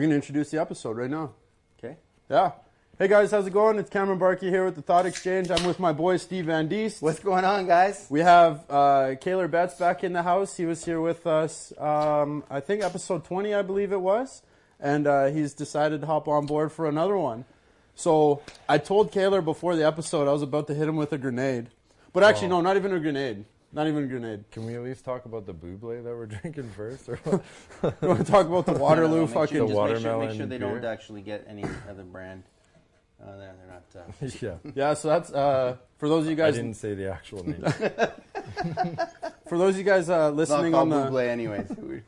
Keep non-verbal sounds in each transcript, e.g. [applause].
I'm going to introduce the episode right now. Okay. Yeah. Hey guys, how's it going? It's Cameron Barkey here with the Thought Exchange. I'm with my boy Steve Van Diest. What's going on, guys? We have uh, Kaylor Betts back in the house. He was here with us, um, I think episode 20, I believe it was. And uh, he's decided to hop on board for another one. So I told Kaylor before the episode I was about to hit him with a grenade. But actually, Oh. no, not even a grenade. Not even a grenade. Can we at least talk about the bubly that we're drinking first? Or what? [laughs] You want to talk about the [laughs] Waterloo Make sure- fucking. The just make sure, make sure they don't actually get any other brand. Uh, they're, they're not. Uh, [laughs] yeah. Yeah, so that's uh, for those of you guys. I didn't say the actual name. For those of you guys uh, it's not listening called on the. Bubly anyways. We're,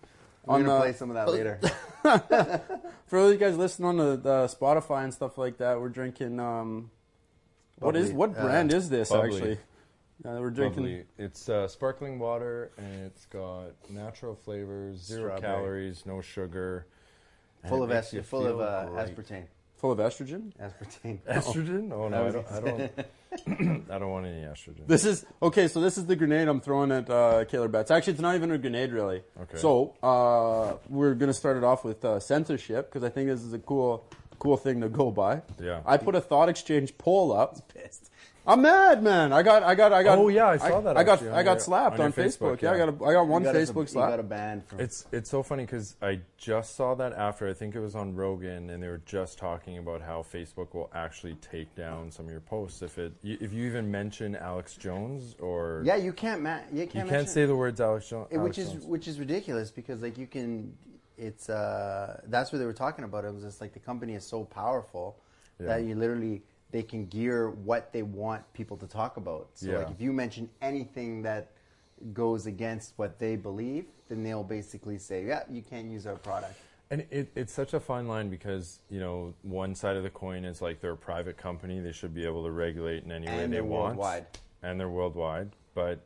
we're gonna the- play some of that later. For those of you guys listening on the, the Spotify and stuff like that, we're drinking. Um, what is Bubbly. what Uh, brand is this Bubbly. actually? Yeah, we're drinking. Bubbly. It's uh, sparkling water and it's got natural flavors, zero Strawberry. calories, no sugar. and full it of makes es- you full of feel uh, great. aspartame. Full of estrogen. Aspartame. [laughs] Estrogen? Oh no, I don't. I don't. [laughs] I don't want any estrogen. This is okay. So this is the grenade I'm throwing at uh, Kaylor Betts. Actually, it's not even a grenade, really. Okay. So uh, we're gonna start it off with uh, censorship because I think this is a cool, cool thing to go by. Yeah. I put a thought exchange poll up. Pissed. I'm mad, man. I got, I got, I got. Oh, yeah, I saw that I got, actually on I got your- slapped on on, Facebook. Facebook, Yeah, I got, a, I got one You got a- Facebook You got a ban from. It's it's so funny because I just saw that after I think it was on Rogan and they were just talking about how Facebook will actually take down some of your posts if it if you even mention Alex Jones or yeah, you can't. Ma- you you can't. You can't mention- say the words Alex, jo- It- which Alex is Jones. which is ridiculous because like you can it's uh that's what they were talking about it was just like the company is so powerful Yeah. that you literally they can gear what they want people to talk about so like if you mention anything that goes against what they believe then they'll basically say yeah you can't use our product And it, it's such a fine line because you know one side of the coin is like they're a private company; they should be able to regulate in any way they want. And they they're want, worldwide. and they're worldwide. But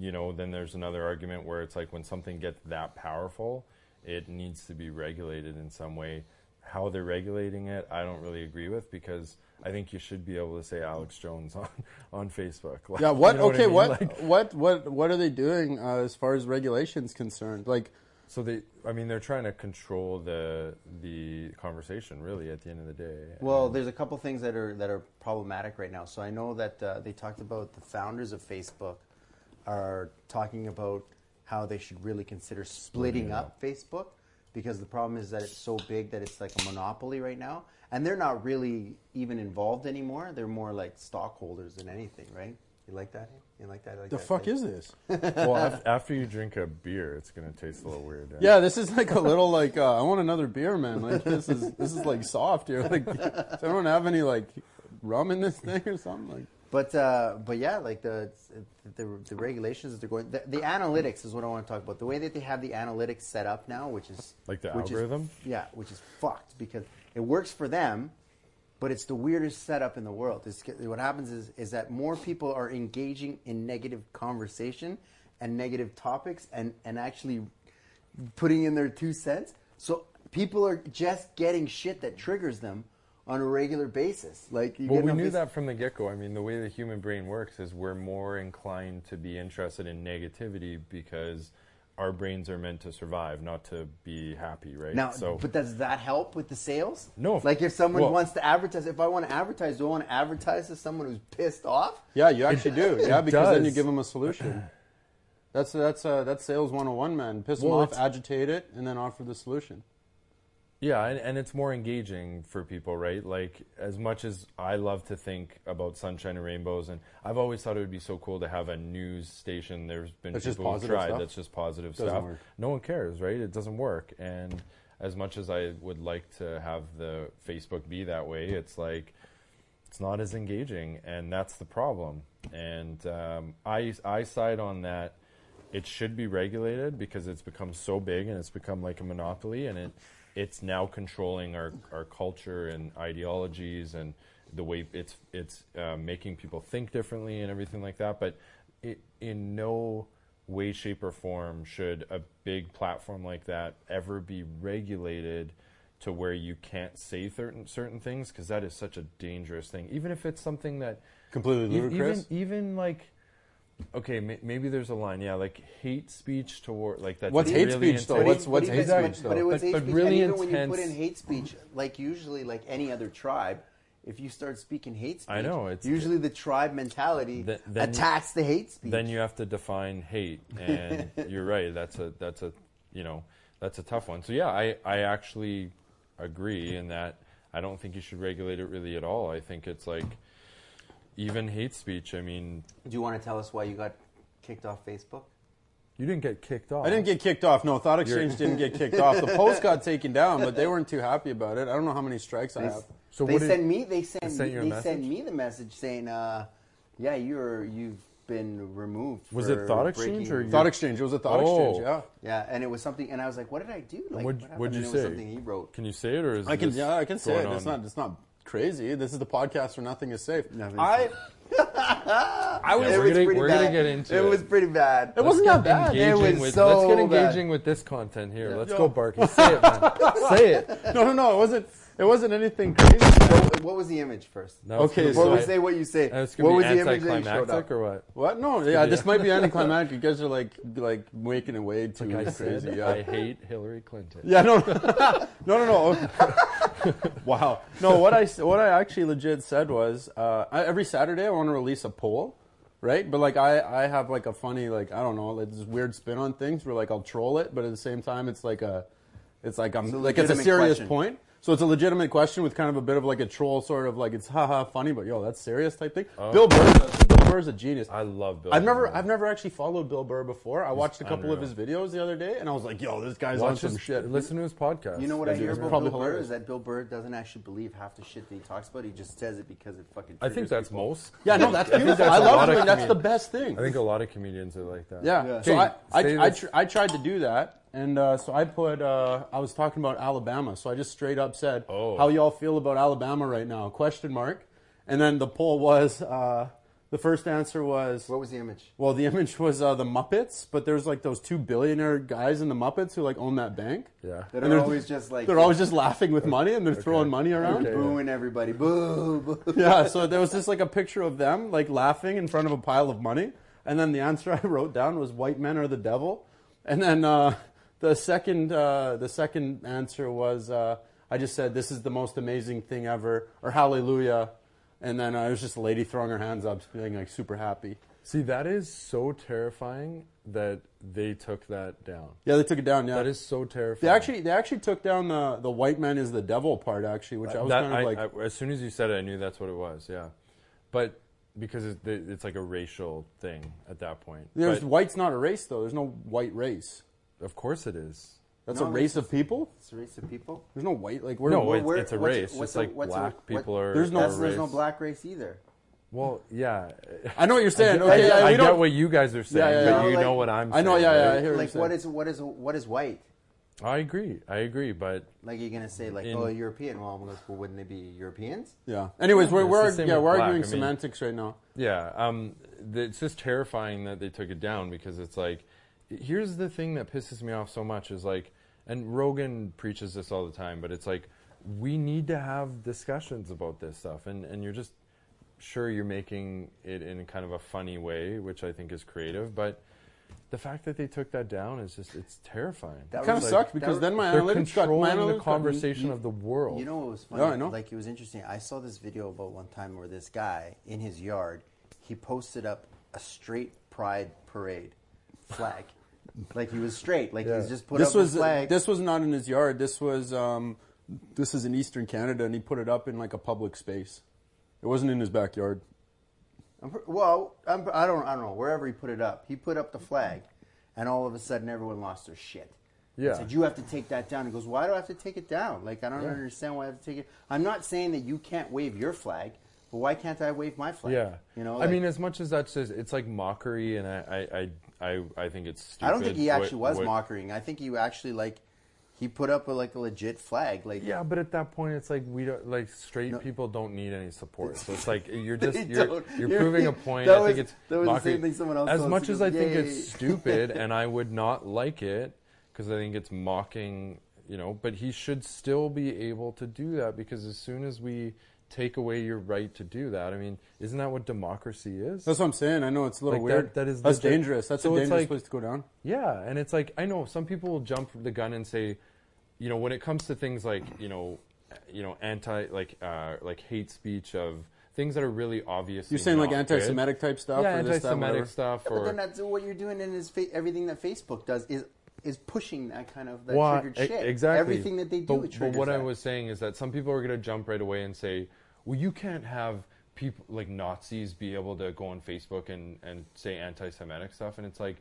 you know, then there's another argument where it's like when something gets that powerful, it needs to be regulated in some way. How they're regulating it, I don't really agree with because I think you should be able to say Alex Jones [laughs] on on Facebook. Like, Yeah. What? you know I okay. mean? What, Like, what? What? What are they doing uh, as far as regulations concerned? Like, so they, I mean, they're trying to control the the conversation. Really, at the end of the day. well And- there's a couple things that are that are problematic right now so i know that uh, they talked about the founders of facebook are talking about how they should really consider splitting Splitting up Facebook because the problem is that it's so big that it's like a monopoly right now, and they're not really even involved anymore. They're more like stockholders than anything, right? You like that? You like that? Like the that fuck thing? is this? [laughs] well, af- after you drink a beer, it's gonna taste a little weird. right? Yeah, this is like a little like uh, I want another beer, man. Like this is this is like soft here. Like, [laughs] does anyone have any like rum in this thing or something? Like, But uh, but yeah, like the the, the regulations that they're going, the, the analytics is what I want to talk about. The way that they have the analytics set up now, which is Like the which is- algorithm? yeah, which is fucked because it works for them, but it's the weirdest setup in the world. It's, what happens is is that more people are engaging in negative conversation and negative topics and and actually putting in their two cents. So people are just getting shit that triggers them on a regular basis. Like you Well, we knew that from the get go. I mean, the way the human brain works is we're more inclined to be interested in negativity because our brains are meant to survive, not to be happy, right? Now, so but does that help with the sales? No. Like if someone Well- wants to advertise, if I want to advertise, do I want to advertise to someone who's pissed off? yeah, you actually do. [laughs] Yeah, because then you give them a solution. That's that's uh, that's sales 101, man. Piss them off, agitate it, and then offer the solution. Yeah, and, and it's more engaging for people, right? Like, as much as I love to think about sunshine and rainbows, and I've always thought it would be so cool to have a news station. There's been That's just people who've positive tried stuff? that's just positive Doesn't stuff. work. No one cares, right? It doesn't work. And as much as I would like to have the Facebook be that way, it's like it's not as engaging, and that's the problem. And um, I I side on that. It should be regulated because it's become so big and it's become like a monopoly, and it it's now controlling our, our culture and ideologies and the way it's it's uh, making people think differently and everything like that. But it, in no way, shape, or form should a big platform like that ever be regulated to where you can't say certain certain things because that is such a dangerous thing. Even if it's something that Completely e- ludicrous. even even like okay, may, maybe there's a line, yeah, like hate speech toward like that. What's hate speech, though? But What's- even- what's but hate even- speech, But, though? it was But- hate but speech. really and even when you put intense- in hate speech, like usually, like any other tribe, if you start speaking hate speech, I know, it's- usually the tribe mentality Th- then- attacks the hate speech. then you have to define hate and [laughs] you're right that's a that's a you know that's a tough one so yeah i i actually agree in that i don't think you should regulate it really at all i think it's like even hate speech i mean Do you want to tell us why you got kicked off Facebook? you didn't get kicked off I didn't get kicked off. No, Thought Exchange didn't get [laughs] kicked off. The post got taken down, but they weren't too happy about it. I don't know how many strikes I have. So they what did- sent me. They sent. they sent me, you a they message? sent me the message saying, uh, "Yeah, you're you've been removed." Was for it Thought Exchange breaking- or you- Thought Exchange. It was a Thought Oh. Exchange. Yeah. Yeah, and it was something, and I was like, "What did I do?" Like, what'd, what what'd you And it say was something he wrote. can you say it or is I can. this Yeah, I can say going it. It's on- not. It's not crazy. This is the podcast where nothing is safe. Nothing's I. [laughs] I was. Yeah, It we're was gonna- pretty we're gonna bad. get into it. it. was pretty bad. It wasn't that bad. It was with, so let's get bad. engaging with this content here let's go Barkey [laughs] say it man say it No, no, no. It wasn't. It wasn't anything crazy. What, what was the image first? That Okay, gonna so What be- was say what you say? What gonna was the image that you showed up? or what What? No. Yeah, be- this might be [laughs] anticlimactic. You guys are like like making it way too like I crazy. said, yeah. I hate Hillary Clinton. Yeah, no, [laughs] no, no, no. [laughs] wow. No, what I what I actually legit said was uh, I, every Saturday I want to release a poll, right? But like I I have like a funny like I don't know like this weird spin on things where like I'll troll it, but at the same time it's like a it's like I'm It's like it's a serious question. point. So it's a legitimate question with kind of a bit of like a troll sort of like it's haha funny, but yo that's serious type thing. Oh. Bill Burr, Burr's a genius. I love Bill. I've never, Burr. I've never actually followed Bill Burr before. I watched a couple of his videos the other day, and I was like, "Yo, this guy's on some his, shit." Listen to his podcast. You know what I hear about Bill Burr is that Bill Burr doesn't actually believe half the shit that he talks about. He just says it because it fucking. I think that's people. most. Yeah, no, that's beautiful. that's I a love lot of doing. That's the best thing. I think a lot of comedians are like that. yeah. Yeah. So Okay, I, I, I, tr- I tried to do that, and uh, so I put. Uh, I was talking about Alabama, so I just straight up said, Oh. "How y'all feel about Alabama right now?" Question mark. And then the poll was. Uh, the first answer was. What was the image? Well, the [laughs] image was uh, the Muppets, but there's like those two billionaire guys in the Muppets who like own that bank. Yeah. That And are they're- always just like They're always just laughing with money and they're throwing money around. Okay. booing everybody. Boo, boo. [laughs] Yeah, so there was just like a picture of them like laughing in front of a pile of money, and then the answer [laughs] I wrote down was "white men are the devil," and then uh, the second uh, the second answer was uh, I just said this is the most amazing thing ever or Hallelujah, and then uh, it was just a lady throwing her hands up, being like super happy. See, that is so terrifying that they took that down. Yeah, they took it down. Yeah, That is so terrifying. They actually they actually took down the the white man is the devil part actually, which I was that, kind of I, like. I- as soon as you said it, I knew that's what it was. Yeah, but because it's, it's like a racial thing at that point. There's But white's not a race though. There's no white race. of course it is. That's No, a race of people. It's a race of people. There's no white like we're No, Well, it's, where- it's a what's- race. what's Just a- like what's a- black what- people are. There's no- are a That's, there's no race. black race either. Well, yeah. [laughs] I know what you're saying. I, Okay, get- yeah, I we get what you guys are saying, Yeah, yeah, but yeah. you Like- know what I'm I know, yeah, yeah, I hear Like what what you're is what is what is white? I agree. I agree, but Like you're gonna say like In- oh European? Well, I'm like, well, wouldn't they be Europeans? Yeah. Anyways, we're, we're yeah we're arguing semantics right now. Yeah, um, it's just terrifying that they took it down because it's like, here's the thing that pisses me off so much is like, and Rogan preaches this all the time, but it's like, we need to have discussions about this stuff, and and you're just sure you're making it in kind of a funny way, which I think is creative, but the fact that they took that down is just it's terrifying. That Kind of was sucks because then my They're analytics got my controlling analytics the got- conversation of the world. You know what was funny? Yeah, I know. Like it was interesting. I saw this video about one time where this guy in his yard, he posted up a straight pride parade flag. Like he was straight. Like Yeah. he's just put This up was a flag. this was not in his yard. This was um, this is in Eastern Canada, and he put it up in like a public space. It wasn't in his backyard. I'm well, I'm, I don't, I don't know. Wherever he put it up, he put up the flag, and all of a sudden, everyone lost their shit. He Yeah. said, "You have to take that down." He goes, "Why do I have to take it down? Like I don't understand why I have to take it." I'm not saying that you can't wave your flag, but why can't I wave my flag? Yeah, you know. I mean, as much as that's just, it's like mockery, and I, I, I, I, I think it's. Stupid. I don't think he actually what- was what- mocking. I think he actually like He put up a, like a legit flag. Like Yeah, but at that point, it's like we don't like straight No. people don't need any support. So it's [laughs] like you're just you're, don't. you're You're- proving a [laughs] point. that I think it's that was the same thing someone else As told much as goes, I think it's stupid, [laughs] and I would not like it because I think it's mocking. You know, but he should still be able to do that because as soon as we take away your right to do that, I mean, isn't that what democracy is? That's what I'm saying. I know it's a little Like, that- weird. that is That's legit. dangerous. That's So a dangerous like- place to go down. Yeah, and it's like I know some people will jump the gun and say, you know, when it comes to things like you know, you know, anti like uh, like hate speech of things that are really obvious. You're saying like anti-Semitic type stuff, yeah, or this, that, anti-Semitic whatever. stuff, Yeah, but then that's what you're doing in his fa- everything that Facebook does is is pushing that kind of that Well, triggered shit. Exactly. Everything that they do, But, it but triggers what I was saying is that some people are going to jump right away and say, "Well, you can't have people like Nazis be able to go on Facebook and and say anti-Semitic stuff," and it's like.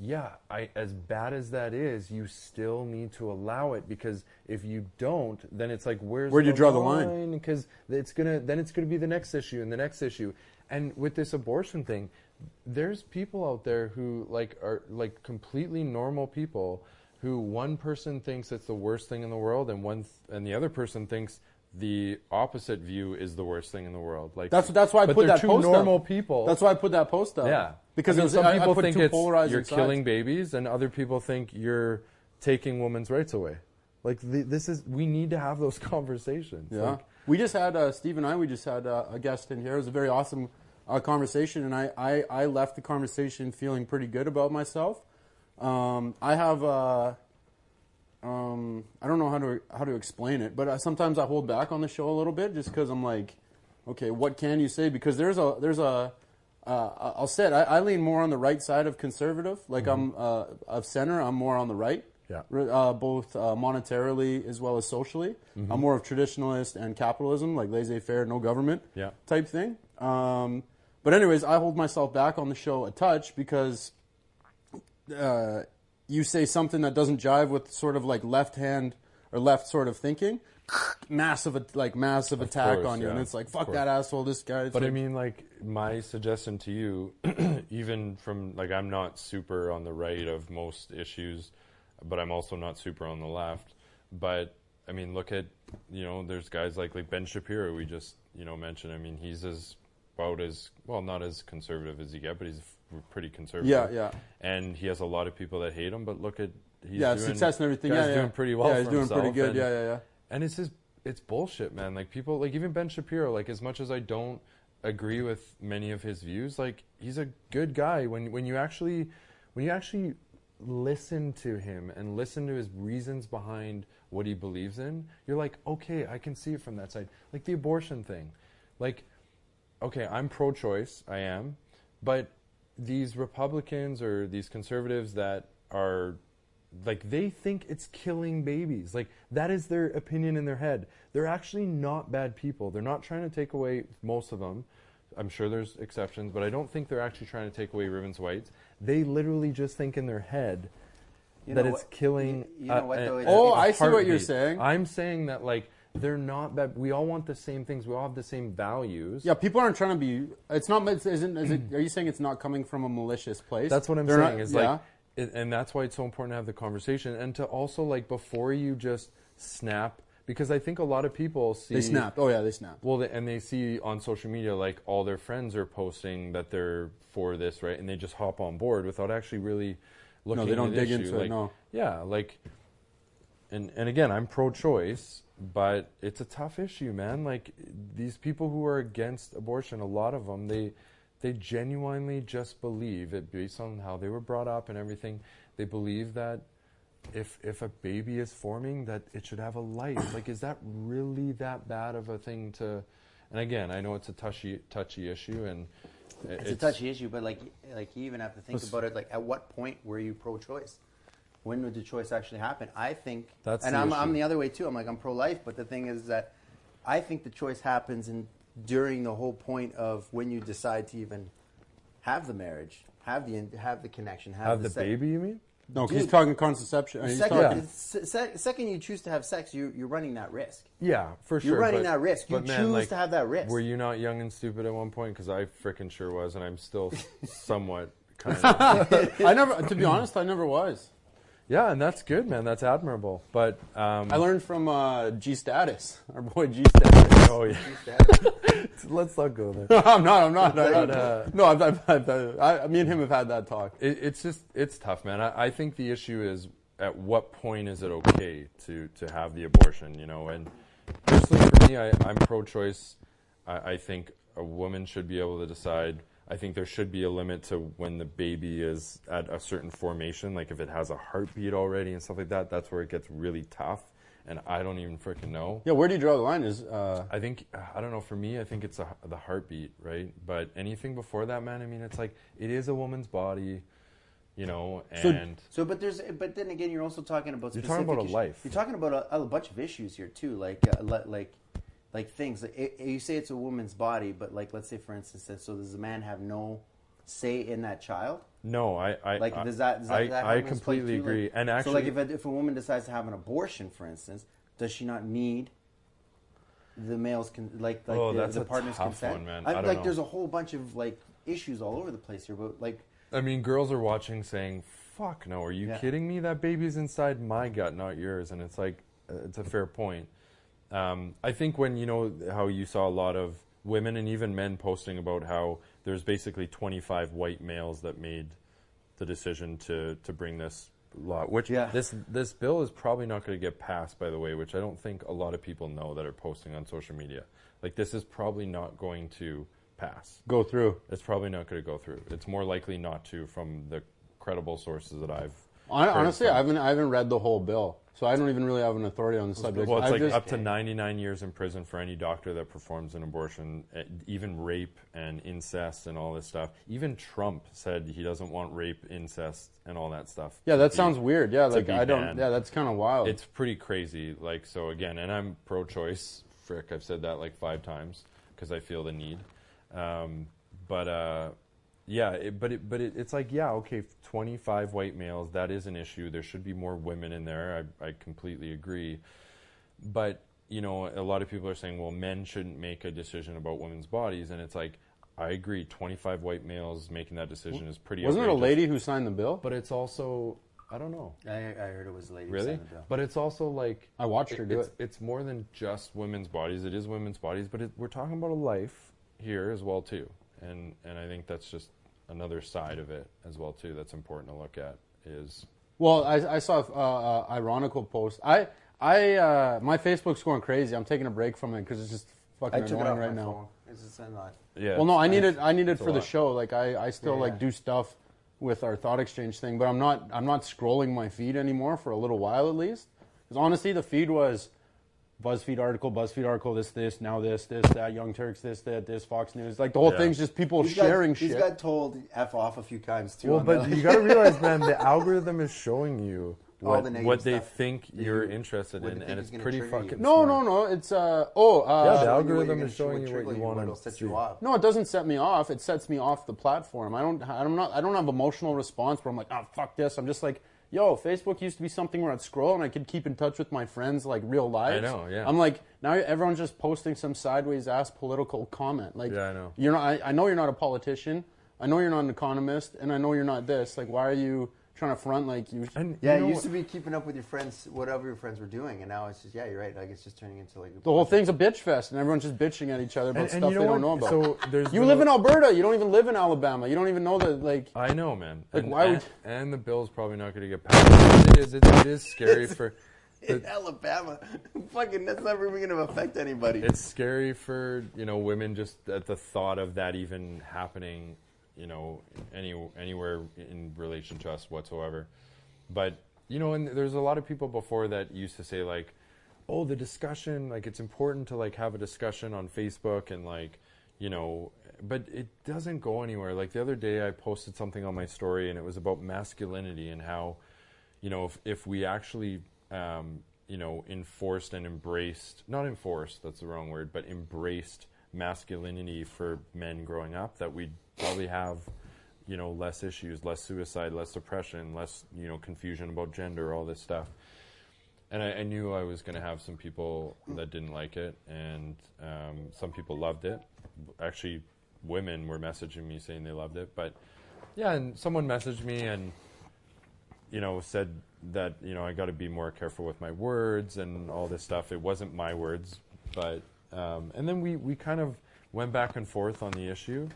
Yeah, I, as bad as that is, you still need to allow it because if you don't, then it's like where's Where do you draw the line? Because it's gonna then it's gonna be the next issue and the next issue, and with this abortion thing, there's people out there who like are like completely normal people who one person thinks it's the worst thing in the world and one th- and the other person thinks the opposite view is the worst thing in the world. Like That's that's why I put that two post normal up. people. That's why I put that post up. yeah, because I mean, some I, I people put think it's you're sides. killing babies, and other people think you're taking women's rights away. Like the, this is we need to have those [laughs] conversations. Yeah, Like, we just had uh, Steve and I. We just had uh, a guest in here. It was a very awesome uh, conversation, and I, I, I left the conversation feeling pretty good about myself. Um, I have uh, um, I don't know how to how to explain it, but uh, sometimes I hold back on the show a little bit just because I'm like, okay, what can you say? Because there's a there's a uh, I'll say it. I, I lean more on the right side of conservative. Like I'm uh, of center. I'm more on the right. Yeah. Uh, both uh, monetarily as well as socially. I'm more of traditionalist and capitalism, like laissez-faire, no government Yeah. type thing. Um, but anyways, I hold myself back on the show a touch because uh, you say something that doesn't jive with sort of like left hand or left sort of thinking, massive like massive attack course, on you, yeah, and it's like fuck that asshole, this guy. But I mean, like my suggestion to you, [clears throat] even from like I'm not super on the right of most issues, but I'm also not super on the left. But I mean, look at you know, there's guys like like Ben Shapiro. We just you know mentioned. I mean, he's as about as well, not as conservative as you get, but he's pretty conservative. Yeah, yeah. And he has a lot of people that hate him, but look at he's yeah, doing, success and everything. Yeah, yeah. doing pretty well. Yeah, he's doing pretty good. and- Yeah, yeah, yeah. and it's just it's bullshit, man. Like people, like even Ben Shapiro. Like as much as I don't agree with many of his views, like he's a good guy. When when you actually when you actually listen to him and listen to his reasons behind what he believes in, you're like, okay, I can see it from that side. Like the abortion thing, like okay, I'm pro-choice, I am, but these Republicans or these conservatives that are like they think it's killing babies. Like that is their opinion in their head. They're actually not bad people. They're not trying to take away most of them. I'm sure there's exceptions, but I don't think they're actually trying to take away women's rights. They literally just think in their head You that know it's what- killing. you- you know what, a- though, a- it's- Oh, I see what you're saying. I'm saying that like they're not bad. We all want the same things. We all have the same values. Yeah, people aren't trying to be. It's not. It's, isn't. Is it, are you saying it's not coming from a malicious place? That's what I'm They're saying. not- is yeah. like, it, and that's why it's so important to have the conversation and to also like before you just snap because I think a lot of people see they snap. Oh yeah, they snap. Well, they, and they see on social media like all their friends are posting that they're for this, right? And they just hop on board without actually really looking. No, they don't the dig issue. into it, no. Yeah, like, and and again, I'm pro-choice, but it's a tough issue, man. Like these people who are against abortion, a lot of them, they they genuinely just believe it based on how they were brought up and everything. They believe that if if a baby is forming, that it should have a life. like, is that really that bad of a thing to? And again, I know it's a touchy touchy issue, and it- It's, a touchy issue, but like like you even have to think about it. Like, at what point were you pro-choice? When would the choice actually happen? I think, That's and the I'm, I'm the other way too. I'm like I'm pro-life, but the thing is that I think the choice happens in during the whole point of when you decide to even have the marriage, have the have the connection, have, have the sex. baby. You mean? No, 'cause he's talking contraception. He's Second, talking, se- se- second you choose to have sex, you, you're running that risk. Yeah, for sure. You're running but- that risk. You but man, choose like, to have that risk. Were you not young and stupid at one point? Because I frickin' sure was, and I'm still [laughs] somewhat kind [laughs] of. I never. To be honest, I never was. Yeah, and that's good, man. That's admirable. But um, I learned from uh, G Status, our boy G Status. oh yeah, [laughs] let's not go there. [laughs] I'm not. I'm not. I, But, uh, no, I've, I've, I've, I, me and him have had that talk. It, it's just it's tough, man. I, I think the issue is at what point is it okay to to have the abortion? You know, and personally for me, I, I'm pro-choice. I, I think a woman should be able to decide. I think there should be a limit to when the baby is at a certain formation. Like if it has a heartbeat already and stuff like that, that's where it gets really tough. And I don't even freaking know. Yeah, where do you draw the line? Is uh, I think I don't know. For me, I think it's a, the heartbeat, right? But anything before that, man. I mean, it's like it is a woman's body, you know, and So, but there's, but then again, you're also talking about. You're talking about specific a issues. life. You're talking about a, a bunch of issues here too, like, uh, like, like things. Like, it, you say it's a woman's body, but like, let's say for instance, that- so does the man have no say in that child? no, I, I Like, does that? Does that, I, that I happen completely agree. Like- and so, actually, like, if a, if a woman decides to have an abortion, for instance, does she not need? The male's can like like Oh, the, that's the a partner's tough consent. one, man. I, I like know. there's a whole bunch of like issues all over the place here, but like I mean, girls are watching, saying, "Fuck no, are you Yeah. kidding me? That baby's inside my gut, not yours." And it's like, uh, it's a fair point. Um, I think when you know how you saw a lot of women and even men posting about how there's basically 25 white males that made the decision to to bring this law, which Yeah. this this bill is probably not going to get passed, by the way, which I don't think a lot of people know that are posting on social media. Like this is probably not going to pass. go through? It's probably not going to go through. It's more likely not to from the credible sources that I've. Hon- Honestly. I haven't I haven't read the whole bill, so I don't even really have an authority on the subject. Well, it's I've like just- up to 99 years in prison for any doctor that performs an abortion, eh, even rape and incest and all this stuff. Even Trump said he doesn't want rape, incest, and all that stuff. yeah, that be- sounds weird. Yeah, like I don't. banned. Yeah, that's kind of wild. It's pretty crazy. Like so again, and I'm pro-choice. Frick, I've said that like five times because I feel the need. Um, but uh, yeah, it, but it, but it, it's like yeah, okay, 25 white males. That is an issue. There should be more women in there. I, I completely agree. But you know, a lot of people are saying, well, men shouldn't make a decision about women's bodies, and it's like. I agree. Twenty-five white males making that decision is pretty. Wasn't it a lady who signed the bill? But it's also, I don't know. I, I heard it was a lady. who Really? signed the bill. But it's also like I watched her do it's, it. It's more than just women's bodies. It is women's bodies, but it, we're talking about a life here as well too, and and I think that's just another side of it as well too. That's important to look at. Is Well, I, I saw a uh, ironical post. I I uh, my Facebook's going crazy. I'm taking a break from it because it's just fucking I took it annoying off right my now. phone. It's just in line. yeah. Well, no, I need it. I need it It's a for the lot. show. Like I, I still Yeah, like yeah. do stuff with our thought exchange thing, but I'm not. I'm not scrolling my feed anymore for a little while at least. Because honestly, the feed was BuzzFeed article, BuzzFeed article, this, this, now this, this, that, Young Turks, this, that, this, Fox News. Like the whole Yeah. thing's just people He's sharing got, shit. He's got told f off a few times too. well, on but the- you got to [laughs] realize, man, the algorithm is showing you All what, the negative what they stuff think that you're you- interested what in, they and think it's gonna pretty trigger you. fucking. no, smart. no, no. It's uh oh uh, Yeah, the Showing you what algorithm you're is gonna- showing you trigger what you what'll want set to you off. No, it doesn't set me off. It sets me off the platform. I don't. I'm not. I don't have emotional response where I'm like, oh fuck this. I'm just like, yo, Facebook used to be something where I'd scroll and I could keep in touch with my friends like real lives. I know, yeah. I'm like now everyone's just posting some sideways ass political comment. Like, Yeah, I know. You're not. I, I know you're not a politician. I know you're not an economist, and I know you're not this. Like, why are you trying to front like you? And Yeah, you know it used to be keeping up with your friends, whatever your friends were doing, and now it's just yeah, you're right. Like it's just turning into like the whole thing's a bitch fest, and everyone's just bitching at each other about And- and stuff you know they don't know about. So there's you been live in Alberta. You don't even live in Alabama. You don't even know that. Like, I know, man. Like, and, why would- and, and the bill's probably not going to get passed. It is. It, it is scary for. [laughs] in Alabama. [laughs] Fucking, that's never even gonna affect anybody. It's scary for you know women just at the thought of that even happening, you know, any anywhere in relation to us whatsoever. But you know, and there's a lot of people before that used to say like, oh, the discussion, like it's important to like have a discussion on Facebook and like, you know, but it doesn't go anywhere. Like the other day, I posted something on my story and it was about masculinity and how, you know, if if we actually um, you know, enforced and embraced, not enforced, that's the wrong word, but embraced masculinity for men growing up, that we'd probably have, you know, less issues, less suicide, less depression, less, you know, confusion about gender, all this stuff. And I, I knew I was going to have some people that didn't like it, and um, some people loved it. Actually, women were messaging me saying they loved it, but yeah, and someone messaged me and you know, said that you know I got to be more careful with my words and all this stuff. It wasn't my words, but um, and then we we kind of went back and forth on the issue,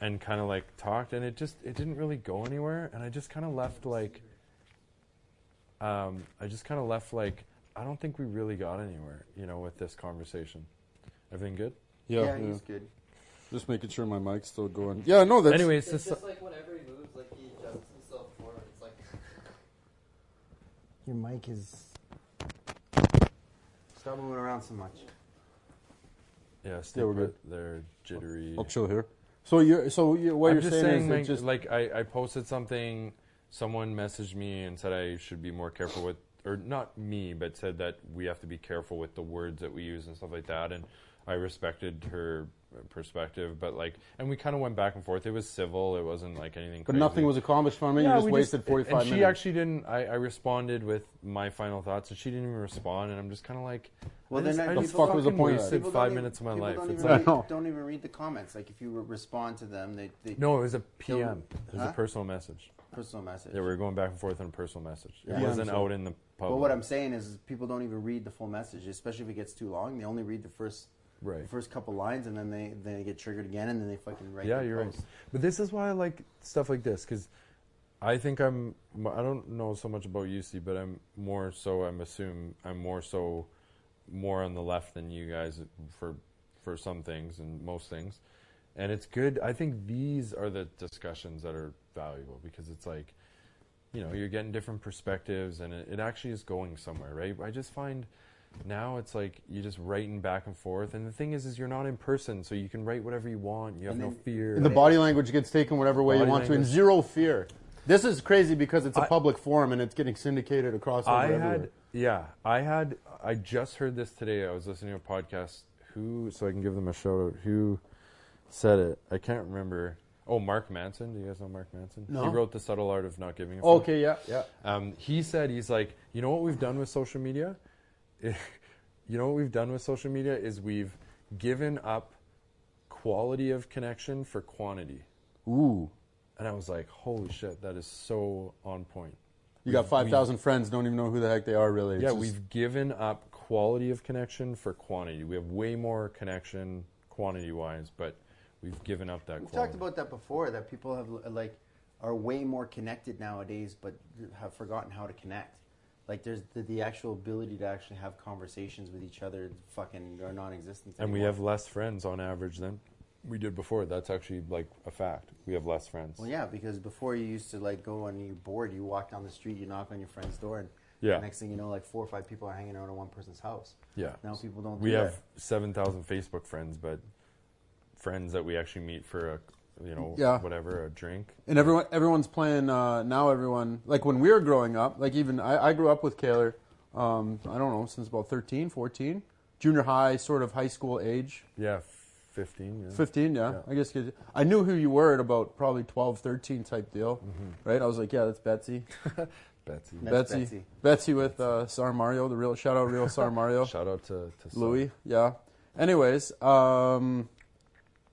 and kind of like talked, and it just it didn't really go anywhere, and I just kind of left like. Um, I just kind of left like I don't think we really got anywhere, you know, with this conversation. Everything good? Yeah, yeah, yeah. he's good. Just making sure my mic's still going. Yeah, no, that's. Anyway, It's it's just just like whenever he moves, like he jumps himself forward. It's like [laughs] Your mic is. Stop moving around so much. yeah, stick we're with They're jittery. I'll chill here. So you're so you, what I'm you're just saying, saying, is like, just like I, I posted something. Someone messaged me and said I should be more careful with, or not me, but said that we have to be careful with the words that we use and stuff like that. And I respected her perspective, but like, and we kind of went back and forth. It was civil. It wasn't like anything. but crazy. nothing was accomplished from it. Yeah, you just we wasted forty five and minutes. she actually didn't. I, I responded with my final thoughts, and she didn't even respond. And I'm just kind of like, Well, then I- I the fuck was the point of that? wasted five don't even- minutes of my life. Don't even, I read, don't even read the comments. Like if you respond to them, they, they no, it was a PM. It was Huh? a personal message. personal message. Yeah, we were going back and forth on a personal message. It Yeah. wasn't Yeah. out in the public. but what I'm saying is, people don't even read the full message, especially if it gets too long. They only read the first right. the first couple lines, and then they then they get triggered again, and then they fucking write. Yeah, you're right. But this is why I like stuff like this because I think I'm. I don't know so much about UC, but I'm more so. I'm assume I'm more so more on the left than you guys for for some things and most things. And it's good. I think these are the discussions that are valuable because it's like, you know, you're getting different perspectives and it, it actually is going somewhere, right? I just find now it's like you're just writing back and forth. And the thing is, is you're not in person, so you can write whatever you want. You have no fear. the body language gets taken whatever way you Body want to, and language. zero fear. This is crazy because it's a I- public forum and it's getting syndicated across. The I over had, everywhere. yeah, I had, I just heard this today. I was listening to a podcast. Who, so I can give them a shout out. Who said it? I can't remember. Oh, Mark Manson. Do you guys know Mark Manson? No. He wrote The Subtle Art of Not Giving a Fuck. Okay, yeah, yeah. Um, he said he's like, you know what we've done with social media? [laughs] you know what we've done with social media is we've given up quality of connection for quantity. Ooh, And I was like, holy shit, that is so on point. you got We've- five thousand friends, don't even know who the heck they are. Really, It's yeah, just- we've given up quality of connection for quantity. We have way more connection quantity wise, but we've given up that We've quality. talked about that before. That people have like are way more connected nowadays, but have forgotten how to connect. Like there's the, the actual ability to actually have conversations with each other. Fucking are non-existent. and we anymore. have less friends on average than we did before. That's actually like a fact. We have less friends. Well, yeah, because before you used to like go and you're bored, you walk down the street, you knock on your friend's door, and Yeah. next thing you know, like four or five people are hanging out in one person's house. Yeah. Now people don't. We do have that. 7,000 Facebook friends, but friends that we actually meet for a, you know, Yeah. whatever, a drink. And everyone, everyone's playing uh, now. Everyone, like when we were growing up, like even I, I grew up with Kaylor. Um, I don't know since about 13, 14, junior high, sort of high school age. Yeah, 15. Yeah. 15, yeah. Yeah. I guess 'cause I knew who you were at about probably 12, 13 type deal, Mm-hmm. right? I was like, yeah, that's Betsy. [laughs] Betsy. That's Betsy. Betsy. Betsy with uh, Sar Mario, the real shout out, real Sar Mario. [laughs] Shout out to, to Louis, yeah. Anyways, um,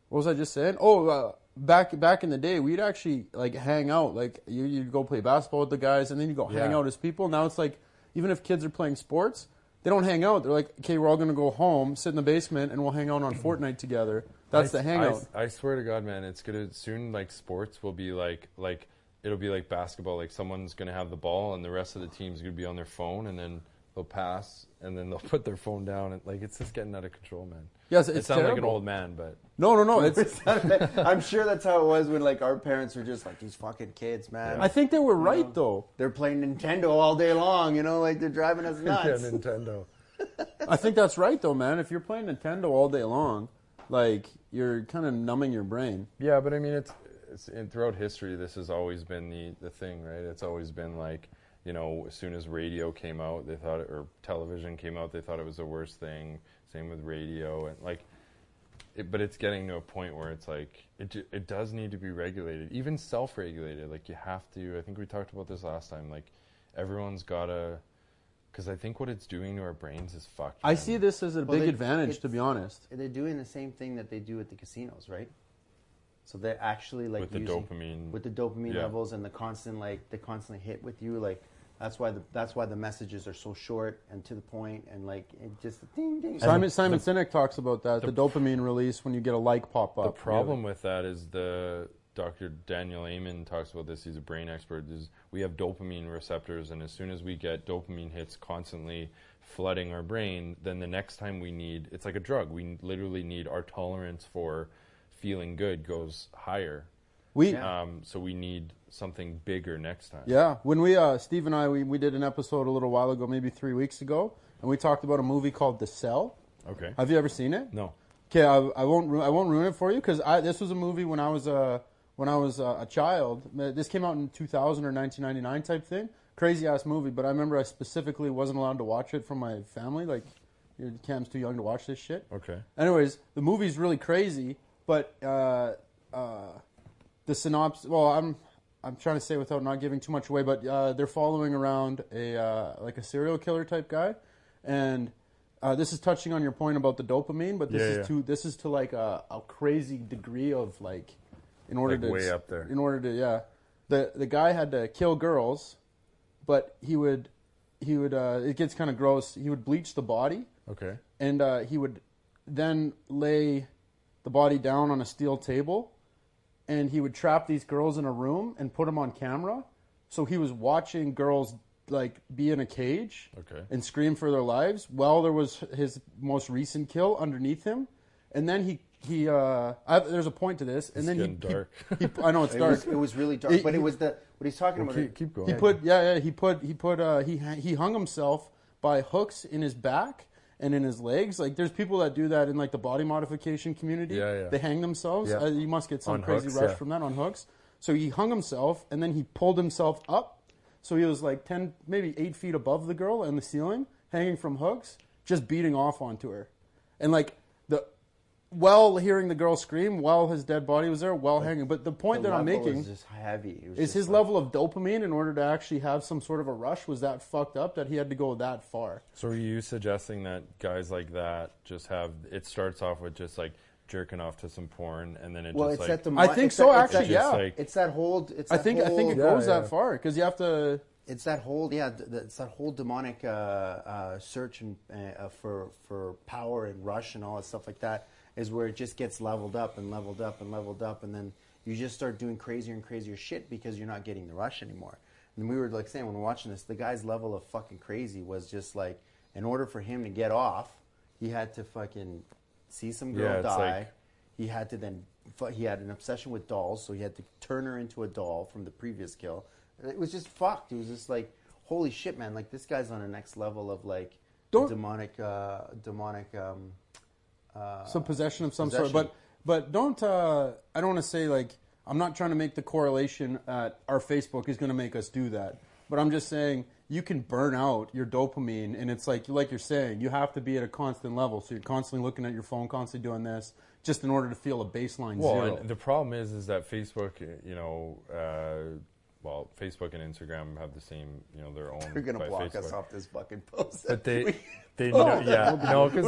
what was I just saying? Oh, uh, back back in the day, we'd actually like hang out. Like you, you'd go play basketball with the guys, and then you go hang Yeah. out as people. Now it's like even if kids are playing sports, they don't hang out. They're like, okay, we're all gonna go home, sit in the basement, and we'll hang out on Fortnite together. That's the hangout. I, I swear to God, man, it's gonna soon. Like sports will be like like it'll be like basketball. Like someone's gonna have the ball, and the rest of the team's gonna be on their phone, and then they'll pass, and then they'll [laughs] put their phone down, and like it's just getting out of control, man. Yes, it it's sounds like an old man, but no, no, no. [laughs] It's. I'm sure that's how it was when like our parents were just like these fucking kids, man. I think they were right though. They're playing Nintendo all day long, you know, like they're driving us [laughs] nuts. Nintendo. I think that's right though, man. If you're playing Nintendo all day long, like you're kind of numbing your brain. Yeah, but I mean, it's, it's in, throughout history. This has always been the the thing, right? It's always been like, you know, as soon as radio came out, they thought, it, or television came out, they thought it was the worst thing. Same with radio, and like, it, but it's getting to a point where it's like it it does need to be regulated, even self-regulated. Like you have to. I think we talked about this last time. Like everyone's gotta. Because I think what it's doing to our brains is fucked. I man. see this as a Well, big advantage, to be honest. They're doing the same thing that they do at the casinos, right? So they're actually like with the using, dopamine. with the dopamine Yeah. levels and the constant like the constantly hit with you like That's why the that's why the messages are so short and to the point and like it just ding ding. Simon Simon Sinek talks about that. The, dopamine release when you get a like pop up. The problem with that is the Dr. Daniel Amen talks about this. He's a brain expert. Is we have dopamine receptors, and as soon as we get dopamine hits constantly flooding our brain, then the next time we need it's like a drug. We literally need our tolerance for feeling good goes higher. We Um, so we need something bigger next time. Yeah, when we uh, Steve and I we, we did an episode a little while ago, maybe three weeks ago, and we talked about a movie called The Cell. Okay. Have you ever seen it? No. Okay, I, I won't ru- I won't ruin it for you because this was a movie when I was a when I was a, a child. Uh, This came out in 2000 or 1999 type thing. Crazy ass movie, but I remember I specifically wasn't allowed to watch it from my family. Like, your Cam's too young to watch this shit. Okay. Anyways, the movie's really crazy, but uh, uh, the synopsis. Well, I'm I'm trying to say without not giving too much away, but uh, they're following around a uh, like a serial killer type guy, and uh, this is touching on your point about the dopamine, but this Yeah, is yeah. to this is to like a, a crazy degree of like in order Like to way up there. In order to yeah, the the guy had to kill girls, but he would he would uh, it gets kind of gross. He would bleach the body Okay. and uh, he would then lay the body down on a steel table and he would trap these girls in a room and put them on camera so he was watching girls like be in a cage Okay. and scream for their lives while there was his most recent kill underneath him and then he he uh I, there's a point to this and It's then he, getting [laughs] he- dark. he, i know it's It dark was, it was really dark, It- but it was the what he's talking Well, about. keep, keep going. he put yeah, yeah he put he put uh he he hung himself by hooks in his back and in his legs. Like there's people that do that in like the body modification community. Yeah, yeah. They hang themselves. Yeah. Uh, you must get some On crazy hooks, rush yeah. from that on hooks. So he hung himself and then he pulled himself up. So he was like ten, maybe eight feet above the girl and the ceiling, hanging from hooks, just beating off onto her, and like the. While hearing the girl scream, while his dead body was there, while hanging. But the point the that I'm making is just heavy. It was is just his like- level of dopamine in order to actually have some sort of a rush was that fucked up that he had to go that far So are you suggesting that guys like that just have it starts off with just like jerking off to some porn and then it Well, just it's like that I think it's so, that- actually, that- yeah. like It's that whole. It's i that think i think it whole- goes Yeah, that yeah. far because you have to It's that whole yeah. th- th- It's that whole demonic uh, uh, search and uh, for for power and rush and all that stuff like that is where it just gets leveled up and leveled up and leveled up, and then you just start doing crazier and crazier shit because you're not getting the rush anymore. And we were like saying when we're watching this, the guy's level of fucking crazy was just like in order for him to get off, he had to fucking see some girl Yeah, die. like- he had to then he had an obsession with dolls, so he had to turn her into a doll from the previous kill. And It was just fucked. It was just like, holy shit, man! Like this guy's on a next level of like Don't- demonic, uh, demonic. Um, uh, some possession of some possession. sort but but don't uh i don't want to say like i'm not trying to make the correlation at our facebook is going to make us do that but i'm just saying you can burn out your dopamine and it's like like you're saying you have to be at a constant level so you're constantly looking at your phone constantly doing this just in order to feel a baseline well zero the problem is is that Facebook you know uh, well Facebook and Instagram have the same you know their own They're gonna by block us off this fucking post. but they We- they [laughs] know, yeah no because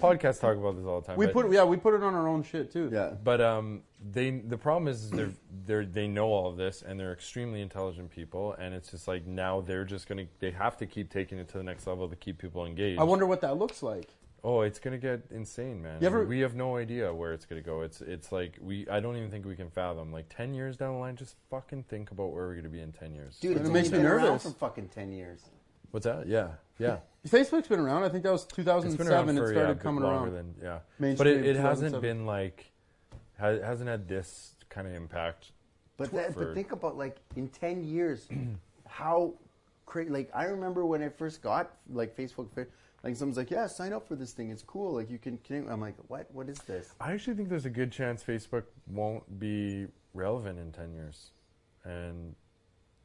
podcasts talk about this all the time we but- put yeah we put it on our own shit too yeah. But um, they the problem is, is they're, they're they know all of this and they're extremely intelligent people and it's just like now they're just gonna they have to keep taking it to the next level to keep people engaged. i wonder what that looks like oh, it's gonna get insane, man. You ever- we have no idea where it's gonna go. It's it's like we I don't even think we can fathom. Like ten years down the line, just fucking think about where we're gonna be in ten years. Dude, It makes me nervous. for fucking ten years. What's that? Yeah, yeah. [laughs] facebook's been around i think that was It's been around 2007 for it yeah, started a bit coming longer around Than, yeah, but it, it hasn't been like ha- hasn't had this kind of impact. But tw- that, but think about like in ten years, [clears throat] how crazy. Like I remember when I first got like Facebook. Fa- Like someone's like, "Yeah, sign up for this thing. It's cool. Like you can." connect." I'm like, "What? What is this?" I actually think there's a good chance Facebook won't be relevant in 10 years. And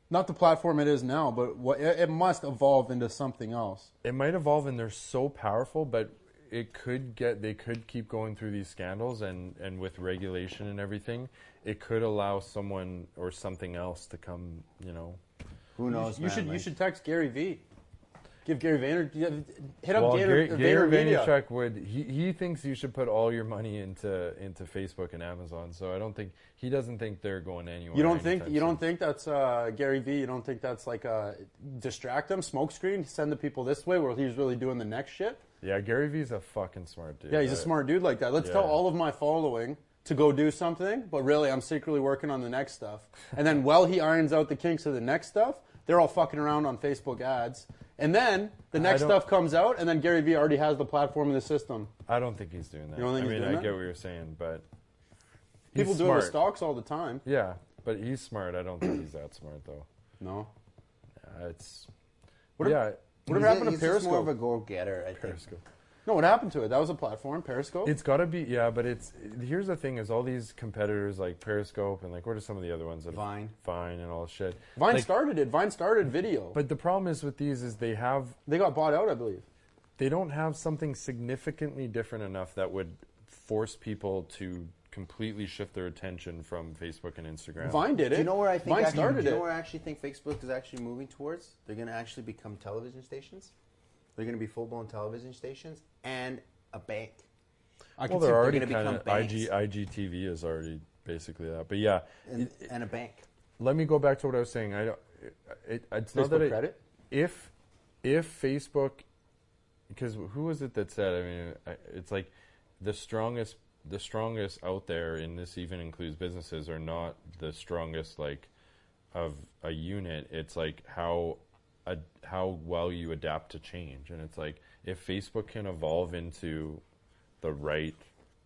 not the platform it is now but what it, it must evolve into something else it might evolve and they're so powerful, but it could get, they could keep going through these scandals and, and with regulation and everything, it could allow someone or something else to come, you know. Who knows? you man? should you should text Gary V. give Gary Vayner hit up well, Gary, Gary, Gary. Vaynerchuk would he, he thinks you should put all your money into into Facebook and Amazon. So I don't think he doesn't think they're going anywhere. You don't think you soon. don't think that's uh, Gary V? You don't think that's like a distract them, smokescreen, send the people this way where he's really doing the next shit? Yeah, Gary V's a fucking smart dude. Yeah, he's a I- smart dude like that. Let's tell all of my following to go do something, but really I'm secretly working on the next stuff. And then while he irons out the kinks of the next stuff, they're all fucking around on Facebook ads. And then the next stuff comes out, and then Gary Vee already has the platform in the system. I don't think he's doing that. You don't think I he's mean, doing I that? get what you're saying, but People he's do it smart. with stocks all the time. Yeah, but he's smart. I don't think he's that smart though. No. Uh, it's What yeah, Whatever He's- happened to he's just more of a go-getter, I think. Periscope. No, what happened to it? That was a platform, Periscope. It's got to be yeah, but it's here's the thing: is all these competitors like Periscope and like what are some of the other ones? That Vine. Vine, and all this shit. Vine Like, started it. Vine started video. But the problem is with these is they have they got bought out, I believe. they don't have something significantly different enough that would force people to completely shift their attention from Facebook and Instagram. Vine did it. Do you know where I think Vine actually, started do you know it? where I actually think Facebook is actually moving towards? They're going to actually become television stations. They're going to be full-blown television stations and a bank. I well, they're already gonna kind of IG. IGTV is already basically that. But yeah, And, and a bank. let me go back to what I was saying. I don't. It, it's not that Facebook it, credit. if if Facebook because who was it that said I mean it's like the strongest the strongest out there and this even includes businesses are not the strongest like of a unit it's like how a, how well you adapt to change and it's like if Facebook can evolve into the right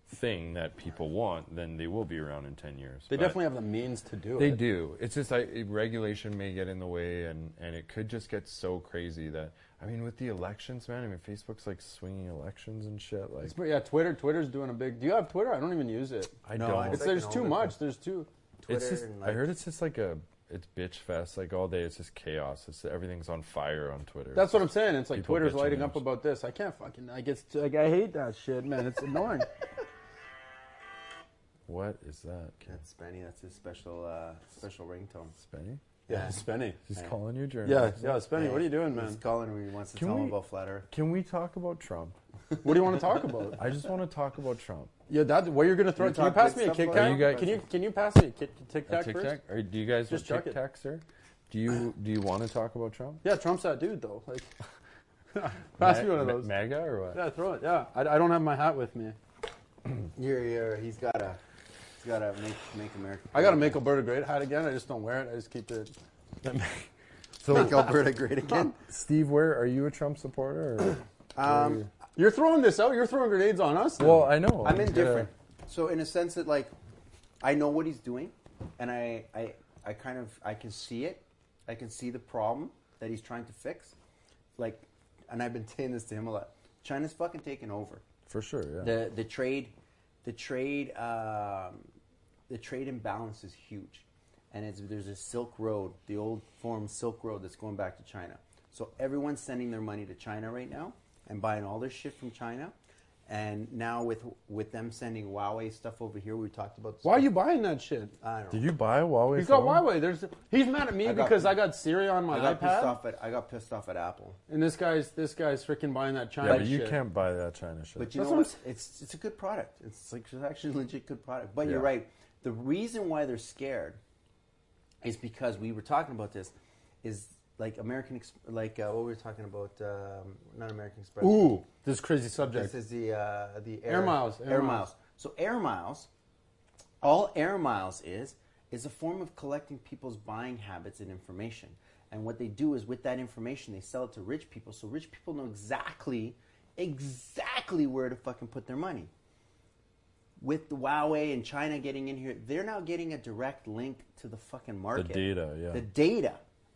thing that people want then they will be around in 10 years They But- definitely have the means to do they it. They do. It's just like regulation may get in the way, and and it could just get so crazy that I mean, with the elections, man. I mean, Facebook's like swinging elections and shit. Like, It's- yeah, Twitter. Twitter's doing a big. Do you have Twitter? I don't even use it. I No, don't. It's, there's too much. There's too. it's Twitter just. and, I heard it's just like a. It's bitch fest. Like all day, it's just chaos. It's everything's on fire on Twitter. That's what I'm saying. It's like People Twitter's bitching lighting up shit. about this. I can't fucking. I get. Like, I hate that shit, man. It's annoying. [laughs] What is that? That's Spenny. That's his special uh, special ringtone. Spenny? yeah, Spenny. He's Yeah. calling you, Jeremy. Yeah, yeah, Spenny. What are you doing, He's man? calling and he wants to Can tell him we- about Flat Earth. Can we talk about Trump? What do you want to talk about? [laughs] I just want to talk about Trump. Yeah, that. What you're gonna throw? You Can you pass me a stuff Kit Kat? You guys- Can you can you pass me a Kit Tic A Tac Tic first? Tac? Or do you guys Just want chuck Tic Tac, sir? Do you do you want to talk about Trump? Yeah, Trump's that dude though. Like, [laughs] pass me Ma- one of ma- those. MAGA or what? Yeah, throw it. Yeah, I, I don't have my hat with me. [clears throat] You're, you're, he's got to he's got to make make America. I got to make Alberta great hat again. I just don't wear it. I just keep it. [laughs] So, make Alberta great again. Steve, where are you a Trump supporter? Or Um, You're throwing this out. You're throwing grenades on us. now. well, I know. I'm Yeah. indifferent. So in a sense that like, I know what he's doing, and I, I, I kind of I can see it. I can see the problem that he's trying to fix. Like, and I've been [laughs] saying this to him a lot. China's fucking taking over. for sure. Yeah. The the trade, the trade, um, the trade imbalance is huge, and it's, there's a Silk Road, the old form Silk Road that's going back to China. So everyone's sending their money to China right now and buying all this shit from China. And now with with them sending Huawei stuff over here, we talked about. this Why are you buying that shit? I don't know. Did you buy a Huawei? He's got phone? Huawei. There's he's mad at me I got- because I got Siri on my I got pissed iPad, off at I got pissed off at Apple. and this guy's this guy's freaking buying that China Yeah, but you shit. can't buy that China shit. But you That's know what what? It's it's a good product. It's like it's actually a legit good product. But Yeah. you're right. The reason why they're scared is because we were talking about this. Is like American, Ex- like uh, what we were talking about. Um, not American Express. Ooh, this crazy subject. This is the uh, the Air miles, Air, air miles. miles. So air miles, all air miles is is a form of collecting people's buying habits and information. And what they do is with that information, they sell it to rich people, so rich people know exactly, exactly where to fucking put their money. With the Huawei and China getting in here, they're now getting a direct link to the fucking market. The data, yeah. The data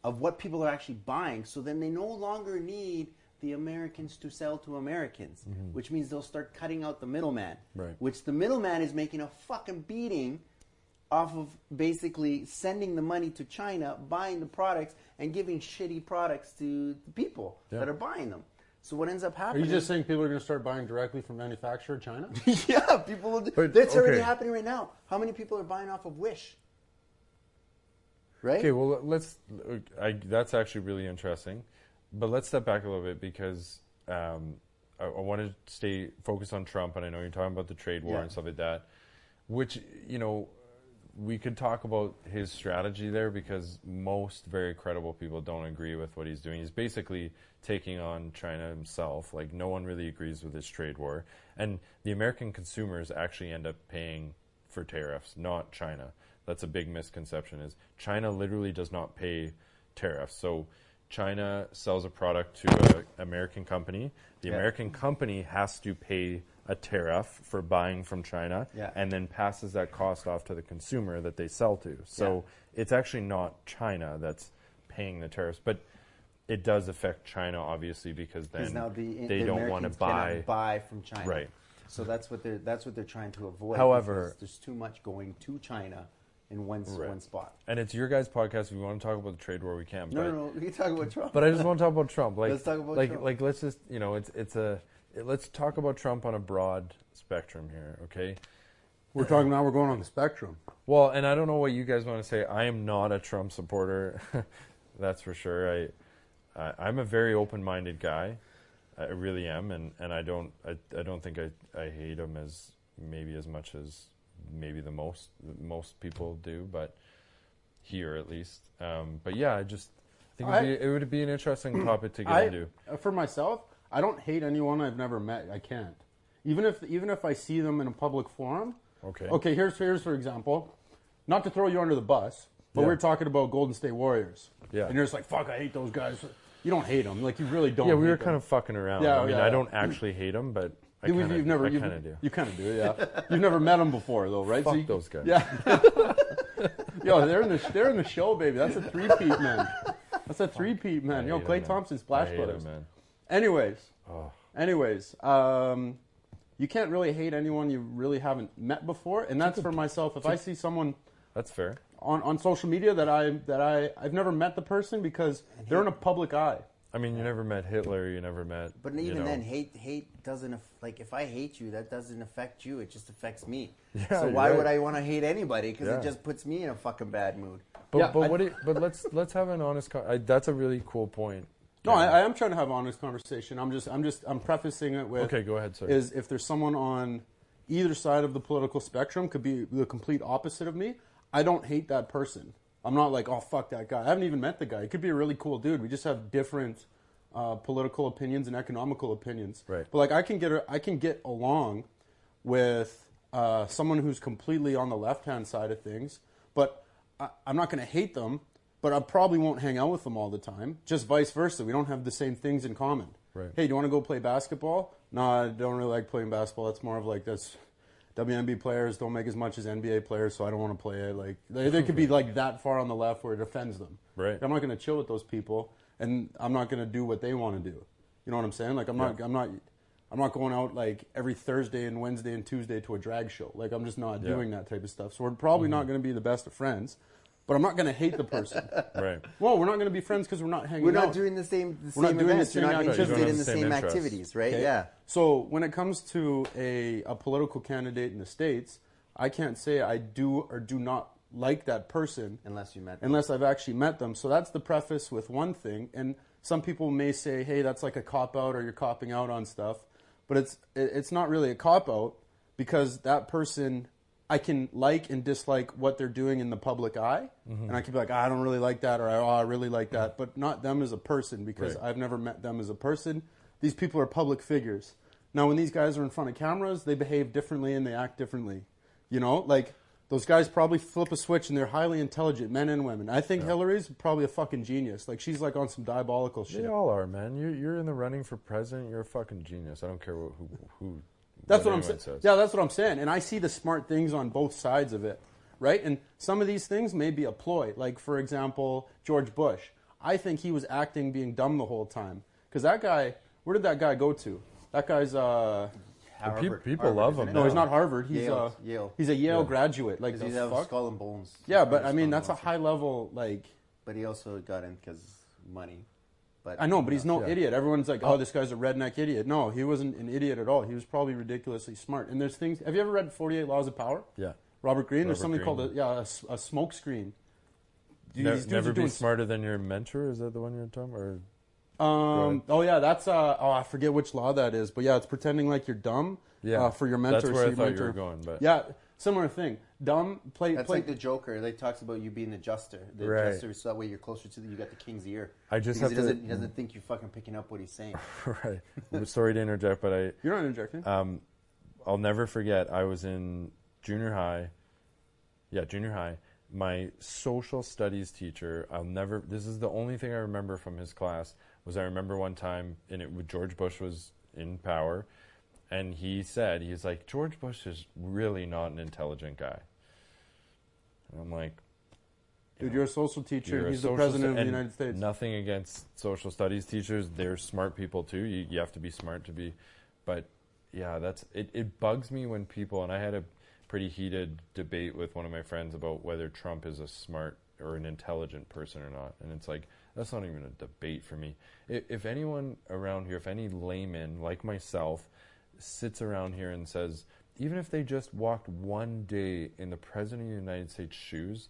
of what people are actually buying. So then they no longer need the Americans to sell to Americans, mm-hmm. which means they'll start cutting out the middleman. Right. Which the middleman is making a fucking beating off of basically sending the money to China, buying the products, and giving shitty products to the people Yeah. that are buying them. So what ends up happening? Are you just saying people are going to start buying directly from manufacturer China? [laughs] yeah, people will do. But, That's already happening right now. How many people are buying off of Wish? Right? Okay, well let's. I, that's actually really interesting. but let's step back a little bit because um, I, I want to stay focused on Trump, and I know you're talking about the trade war Yeah. and stuff like that, which you know we could talk about his strategy there because most very credible people don't agree with what he's doing. He's basically taking on China himself. Like no one really agrees with his trade war, and the American consumers actually end up paying for tariffs, not China. That's a big misconception. Is China literally does not pay tariffs. So China sells a product to an American company. The Yeah. American company has to pay a tariff for buying from China Yeah. and then passes that cost off to the consumer that they sell to. So it's actually not China that's paying the tariffs, but it does affect China obviously because then the, they the don't want to buy. buy from China. Right. So that's what they're that's what they're trying to avoid. However- there's too much going to China in one Right. one spot. And it's your guys' podcast. If you want to talk about the trade war, we can. No, but, no, no. We can talk about Trump. but I just want to talk about Trump. Like, Let's talk about like, Trump. like, let's just you know, it's it's a let's talk about Trump on a broad spectrum here, okay? We're talking now. We're going on the spectrum. Well, and I don't know what you guys want to say. I am not a Trump supporter, [laughs] that's for sure. I, I I'm a very open-minded guy. I really am, and, and I don't I, I don't think I, I hate him as maybe as much as maybe the most most people do, but here at least. Um, but yeah, I just think I- it'd be, it would be an interesting [clears throat] topic to get I, into. for myself, I don't hate anyone I've never met. I can't. Even if even if I see them in a public forum. Okay. Okay. Here's here's for example, not to throw you under the bus, but Yeah. we are talking about Golden State Warriors. Yeah. And you're just like, fuck, I hate those guys. You don't hate them, like you really don't. Yeah, we were them. kind of fucking around. Yeah, I mean, yeah, I don't actually hate them, but I You- you've never, I you've, do. You kind of do, yeah. you've never met them before, though, right? Fuck you- those guys. Yeah. [laughs] Yo, they're in the they're in the show, baby. That's a three peat, man. That's a three peat, man. I Yo, Klay him. Thompson, Splash Brothers. him, man. Anyways, Oh. anyways, um, you can't really hate anyone you really haven't met before, and that's for myself. If I see someone That's fair. on, on social media that I that I I've never met the person because they're in a public eye. I mean, you never met Hitler. You never met. But you even know- then, hate hate doesn't aff- like if I hate you, that doesn't affect you. It just affects me. [laughs] Yeah, so why right. would I want to hate anybody? Because Yeah. it just puts me in a fucking bad mood. But Yeah, but I- what? It, but let's [laughs] let's have an honest. Con- I, that's a really cool point. No, Yeah. I, I am trying to have an honest conversation. I'm just I'm just I'm prefacing it with Okay, go ahead, sir. is if there's someone on either side of the political spectrum could be the complete opposite of me, I don't hate that person. I'm not like, oh fuck that guy. I haven't even met the guy. He could be a really cool dude. We just have different uh, political opinions and economical opinions. Right. But like I can get I can get along with uh, someone who's completely on the left hand side of things, but I, I'm not going to hate them. But I probably won't hang out with them all the time. Just vice versa. We don't have the same things in common. Right. Hey, do you want to go play basketball? No, I don't really like playing basketball. That's more of like this. WNBA players don't make as much as NBA players, so I don't want to play it. Like they, they could be like that far on the left where it offends them. Right. I'm not going to chill with those people, and I'm not going to do what they want to do. You know what I'm saying? Like I'm not. Yeah. I'm not. I'm not going out like every Thursday and Wednesday and Tuesday to a drag show. Like I'm just not Yeah. Mm-hmm. doing that type of stuff. So we're probably not going to be the best of friends, but I'm not going to hate the person. [laughs] right. well, we're not going to be friends because we're not hanging out. We're not out. doing the same the We're not same doing the same You're not activities. interested You don't in the the same same activities, right? Okay? Yeah. So when it comes to a, a political candidate in the states, I can't say I do or do not like that person Unless you met. them. unless I've actually met them. So that's the preface with one thing. And some people may say, "Hey, that's like a cop out, or you're copping out on stuff," but it's it, it's not really a cop out because that person. I can like and dislike what they're doing in the public eye, and I can be like, "Ah, I don't really like that, or oh, I really like that, but not them as a person because Right. I've never met them as a person. These people are public figures. Now, when these guys are in front of cameras, they behave differently and they act differently. You know, like those guys probably flip a switch and they're highly intelligent, men and women. I think Hillary's probably a fucking genius. Like she's like on some diabolical shit. They all are, man. You're you're in the running for president. You're a fucking genius. I don't care who who. That's what I'm saying. says. Yeah, that's what I'm saying. And I see the smart things on both sides of it, right? And some of these things may be a ploy. Like for example, George Bush. I think he was acting being dumb the whole time because that guy. Where did that guy go to? That guy's. uh Harvard- people Harvard, love him? No, he's not Harvard. He's Yale, uh, Yale. He's a Yale Yeah. graduate. Like Because the he's a fuck? skull and bones. Yeah, but I mean that's a high level like. But he also got in because money. But I know, but he's no Yeah. idiot. Everyone's like, "Oh, this guy's a redneck idiot." No, he wasn't an idiot at all. He was probably ridiculously smart. And there's things. Have you ever read Forty Eight Laws of Power? Yeah. Robert Greene. There's something Greene. called a yeah a, a smoke screen. Ne- dudes never are be smarter than your mentor. Is that the one you're talking? Or Um, oh yeah, that's uh, oh I forget which law that is, but yeah, it's pretending like you're dumb. Yeah. uh, for your mentor. That's where so I thought you mentor- were going, but- yeah, similar thing. Dumb play That's play. like the Joker. They talks about you being the juster. The Right. juster, so that way you're closer to the. You got the king's ear. I just because he have to- doesn't. He doesn't think you're fucking picking up what he's saying. [laughs] right. Sorry to interject, but I [laughs] you're not interjecting. um, I'll never forget. I was in junior high. Yeah, junior high. My social studies teacher. I'll never. This is the only thing I remember from his class. Was I remember one time, and it George Bush was in power, and he said he's like George Bush is really not an intelligent guy. And I'm like, Dude, you're a social teacher. You're He's the president stu- of the United States. Nothing against social studies teachers; they're smart people too. You, you have to be smart to be, but yeah, that's it. It bugs me when people and I had a pretty heated debate with one of my friends about whether Trump is a smart or an intelligent person or not, and it's like that's not even a debate for me. If, if anyone around here, if any layman like myself, sits around here and says, even if they just walked one day in the president of the United States' shoes,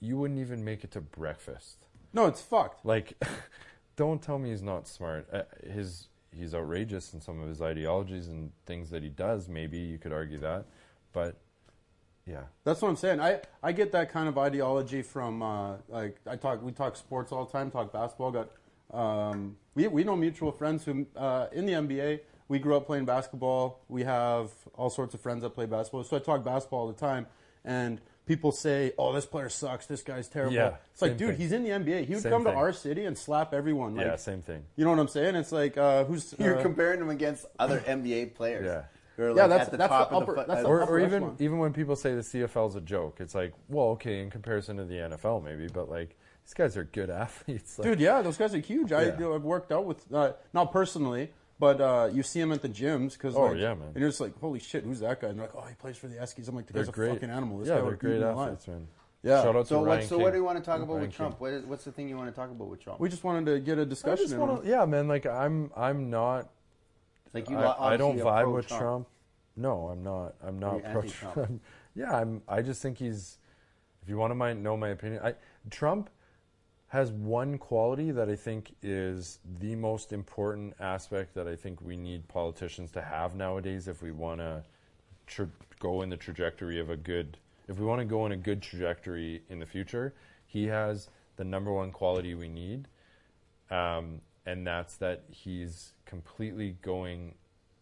you wouldn't even make it to breakfast. No, it's fucked. Like, [laughs] don't tell me he's not smart. Uh, his he's outrageous in some of his ideologies and things that he does. Maybe you could argue that, but yeah, That's what I'm saying. I, I get that kind of ideology from uh, like I talk we talk sports all the time. Talk basketball. Got um, we we know mutual friends who uh, in the NBA. We grew up playing basketball. We have all sorts of friends that play basketball. So I talk basketball all the time, and people say, "Oh, this player sucks. This guy's terrible." Yeah, it's like, dude, thing. he's in the NBA. He would Same come thing. to our city and slap everyone. Like, yeah, same thing. You know what I'm saying? It's like uh, who's [laughs] You're uh, comparing him against other NBA players. Yeah. Who are Yeah, that's- at the that's top the upper- the. fu- that's the Or, upper or even echelon. even when people say the CFL's a joke, it's like, well, okay, in comparison to the NFL, maybe, but like these guys are good [laughs] athletes. Like, Dude, yeah, those guys are huge. I, Yeah. you know, I've worked out with, uh, not personally, but uh, you see him at the gyms. Cause, Oh, like, yeah, man. And you're just like, holy shit, who's that guy? And they're like, oh, he plays for the Eskies. I'm like, the they're guy's a great. fucking animal. This yeah, guy they're would eat great me alive. athletes, man. Yeah. Shout out So to what? Ryan So King. what do you want to talk about Ryan with Trump? What is, what's the thing you want to talk about with Trump? We just wanted to get a discussion just wanna, yeah, man. Like I'm, I'm not. like you, I, I don't vibe with Trump. No, I'm not. I'm not pro anti-Trump. Trump. [laughs] yeah, I'm. I just think he's. If you want to my, know my opinion, I Trump has one quality that I think is the most important aspect that I think we need politicians to have nowadays if we want to tra- go in the trajectory of a good. If we want to go in a good trajectory in the future, he has the number one quality we need, um, and that's that he's completely going.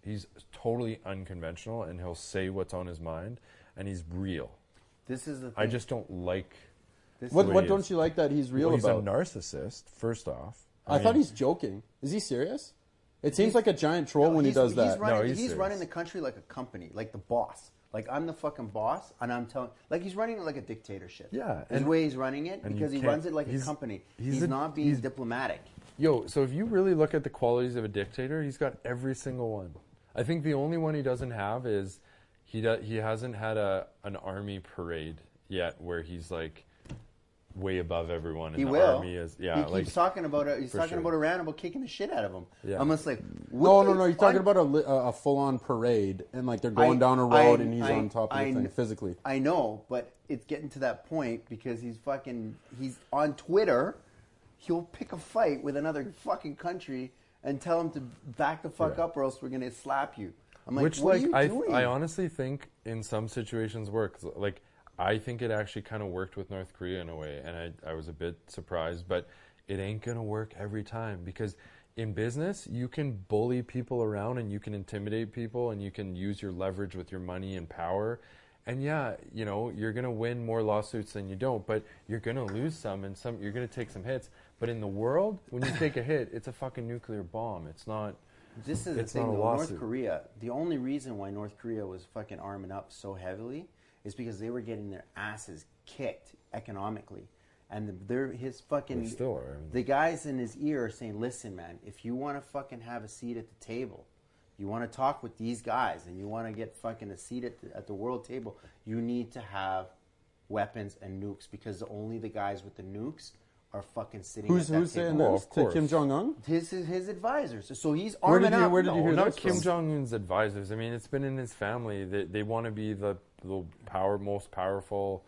He's totally unconventional, and he'll say what's on his mind, and he's real. This is the. Thing. I just don't like. This What, is, way what don't you like that he's real well, he's about? a narcissist. First off, I, thought mean, he's joking. Is he serious? It seems like a giant troll No, when he he's- does he's that. Running, No, he's he's running the country like a company, like the boss. Like I'm the fucking boss, and I'm telling, like he's running it like a dictatorship. Yeah, his and- way he's running it because he runs it like a company. he's He's, a- not being he's- diplomatic. Yo, so if you really look at the qualities of a dictator, he's got every single one. I think the only one he doesn't have is he do, he hasn't had a an army parade yet where he's like way above everyone. And He the will. Army is yeah, he yeah, keeps talking about it. He's talking sure. about Iran about kicking the shit out of him. Yeah. I'm just like, No, no, no. You're talking about a, li- a a full-on parade, and like they're going I- down a road, I- and he's I- on top of I- the thing physically. I know, but it's getting to that point because he's fucking. He's on Twitter. He'll pick a fight with another fucking country and tell him to back the fuck Yeah. up, or else we're gonna slap you. I'm like, which what like are you I doing? I honestly think in some situations works. Like I think it actually kind of worked with North Korea in a way, and I I was a bit surprised, but it ain't gonna work every time because in business you can bully people around and you can intimidate people and you can use your leverage with your money and power. And yeah, you know, you're gonna win more lawsuits than you don't, but you're gonna lose some and some you're gonna take some hits. But in the world, when you take a hit, it's a fucking nuclear bomb. It's not This is the thing. North. Korea. The only reason why North Korea was fucking arming up so heavily is because they were getting their asses kicked economically, and the, they're his fucking. They still are, I mean. The guys in his ear are saying, "Listen, man, if you want to fucking have a seat at the table." You want to talk with these guys, and you want to get fucking a seat at the, at the world table. You need to have weapons and nukes because only the guys with the nukes are fucking sitting. Who's at that who's table. saying this of to course. Kim Jong Un? His his advisors. So he's Where arming did you- up. where did you No, hear not this Kim? Jong Un's advisors. I mean, it's been in his family. They they want to be the the power most powerful.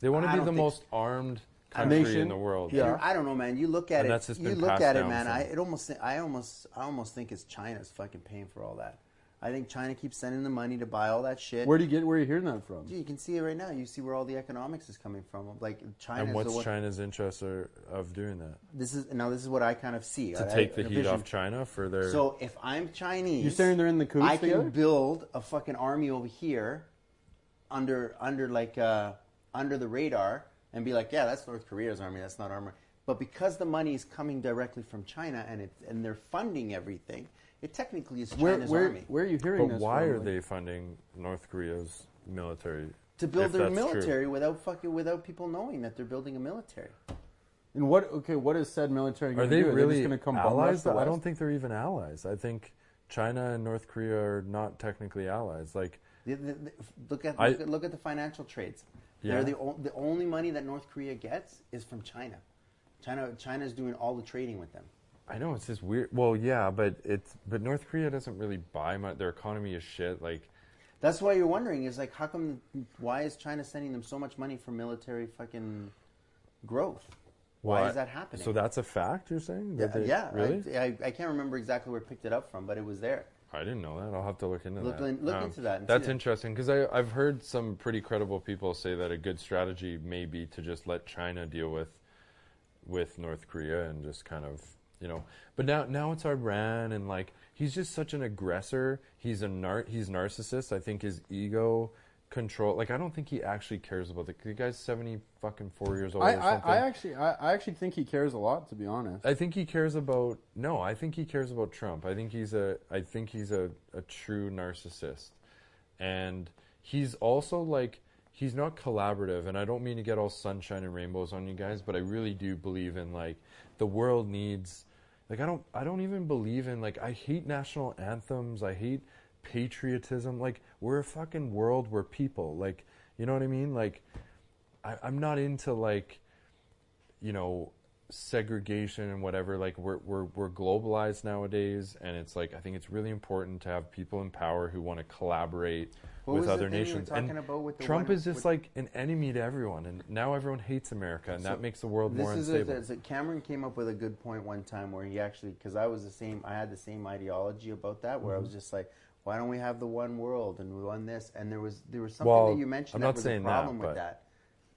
They want I to be the most armed country Nation. in the world. Yeah. I don't know, man. You look at And it. that's just you look at it, man. I it almost I almost I almost think it's China's fucking paying for all that. I think China keeps sending the money to buy all that shit. Where do you get? Where are you hearing that from? Dude, you can see it right now. You see where all the economics is coming from. Like China. And what's the one, China's interest are, of doing that? This is now. This is what I kind of see. To I- take the a heat vision. off China for their. So if I'm Chinese, You're saying they're in the coops I can build a fucking army over here, under under like uh, under the radar, and be like, yeah, that's North Korea's army. That's not armor. But because the money is coming directly from China and it and they're funding everything, it technically is Where, China's where, army where are you hearing but this why from? are Like- they funding North Korea's military? to build if their that's true? military without fucking without people knowing that they're building a military. And what? Okay, what is said military? Are gonna they do? really just going to come allies? the though? I don't think they're even allies. I think China and North Korea are not technically allies. Like, The, the, the, look at I- look at look at the financial trades. Yeah. They're the o- the only money that North Korea gets is from China. China China's doing all the trading with them. I know it's just weird. Well, yeah, but it's but North Korea doesn't really buy much. Their economy is shit. Like, That's why you're wondering is like how come why is China sending them so much money for military fucking growth? Why why- is that happening? So that's a fact you're saying? yeah, they- yeah. Really? I, I, I can't remember exactly where I picked it up from, but it was there. I didn't know that. I'll have to look into Look that. Um, in- look into that That's that. interesting because I've heard some pretty credible people say that a good strategy may be to just let China deal with with North Korea and just kind of you know. But now now it's Iran and like he's just such an aggressor. He's a nar- he's narcissist. I think his ego control. Like I don't think he actually cares about the, the guy's seventy fucking four years old I, or I. I actually, I, I actually think he cares a lot. To be honest, I think he cares about no. I think he cares about Trump. I think he's a. I think he's a, a true narcissist, and he's also like he's not collaborative. And I don't mean to get all sunshine and rainbows on you guys, but I really do believe in like the world needs. Like I don't. I don't even believe in like I hate national anthems. I hate patriotism. Like we're a fucking world. We're people. Like you know what I mean. Like I, I'm not into like you know segregation and whatever like we're we're we're globalized nowadays and it's like I think it's really important to have people in power who want to collaborate What with other thing you were nations talking and about with the Trump one- is just like an enemy to everyone and now everyone hates America and that makes the world more a, unstable. there's a- Cameron came up with a good point one time where he actually because I was the same I had the same ideology about that where I Mm-hmm. was just like why don't we have the one world and we won this and there was there was something Well, that you mentioned I'm that not was saying a that, problem with that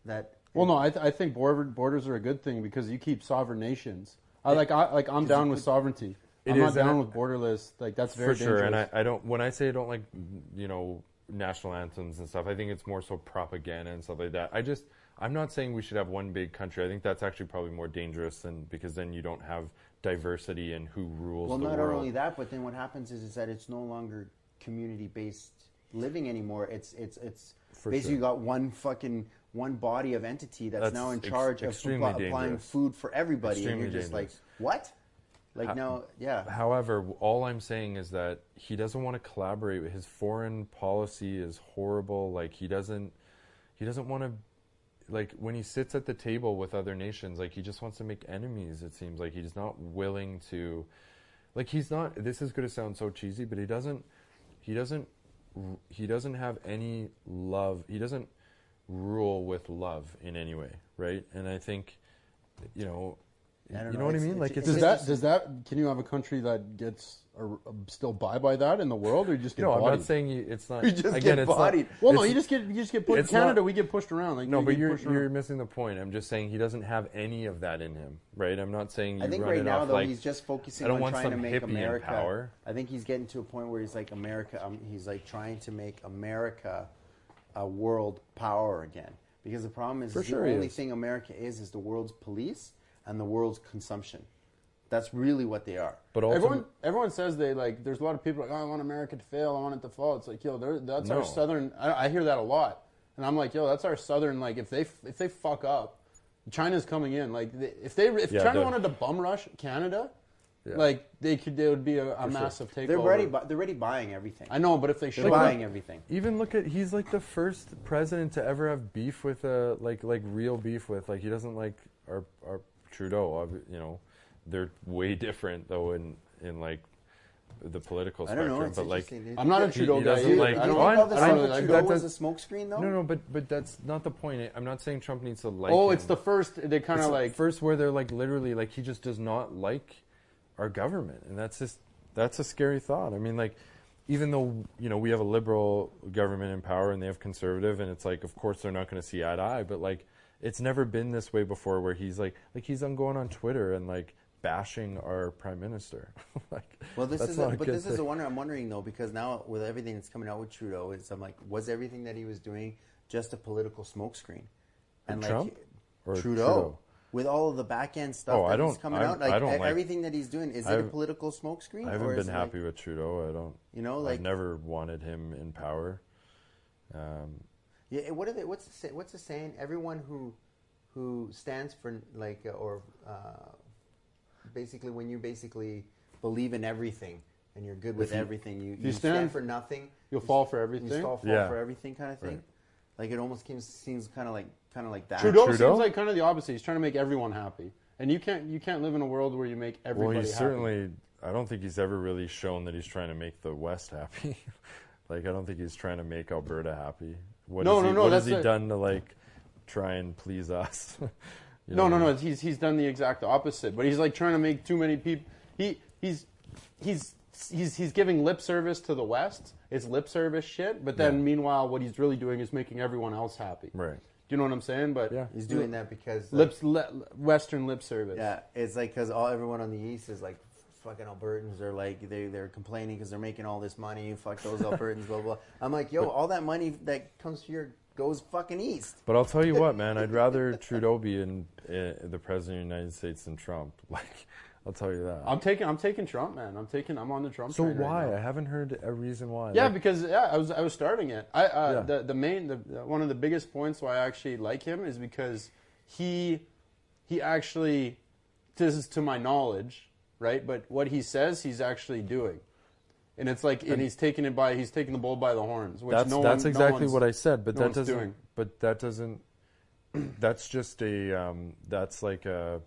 that well, no, I, th- I think border, borders are a good thing because you keep sovereign nations. I like, I like, I'm down with sovereignty. It I'm is, not down and with borderless. Like that's very for sure and I. I don't when I say I don't like you know national anthems and stuff I think it's more so propaganda and stuff like that I just I'm not saying we should have one big country I think that's actually probably more dangerous than because then you don't have diversity in who rules well the not world only that but then what happens is, is that it's no longer community based living anymore it's it's it's For basically sure. you got one fucking one body of entity that's, That's now in ex- charge of extremely supply- applying dangerous. food for everybody Extremely and you're just dangerous. like what like Ha- no yeah However, all I'm saying is that he doesn't want to collaborate. His foreign policy is horrible. Like he doesn't, he doesn't want to, like when he sits at the table with other nations, like he just wants to make enemies. It seems like he's not willing to, like he's not. This is going to sound so cheesy, but he doesn't, he doesn't, he doesn't have any love. He doesn't rule with love in any way, right? And I think, you know. I don't you know, know, what I mean? Like it's does it's, that does that can you have a country that gets or still buy by that in the world or you just get no, I'm not saying you, it's not. [laughs] You just again, get it's not- bodied. well, no, you just get you just get put. it's Canada, not- we get pushed around. Like No, you but you're you're missing the point. I'm just saying he doesn't have any of that in him, right? I'm not saying you I think run right it now off though like he's just focusing on trying some to make America. power. I think he's getting to a point where he's like America. Um, he's like trying to make America a world power again. Because the problem is, For the sure he only is. thing America is is the world's police and the world's consumption. That's really what they are. but Everyone, everyone says they like. There's a lot of people like, oh, I want America to fail. I want it to fall. It's like, yo, they're- that's No. our southern. I, I hear that a lot, and I'm like, yo, that's our southern. Like, if they if they fuck up, China's coming in. Like, they, if they if Yeah, China wanted to bum rush Canada, Yeah. like they could, they would be a, a sure. massive takeover. They're already bu- they're already buying everything. I know, but if they They're should, buying everything. even look at he's like the first president to ever have beef with a like like real beef with like he doesn't like our our Trudeau. ob- You know, they're way different though in in like the political I don't spectrum, know. It's but like. I'm not a Trudeau he guy. doesn't either. like- I you don't. Think I- all the I don't- with I- Trudeau that was a smokescreen, though? no, no, but but that's not the point. I'm not saying Trump needs to like. oh, him. it's the first. They kind of like. first where they're like literally like he just does not like our government, and that's just that's a scary thought. I mean, like even though you know we have a liberal government in power and they have conservative, and it's like of course they're not going to see eye to eye, but like it's never been this way before where he's like like he's on going on Twitter and like bashing our prime minister. [laughs] like Well, this that's is, a, but this is thing. a wonder. I'm wondering though, because now with everything that's coming out with Trudeau, it's I'm like, was everything that he was doing just a political smokescreen? And like Trump? Or Trudeau, Trudeau? with all of the back end stuff Oh, I that he's don't- coming I'm- out, like, I like- everything that he's doing, is it a I've- political smokescreen? I haven't is been happy Like, with Trudeau. I don't. you know, like I've never wanted him in power. Um, Yeah, what are they? What's the say, what's the saying? Everyone who who stands for like uh, or uh, basically when you basically believe in everything and you're good with you- everything, you, you you stand, stand- for nothing. You'll you fall s- for You everything. fall, fall Yeah. for everything kind of thing. Right. Like it almost seems seems kind of like kind of like that. Trudeau, Trudeau? seems like kind of the opposite. He's trying to make everyone happy, and you can't you can't live in a world where you make well, everybody he's happy. certainly. I don't think he's ever really shown that he's trying to make the West happy. [laughs] like I don't think he's trying to make Alberta happy. What No, has no, he, no, What has he it. done to like try and please us? [laughs] You No, no, no. He's he's done the exact opposite. But he's like trying to make too many people. He he's he's he's he's giving lip service to the West. It's lip service shit. But then Yeah. meanwhile, what he's really doing is making everyone else happy. Right. Do you know what I'm saying? But Yeah. He's doing that because like, lips le, Western lip service. Yeah, it's like because all everyone on the east is like fucking Albertans are like they they're complaining because they're making all this money. Fuck those Albertans, blah blah. I'm like, yo, all that money that comes here goes fucking east. But I'll tell you what, man. I'd rather Trudeau be in, uh the president of the United States than Trump. [laughs] Like, I'll tell you that. I'm taking I'm taking Trump, man. I'm taking I'm on the Trump. so train right why? now. I haven't heard a reason why. Yeah, Like, because yeah, I was I was starting it. I uh, Yeah. the the main the, the- one of the biggest points why I actually like him is because he he actually this is to my knowledge, right? But what he says, he's actually doing, and it's like and he's taking it by he's taking the bull by the horns, which that's no that's one, no exactly one's- what I said. But no that doesn't. doing. But that doesn't. [clears throat] That's just a. Um, that's like a,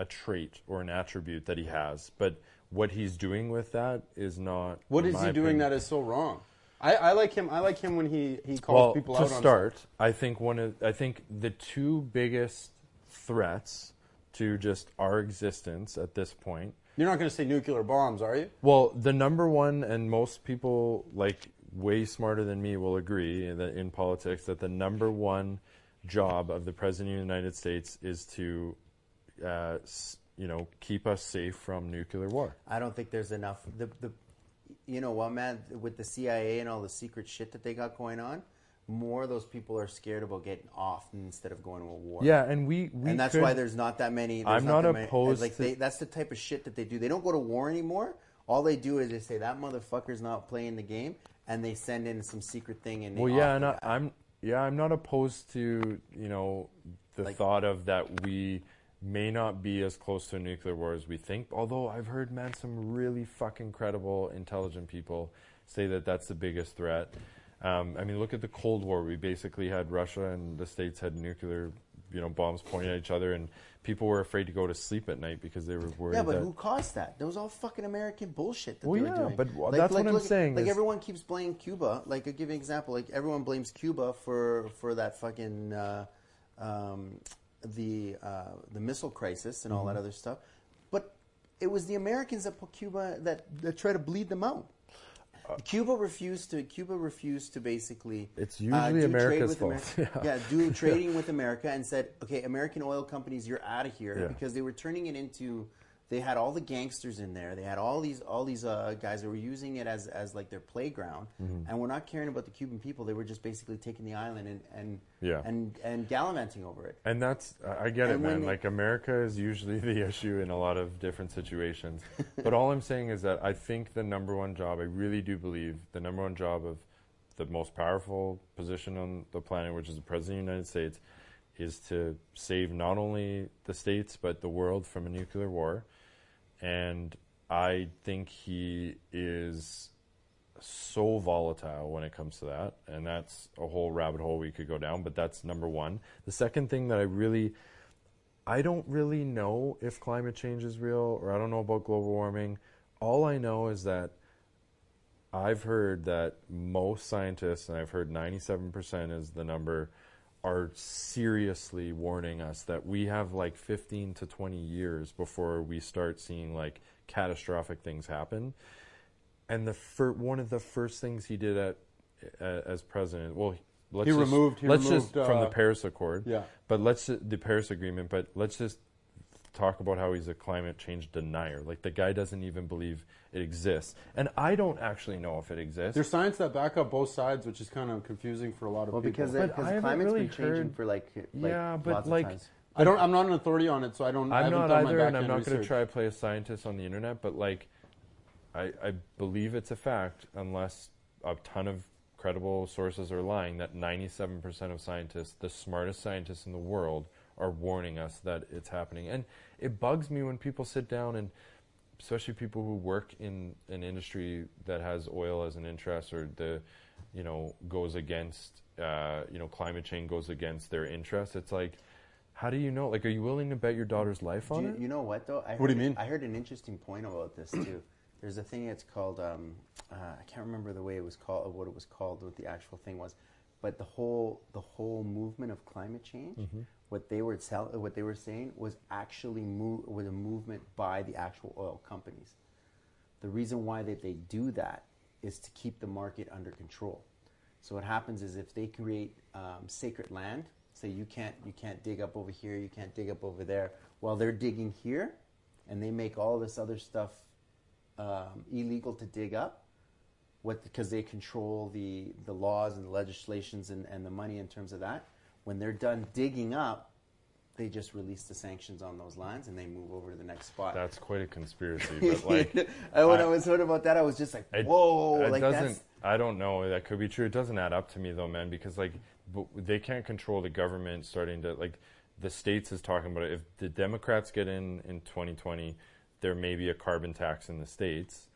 a trait or an attribute that he has. But what he's doing with that is not. What is he doing opinion- that is so wrong? I, I like him. I like him when he he calls well, people to out on start, I think one of I think the two biggest threats to just our existence at this point. You're not going to say nuclear bombs, are you? Well, the number one, and most people like way smarter than me will agree that in politics that the number one job of the president of the United States is to, uh, you know, keep us safe from nuclear war. I don't think there's enough. The the you know what, man? With the CIA and all the secret shit that they got going on, more of those people are scared about getting off instead of going to a war. Yeah, and we, we and that's could- why there's not that many. I'm not many- opposed Like to- they, that's the type of shit that they do. They don't go to war anymore. All they do is they say that motherfucker's not playing the game, and they send in some secret thing. And Well, yeah, and I, I'm yeah, I'm not opposed to you know the Like- thought of that we may not be as close to a nuclear war as we think. Although I've heard man some really fucking credible, intelligent people say that that's the biggest threat. Um, I mean, look at the Cold War. We basically had Russia and the states had nuclear, you know, bombs pointing at each other, and people were afraid to go to sleep at night because they were worried. Yeah, but who caused that? That was all fucking American bullshit that Well, they were yeah, doing. but w- that's what I'm saying Like everyone keeps blaming Cuba. Like I give you an example. Like everyone blames Cuba for for that fucking uh, um, the uh, the missile crisis and all Mm-hmm. that other stuff. But it was the Americans that put Cuba that that tried to bleed them out. Cuba refused to. Cuba refused to basically. Uh, It's uh, usually do trade America's with fault. Amer- [laughs] yeah, do trading with America and said, okay, American oil companies, you're out of here Yeah. because they were turning it into. They had all the gangsters in there. They had all these all these uh, guys that were using it as, as like their playground, Mm-hmm. and we're not caring about the Cuban people. They were just basically taking the island and and Yeah. and, and gallivanting over it. And that's I get it, And when man. they- like America is usually [laughs] the issue in a lot of different situations. but all I'm saying is that I think the number one job, I really do believe, the number one job of the most powerful position on the planet, which is the president of the United States, is to save not only the states but the world from a nuclear war. And I think he is so volatile when it comes to that, and that's a whole rabbit hole we could go down. But that's number one. The second thing that I really, I don't really know if climate change is real, or I don't know about global warming. All I know is that I've heard that most scientists, and I've heard 97% is the number, are seriously warning us that we have like 15 to 20 years before we start seeing like catastrophic things happen. And the fir- one of the first things he did at uh, as president, well, let's He just, removed- he let's removed, just from the uh, Paris Accord, Yeah. but let's the Paris Agreement. But let's just talk about how he's a climate change denier. Like the guy doesn't even believe it exists, and I don't actually know if it exists. There's science that back up both sides, which is kind of confusing for a lot of Well, people. because But because I haven't climate's really been changing heard- for like, like Yeah, but lots like- of times. I don't. I'm not an authority on it, so I don't. I I'm haven't not done my either, and I'm not going to try to play a scientist on the internet. But like, I, I believe it's a fact, unless a ton of credible sources are lying. That 97% of scientists, the smartest scientists in the world, are warning us that it's happening. And it bugs me when people sit down and, especially people who work in an industry that has oil as an interest or the, you know, goes against, uh, you know, climate change goes against their interests. It's like. How do you know? Like, are you willing to bet your daughter's life Do on you, it? you know what though? I What do you mean? I heard an interesting point about this too. There's a thing that's called um, uh, I can't remember the way it was called, what it was called, what the actual thing was, but the whole the whole movement of climate change, Mm-hmm. What they were what they were saying was actually move was a movement by the actual oil companies. The reason why that they do that is to keep the market under control. So what happens is if they create um, sacred land, say you can't you can't dig up over here, you can't dig up over there, while they're digging here, and they make all this other stuff um, illegal to dig up, what because they control the the laws and the legislations and, and the money in terms of that. When they're done digging up, they just release the sanctions on those lines and they move over to the next spot. That's quite a conspiracy, [laughs] but like, [laughs] when I, I- was heard about that, I was just like, "Whoa!" it like doesn't. I don't know. That could be true. It doesn't add up to me though, man. Because like, they can't control the government starting to like. The states is talking about it. If the Democrats get in in 2020, there may be a carbon tax in the states,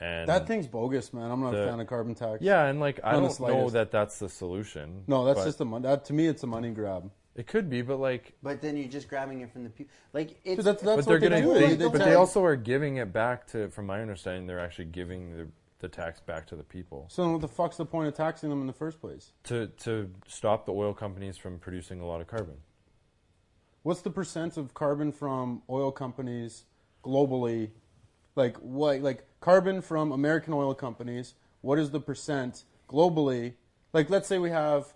and That thing's bogus, man. I'm not The- a fan of carbon tax. Yeah, and like I don't know that that's the solution. No, that's just a mon- that to me. It's a money grab. It could be, but like, But then you're just grabbing it from the people. Like it's But that's that's but they're what gonna. They, They, they but they also are giving it back to. From my understanding, they're actually giving the the tax back to the people. So what the fuck's the point of taxing them in the first place? to to stop the oil companies from producing a lot of carbon. What's the percent of carbon from oil companies globally? Like what? Like carbon from American oil companies. What is the percent globally? Like let's say we have.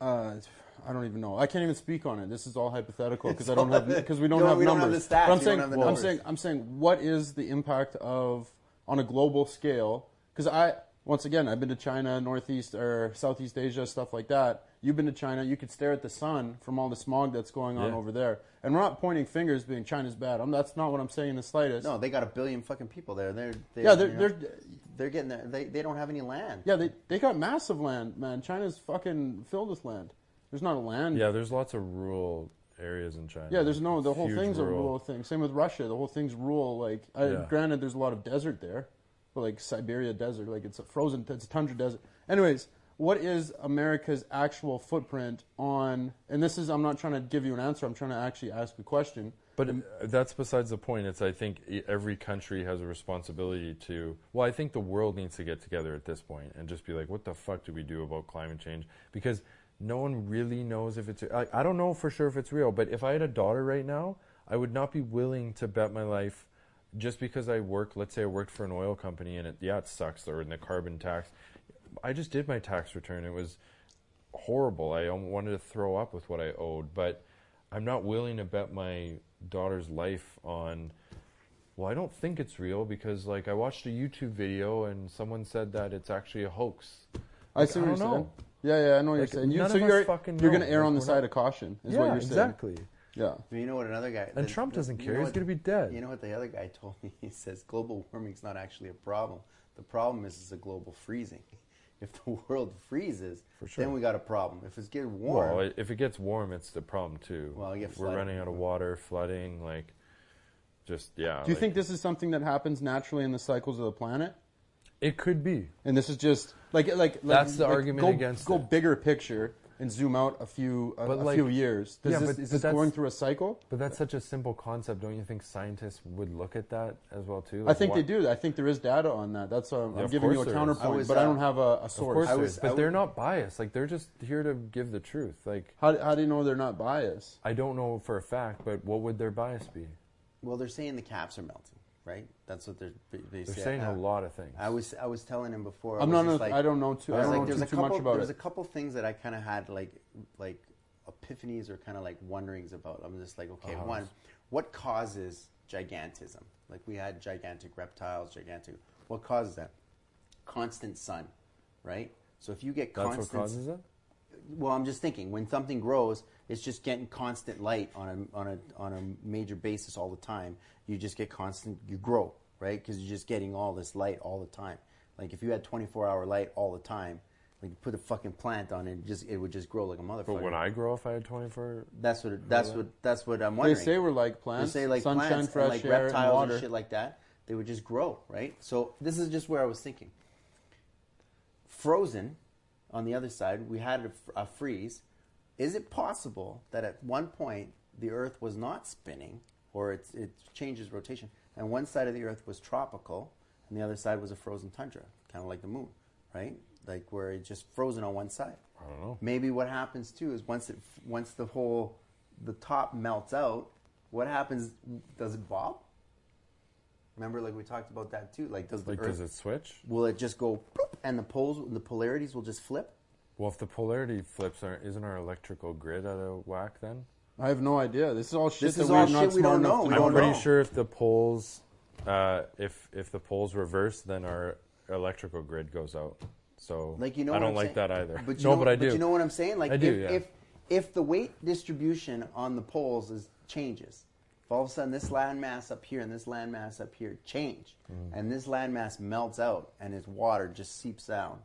Uh, I don't even know. I can't even speak on it. This is all hypothetical because I don't have because we don't No, have we don't have numbers. the stats. I'm saying have I'm saying I'm saying what is the impact of on a global scale? Because I once again I've been to China, Northeast or Southeast Asia, stuff like that. You've been to China. You could stare at the sun from all the smog that's going on Yeah. over there. And we're not pointing fingers, being China's bad. I'm, that's not what I'm saying in the slightest. no, they got a billion fucking people there. They're, they're yeah, they're, you know, they're they're getting there. They they don't have any land. yeah they they got massive land, man. China's fucking filled with land. There's not a land. Yeah, there's lots of rural areas in China. Yeah, there's no. The whole Huge thing's a rural thing. Same with Russia. The whole thing's rural. Like, I, Yeah. granted, there's a lot of desert there, but like Siberia desert, like it's a frozen, it's a tundra desert. Anyways, what is America's actual footprint on? And this is, I'm not trying to give you an answer. I'm trying to actually ask a question. But uh, that's besides the point. It's I think every country has a responsibility to. Well, I think the world needs to get together at this point and just be like, what the fuck do we do about climate change? Because no one really knows if it's. I, I don't know for sure if it's real. But if I had a daughter right now, I would not be willing to bet my life just because I work. Let's say I worked for an oil company and it yeah it sucks or in the carbon tax. I just did my tax return. It was horrible. I wanted to throw up with what I owed, but I'm not willing to bet my daughter's life on. Well, I don't think it's real because, like, I watched a YouTube video and someone said that it's actually a hoax. I Like, see I what you're don't saying. Yeah, yeah, I know what Like, you're saying. You, none so of us you're fucking you're going to err on the we're side not- of caution. Is yeah, what you're saying. exactly. Yeah. But you know what another guy And the- Trump the- doesn't you care. know He's gonna be dead. You know what the other guy told me? [laughs] He says global warming's not actually a problem. The problem is it's a global freezing. [laughs] If the world freezes, For sure. then we got a problem. If it's getting warm, Well, if it gets warm, it's the problem too. Well, you get We're flooding. running out of water, flooding, like, just yeah. Do you like- think this is something that happens naturally in the cycles of the planet? it could be? And this is just like like, like That's the like, argument go, against Go it. bigger picture, and and zoom out a few a, But, a few years. Does Yeah, this, but- is but this going through a cycle? But that's such a simple concept. Don't you think scientists would look at that as well too? I think why- they do. I think there is data on that. That's um, Yeah, I'm giving you a course there is. counterpoint, I was, but I uh, don't have a, a Of source. course, I was- but I they're not biased. Like they're just here to give the truth. Like How, how do you know they're not biased? I don't know for a fact, but what would their bias be? Well, they're saying the caps are melting, right? That's what they're. They They're say. saying Uh, a lot of things. I was I was telling him before. I I'm was not. just a- like- I don't know too. I I don't like, know there's too, a too couple. much about there's it. a couple things that I kind of had like like epiphanies or kind of like wonderings about. I'm just like, okay, Uh-huh. one, what causes gigantism? Like we had gigantic reptiles, gigantic. What causes that? Constant sun, right? So if you get That's what constant, causes it. well, I'm just thinking when something grows, it's just getting constant light on a on a on a major basis all the time. You just get constant. You grow, right? Because you're just getting all this light all the time. Like if you had 24 hour light all the time, like you put a fucking plant on it, just it would just grow like a motherfucker. But when I grow, if I had 24, that's what it, that's what that's what I'm wondering. They say we're like plants. They plants. say like sunshine, plants fresh and like air, reptiles and water. and shit like that. They would just grow, right? So this is just where I was thinking. Frozen, on the other side, we had a, a freeze. Is it possible that at one point the Earth was not spinning, or it, it changes rotation, and one side of the Earth was tropical, and the other side was a frozen tundra, kind of like the moon, right? Like where it's just frozen on one side. I don't know. Maybe what happens too is once it once the whole the top melts out, what happens? Does it bob? Remember, like we talked about that too. Like, does the Like, Earth does it switch? will it just go boop, and the poles, the polarities will just flip? Well, if the polarity flips, isn't our electrical grid out of whack then? I have no idea. This is all shit This that is we're all not shit we smart don't enough know. to We I'm don't pretty know. sure if the poles, uh, if if the poles reverse, then our electrical grid goes out. So Like you know, I what don't I'm like saying? that either. But you no, know, but I do. you know what I'm saying? Like I do, if, yeah. if if the weight distribution on the poles is changes, if all of a sudden this landmass up here and this landmass up here change, Mm. and this landmass melts out and its water just seeps down,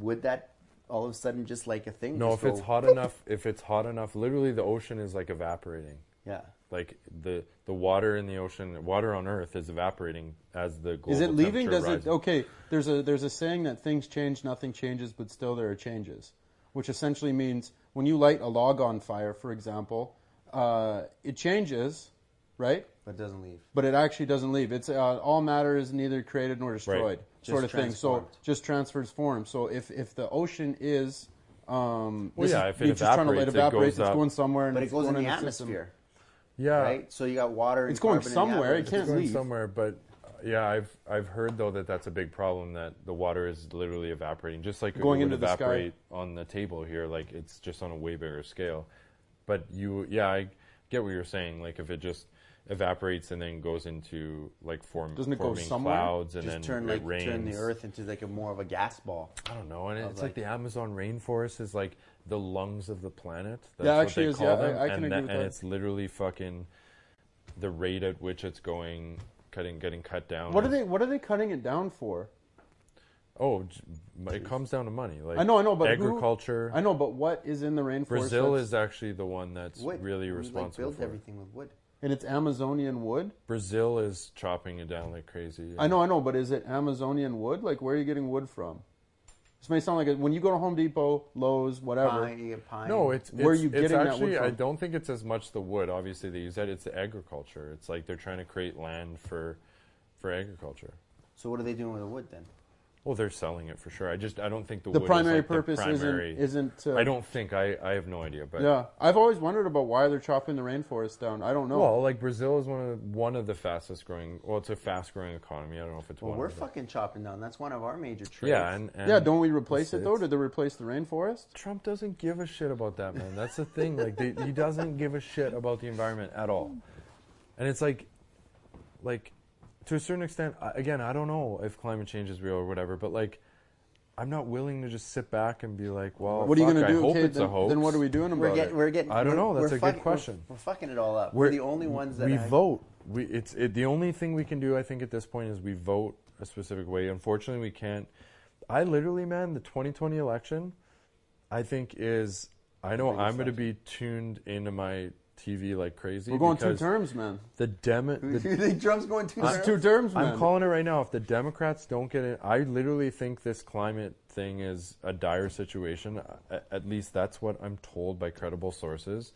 would that all of a sudden just like a thing? no, if it's hot [laughs] enough, if it's hot enough, literally the ocean is like evaporating. yeah. Like the the water in the ocean, water on Earth is evaporating as the global Is it leaving? Does it? Okay. There's a there's a saying that things change, nothing changes, but still there are changes, which essentially means when you light a log on fire, for example, uh, it changes, right? But it doesn't leave. But it actually doesn't leave. It's uh, all matter is neither created nor destroyed, Just sort of thing. So just transfers form. So if if the ocean is um, Well, yeah, is- if it you're just trying to let evaporates, it it evaporate, goes it's up. going somewhere, and But it goes in the in system. atmosphere, Yeah, right? So you got water. And It's going carbon in the somewhere. It can't going leave. somewhere, but uh, yeah, I've I've heard though that that's a big problem that the water is literally evaporating, just like Going it would into the sky. evaporate on the table here. Like it's just on a way bigger scale. But you, yeah, I get what you're saying. Like if it just evaporates and then goes into like form, Doesn't it go forming somewhere? clouds and Just then turn it like rains. turn the Earth into like a more of a gas ball. I don't know, and of it's like, like- the Amazon rainforest is like the lungs of the planet. That's Yeah, what actually they is, call yeah, I- them, I can and, agree with and that. it's literally fucking the rate at which it's going, cutting, getting cut down. What are is- they? What are they cutting it down for? Oh, j- it comes down to money. Like I know, I know, but who- agriculture. I know, but what is in the rainforest? Brazil that's- is actually the one that's Wood. really We, responsible Like, build for it. everything with wood. And it's Amazonian wood. Brazil is chopping it down like crazy. I know, I know, but is it Amazonian wood? Like, where are you getting wood from? This may sound like a, when you go to Home Depot, Lowe's, whatever. Pine, you get pine. No, it's, Where are it's- you it's getting that actually, wood I don't think it's as much the wood. Obviously, they use that. It's the agriculture. It's like they're trying to create land for for agriculture. So what are they doing with the wood then? Well, they're selling it for sure. I just I don't think the, the wood primary is like purpose the primary, isn't isn't. Uh, I don't think I I have no idea, but Yeah, I've always wondered about why they're chopping the rainforest down. I don't know. Well, like Brazil is one of the, one of the fastest growing. Well, it's a fast growing economy. I don't know if it's one. Well, one. we're of the- fucking chopping down. That's one of our major trades. Yeah, and, and yeah, don't we replace it though? Did they replace the rainforest? Trump doesn't give a shit about that, man. That's the thing. Like, they, he doesn't give a shit about the environment at all. And it's like, like, to a certain extent, again, I don't know if climate change is real or whatever, but like, I'm not willing to just sit back and be like, well, what are you fuck, going to I do? hope Okay, it's then, a hoax. then what are we doing about We're it? getting, we're getting. I don't know. we're- That's we're a good question. We're, we're fucking it all up. We're, the only ones that we have- vote. We it's it, the only thing we can do. I think at this point is we vote a specific way. Unfortunately, we can't. I literally, man, the 2020 election, I think is. I know I'm going to be tuned into my TV like crazy. We're going two terms, man. The Demo- [laughs] You think Trump's going two terms? two terms, man. I'm calling it right now. If the Democrats don't get it, I literally think this climate thing is a dire situation. At least that's what I'm told by credible sources.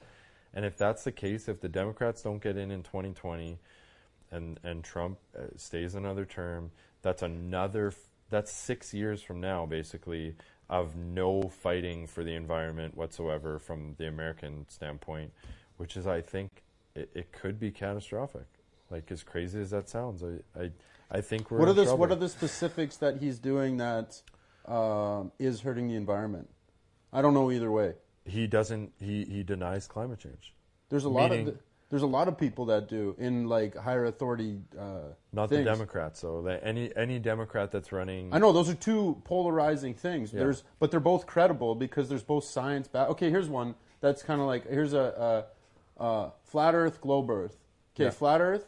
And if that's the case, if the Democrats don't get in in 2020, and and Trump uh, stays another term, that's another. That's six years from now, basically, of no fighting for the environment whatsoever from the American standpoint, which is, I think, it, it could be catastrophic. Like as crazy as that sounds, I I, I think we're What are the trouble. what are the specifics that he's doing that um, is hurting the environment? I don't know either way. he doesn't he he denies climate change. There's a lot Meaning- of there's a lot of people that do in like higher authority. Uh, Not things. the Democrats, though. Any any Democrat that's running, I know those are two polarizing things. Yeah. There's, but they're both credible because there's both science back. Okay, here's one that's kind of like here's a, a, a flat Earth, globe Earth. Okay, Yeah. flat Earth,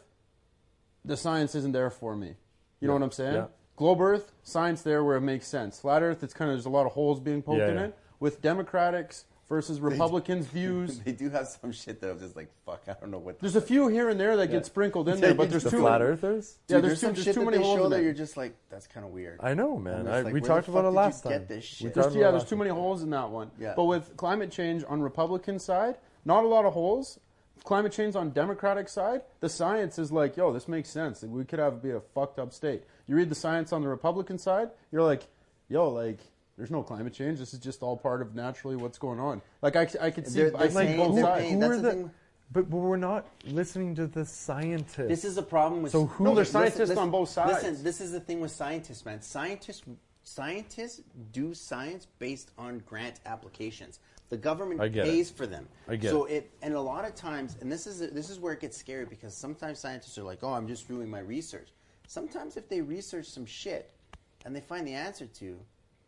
the science isn't there for me. You know what I'm saying? Yeah. Globe Earth, science there where it makes sense. Flat Earth, it's kind of there's a lot of holes being poked Yeah, in it. With Democrats versus Republicans' [laughs] views, They do have some shit that I'm just like, fuck, I don't know what. there's a few here and there that get sprinkled in there, but [laughs] there's the too flat earthers. Yeah, Dude, there's, too, some there's shit too that many they holes show in that it. you're just like, that's kind of weird. I know, man. I, like, we talked about it did you last get time. this shit? There's, yeah, there's too many holes in that one. Yeah. But with climate change on Republican side, not a lot of holes. Climate change on Democratic side, the science is like, yo, this makes sense. We could have be a fucked up state. You read the science on the Republican side, you're like, yo, like, there's no climate change. This is just all part of naturally what's going on. Like, I, I could see, They're- I they're see both they're sides. paying- Who are the the? But, but we're not listening to the scientists. This is a problem with. So who- No, there's scientists listen- on both sides. Listen, this is the thing with scientists, man. Scientists, scientists do science based on grant applications. The government get it. pays for them. I get so it. and a lot of times, and this is this is where it gets scary because sometimes scientists are like, "Oh, I'm just doing my research." Sometimes if they research some shit and they find the answer to,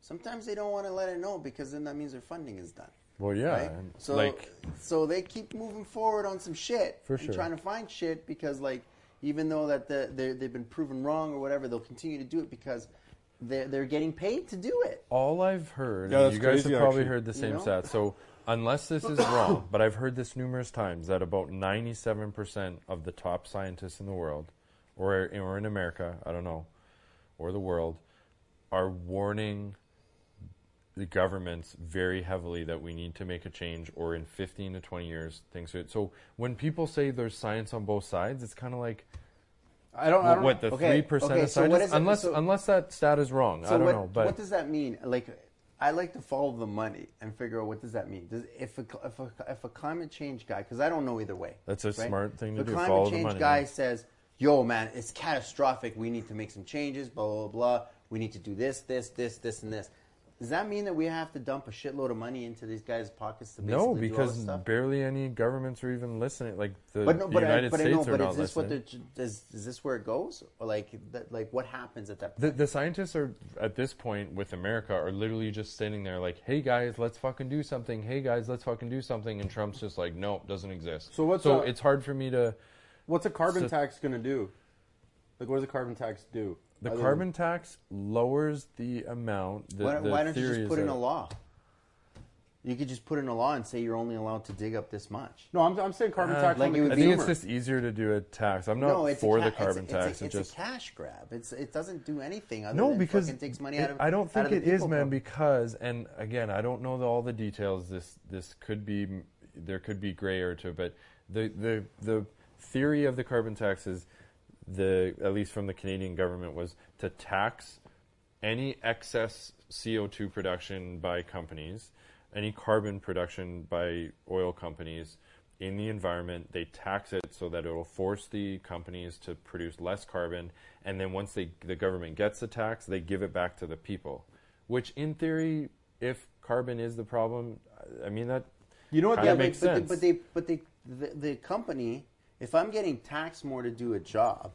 sometimes they don't want to let it know because then that means their funding is done. Well, yeah, Right? So, like- so they keep moving forward on some shit For and sure. trying to find shit because, like, even though that the, they've been proven wrong or whatever, they'll continue to do it because they're, they're getting paid to do it. all I've heard, Yeah, and you guys crazy, have probably actually. heard the same know? stat. So, unless this is [coughs] wrong, but I've heard this numerous times that about 97% of the top scientists in the world, or, or in America, I don't know, or the world, are warning the governments very heavily that we need to make a change, or in 15 to 20 years, things. Are, so, when people say there's science on both sides, it's kind of like I don't, I don't what the know. three Okay, percent okay, so what is it- unless so- unless that stat is wrong. I don't what, know, but what does that mean? Like, I like to follow the money and figure out what does that mean. Does, if, a, if, a, if a climate change guy, because I don't know either way. That's a smart thing to the do, climate follow the change money, guy man. says, "Yo, man, it's catastrophic. We need to make some changes. Blah blah blah. We need to do this, this, this, this, and this." Does that mean that we have to dump a shitload of money into these guys' pockets to basically No, do all because this stuff? barely any governments are even listening. Like the But no, but, I, United but I States know. are But not is this what listening. they're, is, is this where it goes, or like that, like what happens at that point? The, the scientists are at this point with America are literally just sitting there like, "Hey guys, let's fucking do something. Hey guys, let's fucking do something." And Trump's just like, "No, doesn't exist." So what's so a- it's hard for me to. What's a carbon So- tax going to do? Like, what does a carbon tax do? The Other carbon tax lowers the amount. The, why, the why don't you just put in a law? You could just put in a law and say you're only allowed to dig up this much. No, I'm, I'm saying carbon Uh, tax like on it the would I be- think consumer. it's just easier to do a tax. I'm not no, it's for a ca- the carbon it's, tax. It's, a, it's just a cash grab. It's it doesn't do anything other no than because fucking takes money it- out of. I don't out think of the it is, people man. pocket. Because and again, I don't know the, all the details. This this could be there could be gray area to it, but the the the theory of the carbon tax is the at least from the Canadian government was to tax any excess CO2 production by companies, any carbon production by oil companies in the environment. They tax it so that it will force the companies to produce less carbon, and then once they, the government gets the tax, they give it back to the people. Which, in theory, if carbon is the problem, I- mean that. You know what? But, makes but, they, sense. but they but they the, the company. If I'm getting taxed more to do a job,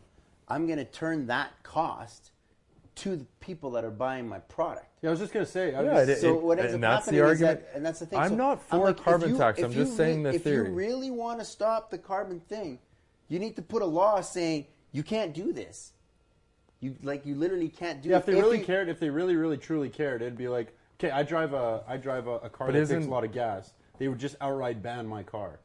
I'm going to turn that cost to the people that are buying my product. Yeah, I was just gonna say. I was Yeah, just- it- So what ends and up that's the happening is argument. that, and that's the thing. I'm So not I'm for like, if carbon you- tax. I'm you just saying the if theory. you really want to stop the carbon thing, you need to put a law saying you can't do this. You like you literally can't do. yeah, it. if they really you- cared, if they really, really, truly cared, it'd be like, okay, I drive a, I drive a, a car that takes a lot of gas. They would just outright ban my car.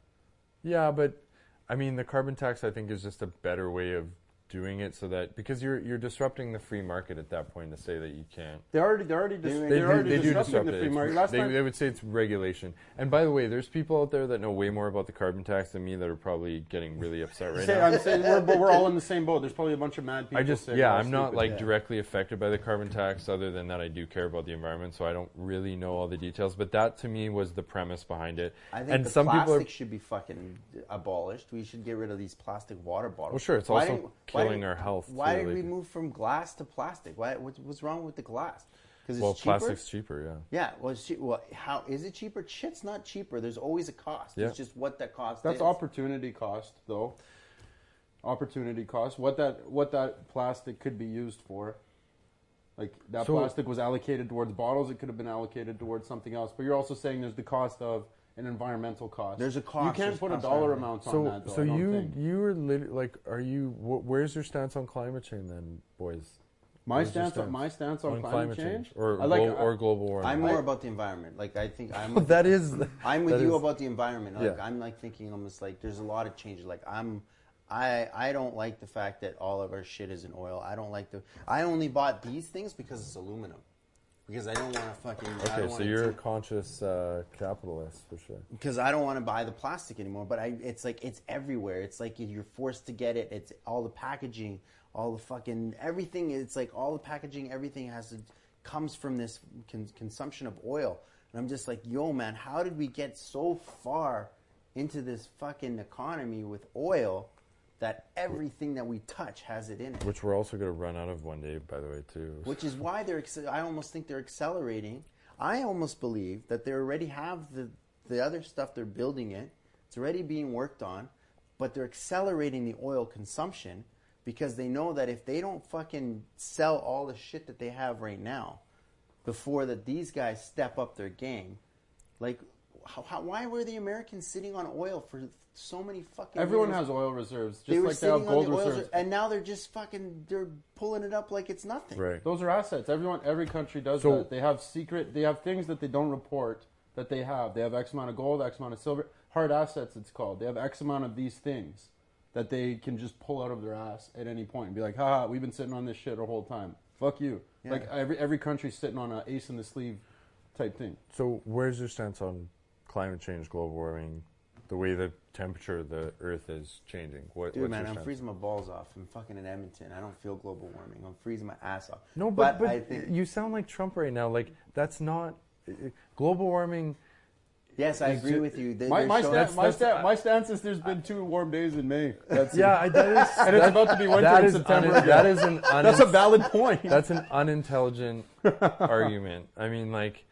Yeah, but I mean, the carbon tax I think is just a better way of doing it so that because you're you're disrupting the free market at that point to say that you can't. They already, they're already, dis- They- they're They, already they disrupting disrupt the free It's- market. Last they, time, they would say it's regulation. And by the way, there's people out there that know way more about the carbon tax than me that are probably getting really upset right say, now. I'm saying we're, but we're all in the same boat. There's probably a bunch of mad people. I just yeah, I'm not stupid. like Yeah. directly affected by the carbon tax. Other than that, I do care about the environment, so I don't really know all the details. But that to me was the premise behind it. I think and the some plastic people are should be fucking abolished. We should get rid of these plastic water bottles. well, sure, it's Why also didn't- why killing did- our health. Why too, did we move from glass to plastic? Why? What's, what's wrong with the glass? Because it's Well, cheaper. plastic's cheaper, yeah. Yeah. Well, it's che- well, how is it cheaper? Shit's not cheaper. There's always a cost. Yeah. It's just what that cost is. That's is. opportunity cost, though. Opportunity cost. What that what that plastic could be used for. Like that So- plastic was allocated towards bottles. It could have been allocated towards something else. But you're also saying there's the cost of an environmental cost. There's a cost, You can't put a dollar amount on So, that. Though, so I you think. you are lit- like, are you? Wh- where's your stance on climate change then, boys? my where's your stance on my stance on, climate, change, or I like glo- or global warming? I'm more I- about the environment. Like I think I'm. [laughs] Well, that is. I'm with you is- about the environment. Like Yeah. I'm like thinking almost like there's a lot of changes. Like I'm I I don't like the fact that all of our shit is in oil. I don't like the I only bought these things because it's aluminum. Because I don't want to fucking Okay, so you're a conscious uh, capitalist for sure. because I don't want to buy the plastic anymore. But I, it's like it's everywhere. It's like you're forced to get it. It's all the packaging, all the fucking everything. It's like all the packaging, everything has to comes from this con- consumption of oil. And I'm just like, yo, man, how did we get so far into this fucking economy with oil that everything that we touch has it in it? Which we're also going to run out of one day, by the way, too. which is why they're. I almost think they're accelerating. I almost believe that they already have the the other stuff. They're building it. It's already being worked on, but they're accelerating the oil consumption because they know that if they don't fucking sell all the shit that they have right now, before that these guys step up their game, like. How, how, why were the Americans sitting on oil for so many fucking? Everyone years? has oil reserves, just They were like they have sitting gold on the oil, reserves. and now they're just fucking. They're pulling it up like it's nothing. right. Those are assets. Everyone, every country does So- that. They have secret. They have things that they don't report that they have. They have X amount of gold, X amount of silver, hard assets. It's called. They have X amount of these things that they can just pull out of their ass at any point and be like, "Ha, we've been sitting on this shit our whole time. Fuck you." Yeah. Like every every country's sitting on an ace in the sleeve type thing. So, where's your stance on climate change, global warming, the way the temperature of the Earth is changing? What, Dude, what's man, your I'm stance? freezing my balls off. I'm fucking in Edmonton. I don't feel global warming. I'm freezing my ass off. No, but, but, I think you sound like Trump right now. Like that's not uh, global warming. yes, I agree ju- with you. They, My they're my, showing- stan- my, that's- stan- my stance is there's been two warm days in May. That's Yeah, I, that is. [laughs] and it's about to be winter that in is September. un- that is an un- That's a valid point. that's an unintelligent [laughs] argument. I mean, like,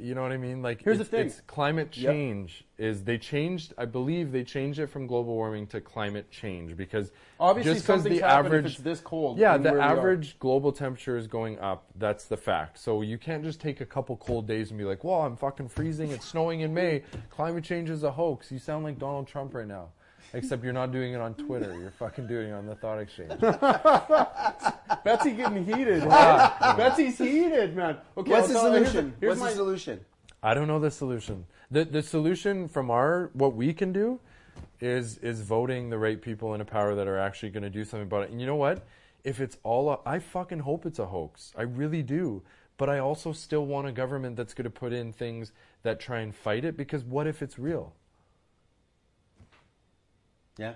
you know what I mean? Like, Here's the it's, thing. it's climate Yep. change is they changed. I believe they changed it from global warming to climate change because Obviously, just because the average if it's this cold. Yeah, the where we are. average global temperature is going up. That's the fact. So you can't just take a couple cold days and be like, "Well, I'm fucking freezing. It's snowing in May. Climate change is a hoax." You sound like Donald Trump right now. Except you're not doing it on Twitter. You're fucking doing it on the Thought Exchange. [laughs] Betsy getting heated. huh? Ah. Betsy's heated, man. Okay, What's the I'll tell- here's solution? Here's What's my the solution? I don't know the solution. The the solution from our what we can do is is voting the right people into power that are actually going to do something about it. And you know what? If it's all a, I fucking hope it's a hoax. I really do. But I also still want a government that's going to put in things that try and fight it because what if it's real? Yeah,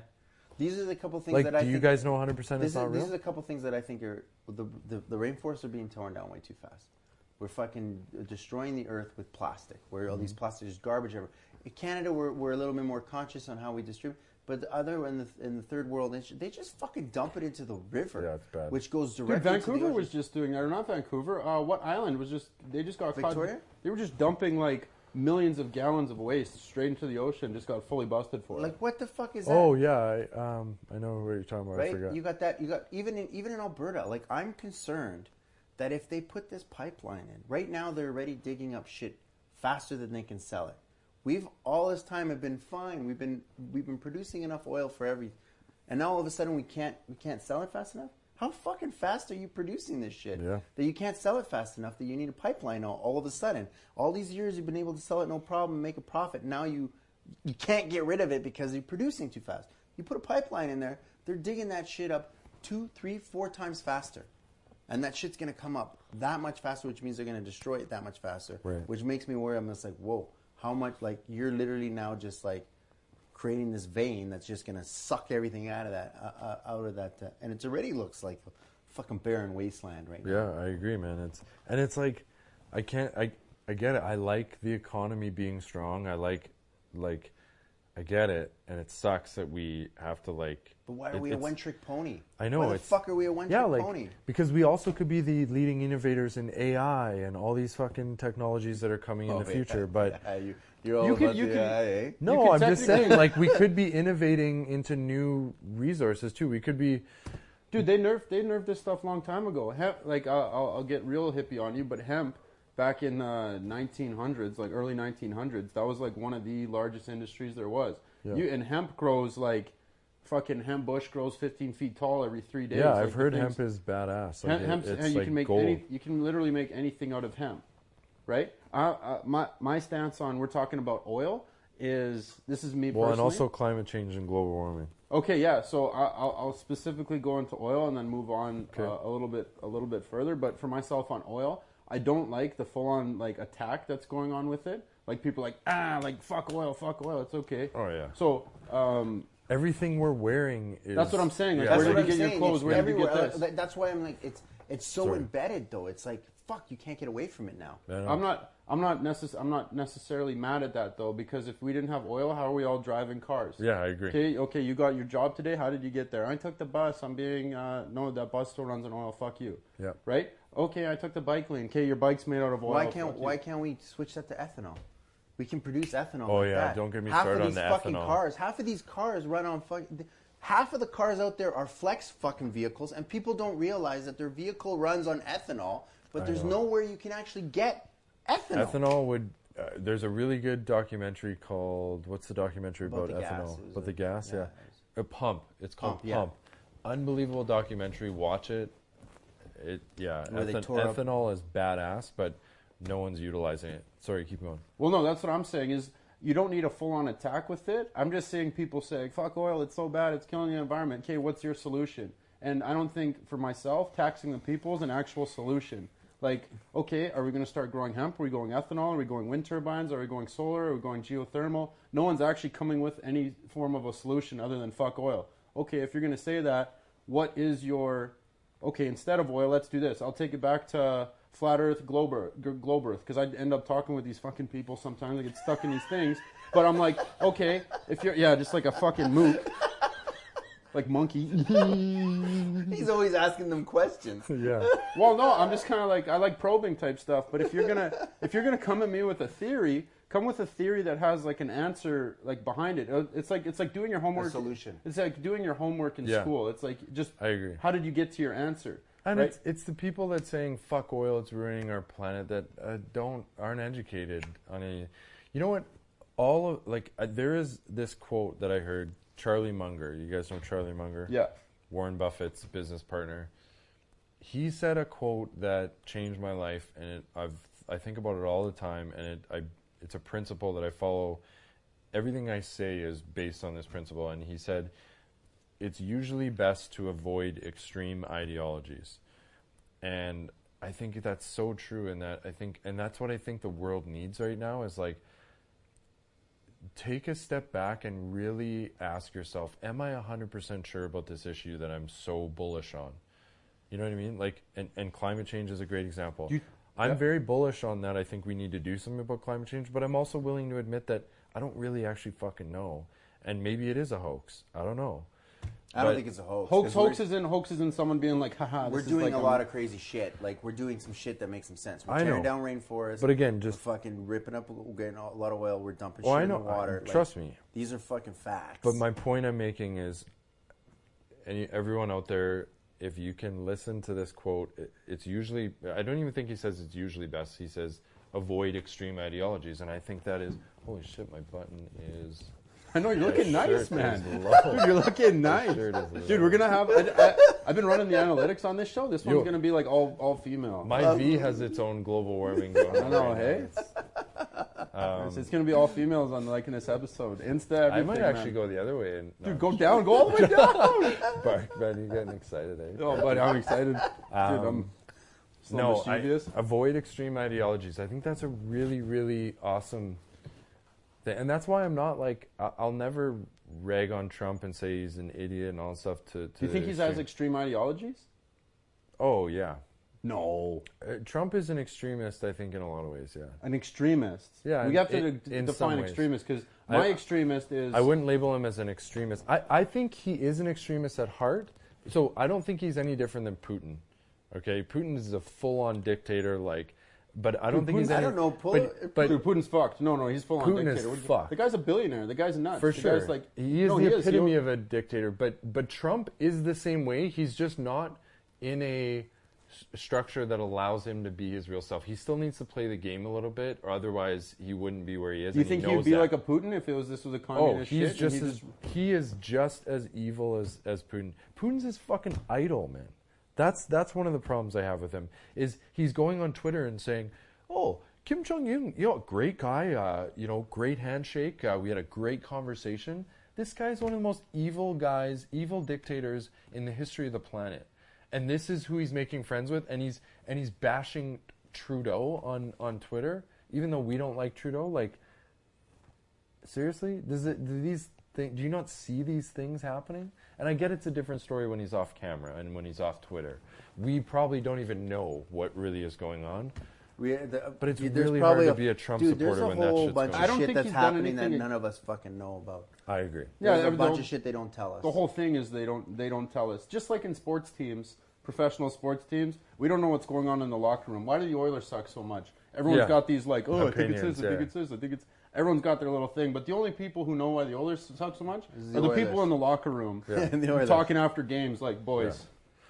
these are the couple things Like that do I you think guys know 100% This it's is, not these are the couple things that I think are the, the the rainforests are being torn down way too fast. We're fucking destroying the earth with plastic. Where all these Mm-hmm. plastic is garbage everywhere. In Canada, we're, we're a little bit more conscious on how we distribute. But the other in the in the third world, they just fucking dump it into the river, Yeah, it's bad. which goes Dude, directly. to Vancouver the was just doing that, or not Vancouver? Uh, what island was just? They just got Victoria? caught. They were just dumping like millions of gallons of waste straight into the ocean. Just got fully busted for it. like what the fuck is that? Oh yeah, I, um, I know what you're talking about. I right? forgot. You got that. You got even in even in Alberta. Like I'm concerned that if they put this pipeline in, right now they're already digging up shit faster than they can sell it. We've all this time have been fine. We've been we've been producing enough oil for every, and now all of a sudden we can't we can't sell it fast enough. How fucking fast are you producing this shit? Yeah. That you can't sell it fast enough. That you need a pipeline all, all of a sudden. All these years you've been able to sell it no problem, make a profit. Now you you can't get rid of it because you're producing too fast. You put a pipeline in there, they're digging that shit up two, three, four times faster. And that shit's gonna come up that much faster, which means they're gonna destroy it that much faster. Right. Which makes me worry. I'm just like, whoa, how much? Like you're literally now just like creating this vein that's just gonna suck everything out of that, uh, uh, out of that, uh, and it already looks like a fucking barren wasteland right now. Yeah, I agree, man. It's and it's like I can't I I get it. I like the economy being strong. I like like I get it, and it sucks that we have to like. But why are it- we a one trick pony? I know Why the fuck are we a one trick yeah, like pony? because we also could be the leading innovators in AI and all these fucking technologies that are coming in Oh, the yeah. future. But [laughs] Yeah, you, you're all You could- about you the could- AI, no, could I'm just saying, like we could be innovating into new resources too. We could be. Dude, they nerfed they nerfed this stuff a long time ago. Hemp, like I'll, I'll, I'll get real hippie on you, but hemp back in uh, 1900s, like early 1900s, that was like one of the largest industries there was. Yeah. You and hemp grows like fucking hemp bush grows 15 feet tall every three days. Yeah, Like, I've heard things- hemp is badass. Like Hemp, it- it's you like can make gold. any, you can literally make anything out of hemp, right? Uh, uh, my my stance on we're talking about oil is this is me well, personally. and also climate change and global warming. Okay, yeah. So I- I'll, I'll specifically go into oil and then move on Okay. uh, a little bit a little bit further. But for myself on oil, I don't like the full on like attack that's going on with it. Like people are like ah like fuck oil, fuck oil. It's okay. Oh yeah. So um, Everything we're wearing is. That's what I'm saying, like, Yeah, where That's did you I'm get your clothes? It's Where did you get everywhere. this? That's why I'm like, it's it's so Sorry. embedded though. It's like fuck, you can't get away from it now. I'm not I'm not necess- I'm not necessarily mad at that though because if we didn't have oil, how are we all driving cars? Yeah, I agree. Okay, okay, you got your job today. How did you get there? I took the bus. I'm being uh, no, that bus still runs on oil. Fuck you. Yeah. Right? Okay, I took the bike lane. Okay, your bike's made out of oil. Why can't Fuck you. Why can't we switch that to ethanol? We can produce ethanol. Oh, like yeah, that. don't get me half started of these fucking cars. Half of these cars run on fucking. Half of the cars out there are flex fucking vehicles, and people don't realize that their vehicle runs on ethanol. But I there's know. nowhere you can actually get ethanol. Ethanol would. Uh, there's a really good documentary called what's the documentary About about, the gas. ethanol? About a- the gas, yeah, yeah. A pump. It's called Pump, yeah. Pump. Unbelievable documentary. Watch it. It yeah. Where they ethan- tore up- ethanol is badass, but no one's utilizing it. Sorry, keep going. Well, no, that's what I'm saying is you don't need a full on attack with it. I'm just seeing people say, fuck oil, it's so bad, it's killing the environment. Okay, what's your solution? And I don't think for myself, taxing the people is an actual solution. Like, okay, are we going to start growing hemp? Are we going ethanol? Are we going wind turbines? Are we going solar? Are we going geothermal? No one's actually coming with any form of a solution other than fuck oil. Okay, if you're going to say that, what is your okay, instead of oil, let's do this. I'll take it back to flat Earth, globe Earth, because I end up talking with these fucking people sometimes. I get stuck in these things, but I'm like, okay, if you're yeah, just like a fucking mook, like monkey. [laughs] He's always asking them questions. [laughs] Yeah. [laughs] well, no, I'm just kind of like I like probing type stuff. But if you're gonna if you're gonna come at me with a theory, come with a theory that has like an answer like behind it. Uh, It's like it's like doing your homework. solution. It's like doing your homework in Yeah. school. It's like just I agree. how did you get to your answer? And right? it's it's the people that saying fuck oil, it's ruining our planet that uh, don't aren't educated on any. You know what? All of like uh, there is this quote that I heard. Charlie Munger. You guys know Charlie Munger? yeah. Warren Buffett's business partner. He said a quote that changed my life, and it, I've I think about it all the time, and it I it's a principle that I follow. Everything I say is based on this principle, and he said, "It's usually best to avoid extreme ideologies," and I think that's so true. In that I think, and that's what I think the world needs right now is like take a step back and really ask yourself, am I 100% sure about this issue that I'm so bullish on? You know what I mean? Like, and, and climate change is a great example. You- I'm yeah. very bullish on that. I think we need to do something about climate change, but I'm also willing to admit that I don't really actually fucking know. And maybe it is a hoax. I don't know. I don't But- think it's a hoax. Hoax, hoax is in hoax is in someone being like, haha. We're this is doing like a lot of crazy shit. Like we're doing some shit that makes some sense. We're I tearing know. down rainforests. But again, just- we're fucking ripping up, we're getting a lot of oil. We're dumping Well, shit I in know. the water. I- Like, trust me. These are fucking facts. But my point I'm making is, any everyone out there, if you can listen to this quote, it, it's usually. I don't even think he says it's usually best. He says avoid extreme ideologies, and I think that is. Holy shit! My button is. I know you're looking nice, man. [laughs] Dude, you're looking nice. Dude, we're gonna have. I, I've been running the analytics on this show. This one's Yo. gonna be like all all female. My V has its own global warming [laughs] going on. I know, right hey? It's- Um, it's going to be all females on like in this episode. Insta. I might actually man. go the other way and no, Dude, go down. Go all the way down. [laughs] bark, Ben, you're getting excited, eh? oh, buddy, I'm excited. Dude, I'm Um, so no, I, avoid extreme ideologies. I think that's a really, really awesome and that's why I'm not like I- I'll never rag on Trump and say he's an idiot and all that stuff. To, to Do you think he has extreme. ideologies? Oh yeah, No. uh, Trump is an extremist. I think in a lot of ways. Yeah, An extremist. Yeah, we have to de- in define extremist because I- my extremist is. I wouldn't label him as an extremist. I, I think he is an extremist at heart. So I don't think he's any different than Putin. Okay, Putin is a full-on dictator. Like, but I don't Dude, think he's. Putin- I don't know. Pull, But, but Dude, Putin's fucked. No, no, he's full on Putin is dictator. You- fucked. The guy's a billionaire. The guy's nuts. For the sure, like, he is no, the he epitome He- of a dictator. But but Trump is the same way. He's just not in a structure that allows him to be his real self. He still needs to play the game a little bit, or otherwise he wouldn't be where he is. Do you think he he'd be that. like a Putin if it was this was a Oh, communist he's shit? just he as he is just as evil as as Putin. Putin's his fucking idol, man. That's that's one of the problems I have with him. Is he's going on Twitter and saying, "Oh, Kim Jong Un, you know, great guy. Uh, you know, great handshake. Uh, we had a great conversation. This guy's one of the most evil guys, evil dictators in the history of the planet, and this is who he's making friends with. And he's and he's bashing Trudeau on on Twitter, even though we don't like Trudeau. Like, seriously, does it? Do these things? Do you not see these things happening? And I get it's a different story when he's off camera and when he's off Twitter. We probably don't even know what really is going on. We, the, But it's there's really probably hard to be a Trump dude, supporter a when that whole shit's bunch going of I don't shit think that's he's done happening that none of us fucking know about. I agree. Yeah, There's a the- bunch of shit they don't tell us. The whole thing is they don't they don't tell us. Just like in sports teams, professional sports teams, we don't know what's going on in the locker room. Why do the Oilers suck so much? Everyone's Yeah. got these like, oh, I think it's Opinions, this, I think yeah. it's this, I think it's. Everyone's got their little thing, but the only people who know why the Oilers suck so much the are the people in the locker room Yeah. [laughs] The talking after games, like, boys,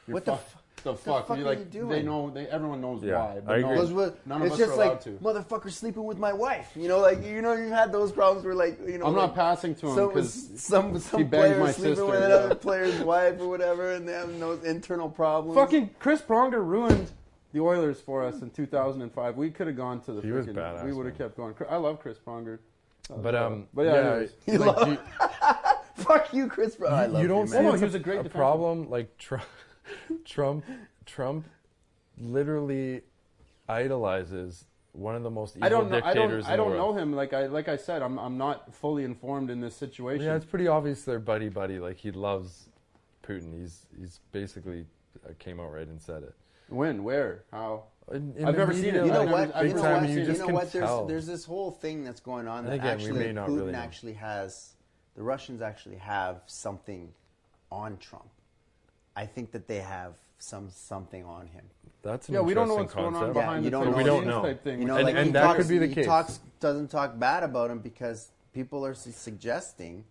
you're What the fuck- the fuck? fuck You're are like, you doing? They know. They everyone knows Yeah, why. But no, agree. None of it's us just are like allowed to. motherfucker sleeping with my wife. You know, like you know, you've had those problems where like you know. I'm like, not passing to him because some some player my sleeping sister, with yeah. another player's wife or whatever, and they have those internal problems. Fucking Chris Pronger ruined the Oilers for us in 2005. We could have gone to the. He was badass, We would have kept going. I love Chris Pronger. But um, But yeah, anyways. [laughs] You like, love- you- [laughs] Fuck you, Chris. Bro. I love you don't you, see man. no, it's he a, was a great a problem like [laughs] Trump, Trump, Trump, literally idolizes one of the most evil I don't know. I don't. I in the don't know world. him. Like I like I said, I'm I'm not fully informed in this situation. Yeah, it's pretty obvious they're buddy buddy. Like he loves Putin. He's he's basically uh, came out right and said it. When, where, how? In, in I've never seen it. You know I've what? never- you know time, what? seen you know what? There's tell. there's this whole thing that's going on that again, actually Putin really actually has. The Russians actually have something on Trump. I think that they have some something on him. That's an Yeah, we don't know interesting what's going on behind you the don't curtains know. We don't know. type thing. You know, And- like and that talks, could be the he case. talks doesn't talk bad about him because people are su- suggesting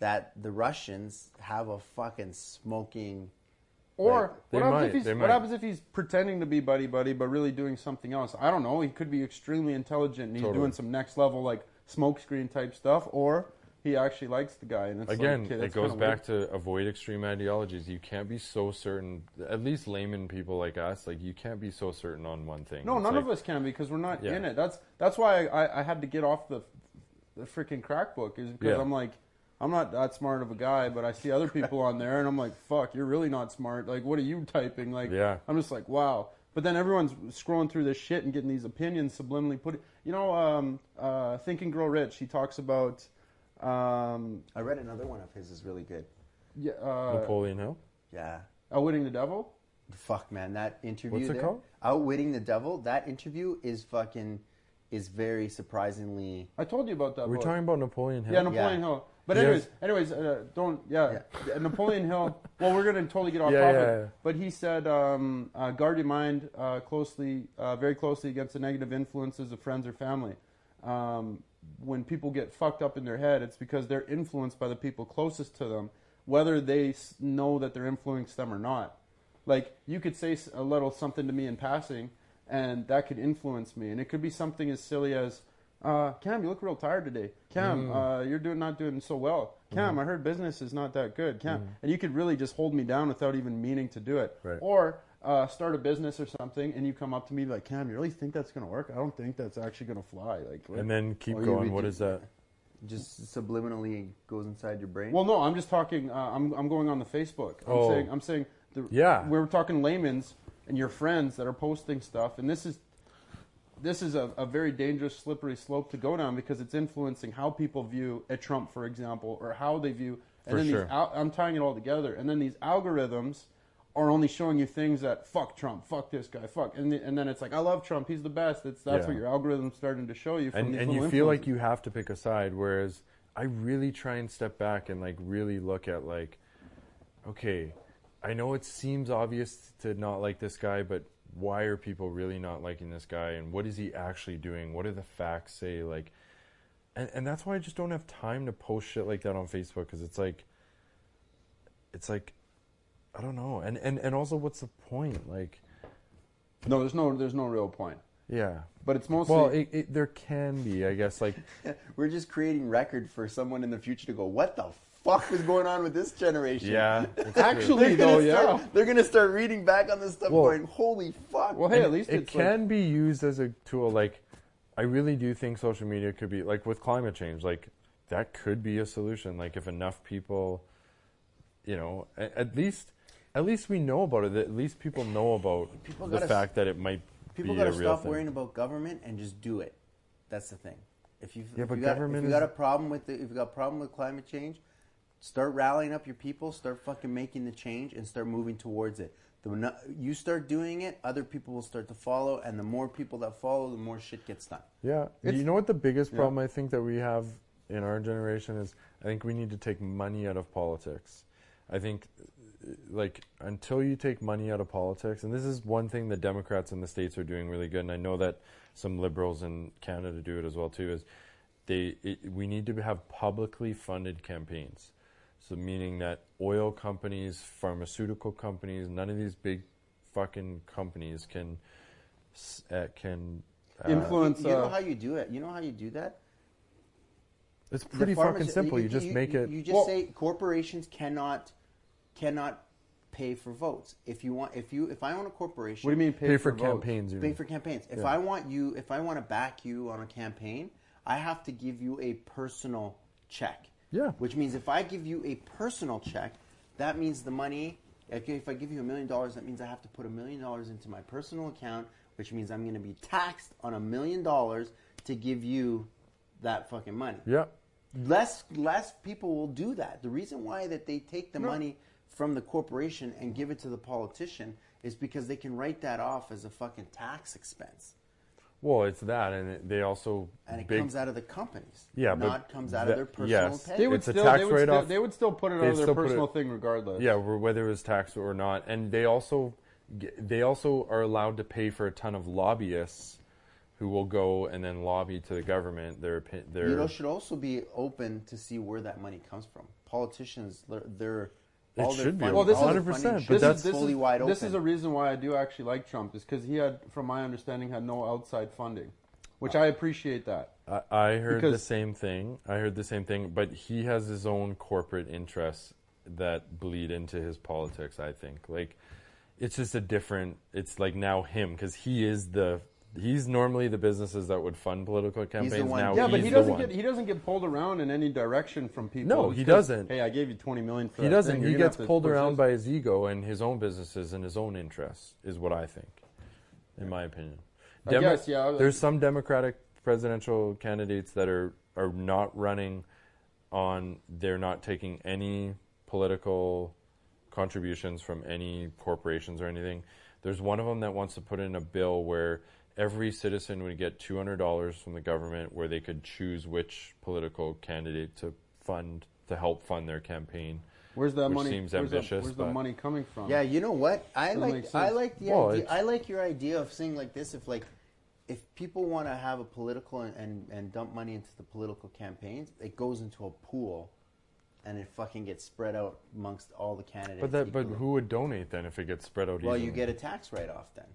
that the Russians have a fucking smoking. Or They what happens might, if he's what happens if he's pretending to be buddy buddy but really doing something else? I don't know. He could be extremely intelligent and he's Totally. doing some next level like smokescreen type stuff, or he actually likes the guy. And it's Again, like, okay, it goes back to avoid extreme ideologies. You can't be so certain. At least layman people like us, like you can't be so certain on one thing. No, It's none like- of us can because we're not Yeah. in it. That's that's why I, I, I had to get off the the freaking crack book is because Yeah. I'm like I'm not that smart of a guy, but I see other people on there and I'm like, fuck, you're really not smart. Like, what are you typing? Like, Yeah. I'm just like, wow. But then everyone's scrolling through this shit and getting these opinions subliminally put. You know, um, uh, Think and Grow Rich. He talks about, um, I read another one of his is really good. yeah, uh, Napoleon Hill. Yeah. outwitting the devil. Fuck man, that interview What's it there, called? Outwitting the Devil. That interview is fucking is very surprisingly. I told you about that. We're book. talking about Napoleon Hill. Yeah, Napoleon Yeah. Hill. But anyways, anyways, uh, don't yeah. Napoleon Hill. [laughs] Well, we're gonna totally get off Yeah, topic. yeah, yeah. But he said, um, uh, guard your mind uh, closely, uh, very closely against the negative influences of friends or family. Um, when people get fucked up in their head, it's because they're influenced by the people closest to them, whether they s- know that they're influenced them or not. Like you could say s- a little something to me in passing, and that could influence me, and it could be something as silly as, uh, "Cam, you look real tired today. Cam, uh, you're doing not doing so well. Cam, I heard business is not that good. Cam," and you could really just hold me down without even meaning to do it. Right. Or uh, start a business or something, and you come up to me like, Cam, you really think that's gonna work? I don't think that's actually gonna fly. Like, what- And then keep Or going. read What the- is that? Just subliminally goes inside your brain. Well, no, I'm just talking. Uh, I'm I'm going on the Facebook. I'm Oh. saying I'm saying the, Yeah. We're talking layman's and your friends that are posting stuff, and this is this is a, a very dangerous, slippery slope to go down because it's influencing how people view a Trump, for example, or how they view. And For then sure. these al- I'm tying it all together, and then these algorithms are only showing you things that fuck Trump, fuck this guy, fuck, and, the, and then it's like I love Trump, he's the best. It's that's Yeah. what your algorithm's starting to show you. And and you feel like you have to pick a side whereas i really try and step back and like really look at like okay i know it seems obvious to not like this guy but why are people really not liking this guy and what is he actually doing? What do the facts say? Like and, and that's why i just don't have time to post shit like that on facebook because it's like it's like i don't know. And, and and also what's the point? Like no, there's no there's no real point. yeah. But it's mostly well it, it, there can be i guess like [laughs] We're just creating record for someone in the future to go, what the fuck is going on with this generation? yeah [laughs] actually They're though, gonna, start, yeah. they're gonna start reading back on this stuff Well- going, holy fuck. Well, hey, And at least it it's like- can be used as a tool. Like, I really do think social media could be like with climate change. Like, that could be a solution. Like, if enough people, you know, at, at least, at least we know about it. At least people know about People the gotta fact that it might People be got a to real stop thing. worrying about government and just do it. That's the thing. If you Yeah, if but you got, if you got a problem with the, if you got a problem with climate change, start rallying up your people, start fucking making the change, and start moving towards it. The you start doing it, other people will start to follow, and the more people that follow, the more shit gets done. Yeah. It's- you know what the biggest Yeah. problem I think that we have in our generation is I think we need to take money out of politics. I think like until you take money out of politics and this is one thing the Democrats in the states are doing really good and I know that some liberals in Canada do it as well too is they it, we need to have publicly funded campaigns. So meaning that oil companies, pharmaceutical companies, none of these big fucking companies can uh, can uh, Influence. You you know uh, how you do it. You know how you do that. It's The pretty fucking simple. You, just make it. You just Well- say corporations cannot cannot pay for votes. If you want, if you, if I own a corporation, what do you mean pay, pay for votes? campaigns. pay mean. for campaigns. If Yeah. I want you, if I want to back you on a campaign, I have to give you a personal check. Yeah. Which means if I give you a personal check, that means the money. If I give you a million dollars, that means I have to put a million dollars into my personal account, which means I'm going to be taxed on a million dollars to give you that fucking money Yeah. less less people will do that. The reason why that they take the No. money from the corporation and give it to the politician is because they can write that off as a fucking tax expense, Well, it's that, and it, they also and it big, comes out of the companies. Yeah, but not comes out that- of their personal yes. pay. They would It's a still, tax they would write-off. Still, they would still put it They'd out of their personal it- thing regardless. yeah, whether it was taxed or not, and they also they also are allowed to pay for a ton of lobbyists who will go and then lobby to the government. Their opi- their you know, should also be open to see where that money comes from. Politicians, they're, they're It should be funding- Well, this is- all their 100%, funding but should that's- this fully is, wide open. This is a reason why I do actually like Trump is because he had, from my understanding, had no outside funding, which I appreciate that. I, I heard the same thing. I heard the same thing, but he has his own corporate interests that bleed into his politics. I think like it's just a different. It's like now him because he is the. He's normally the businesses that would fund political campaigns. one- now Yeah, but he's he the doesn't one. get he doesn't get pulled around in any direction from people. No, It's he 'cause, doesn't. Hey, I gave you twenty million for He that doesn't. thing. He You're gonna gets have to pulled push around this. by his ego and his own businesses and his own interests, is what I think, in my opinion. I guess, yeah, There's some Democratic presidential candidates that are are not running on. They're not taking any political contributions from any corporations or anything. There's one of them that wants to put in a bill where every citizen would get $200 from the government where they could choose which political candidate to fund to help fund their campaign. Where's that which money? seems where's, ambitious, the, where's the money coming from? Yeah, you know what? I Doesn't like I like the Well, idea, I like your idea of saying like this. If like if people want to have a political and, and, and dump money into the political campaigns, it goes into a pool, and it fucking gets spread out amongst all the candidates. But that, but who would donate then if it gets spread out? Well, you get a tax write off then.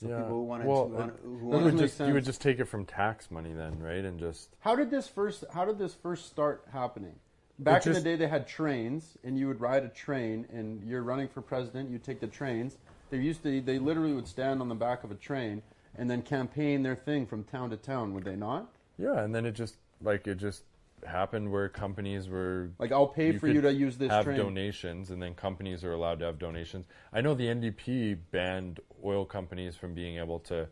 So Yeah. people who want to, Well, who want, who You Doesn't want would just you would just take it from tax money then, right? And just How did this first? How did this first start happening? back in the day, they had trains, and you would ride a train, and you're running for president. You take the trains. They used to. They literally would stand on the back of a train and then campaign their thing from town to town. Would they not? Yeah, and then it just like it just happened where companies were Like, I'll pay for you to use this have train. donations, and then companies are allowed to have donations. I know the NDP banned oil companies from being able to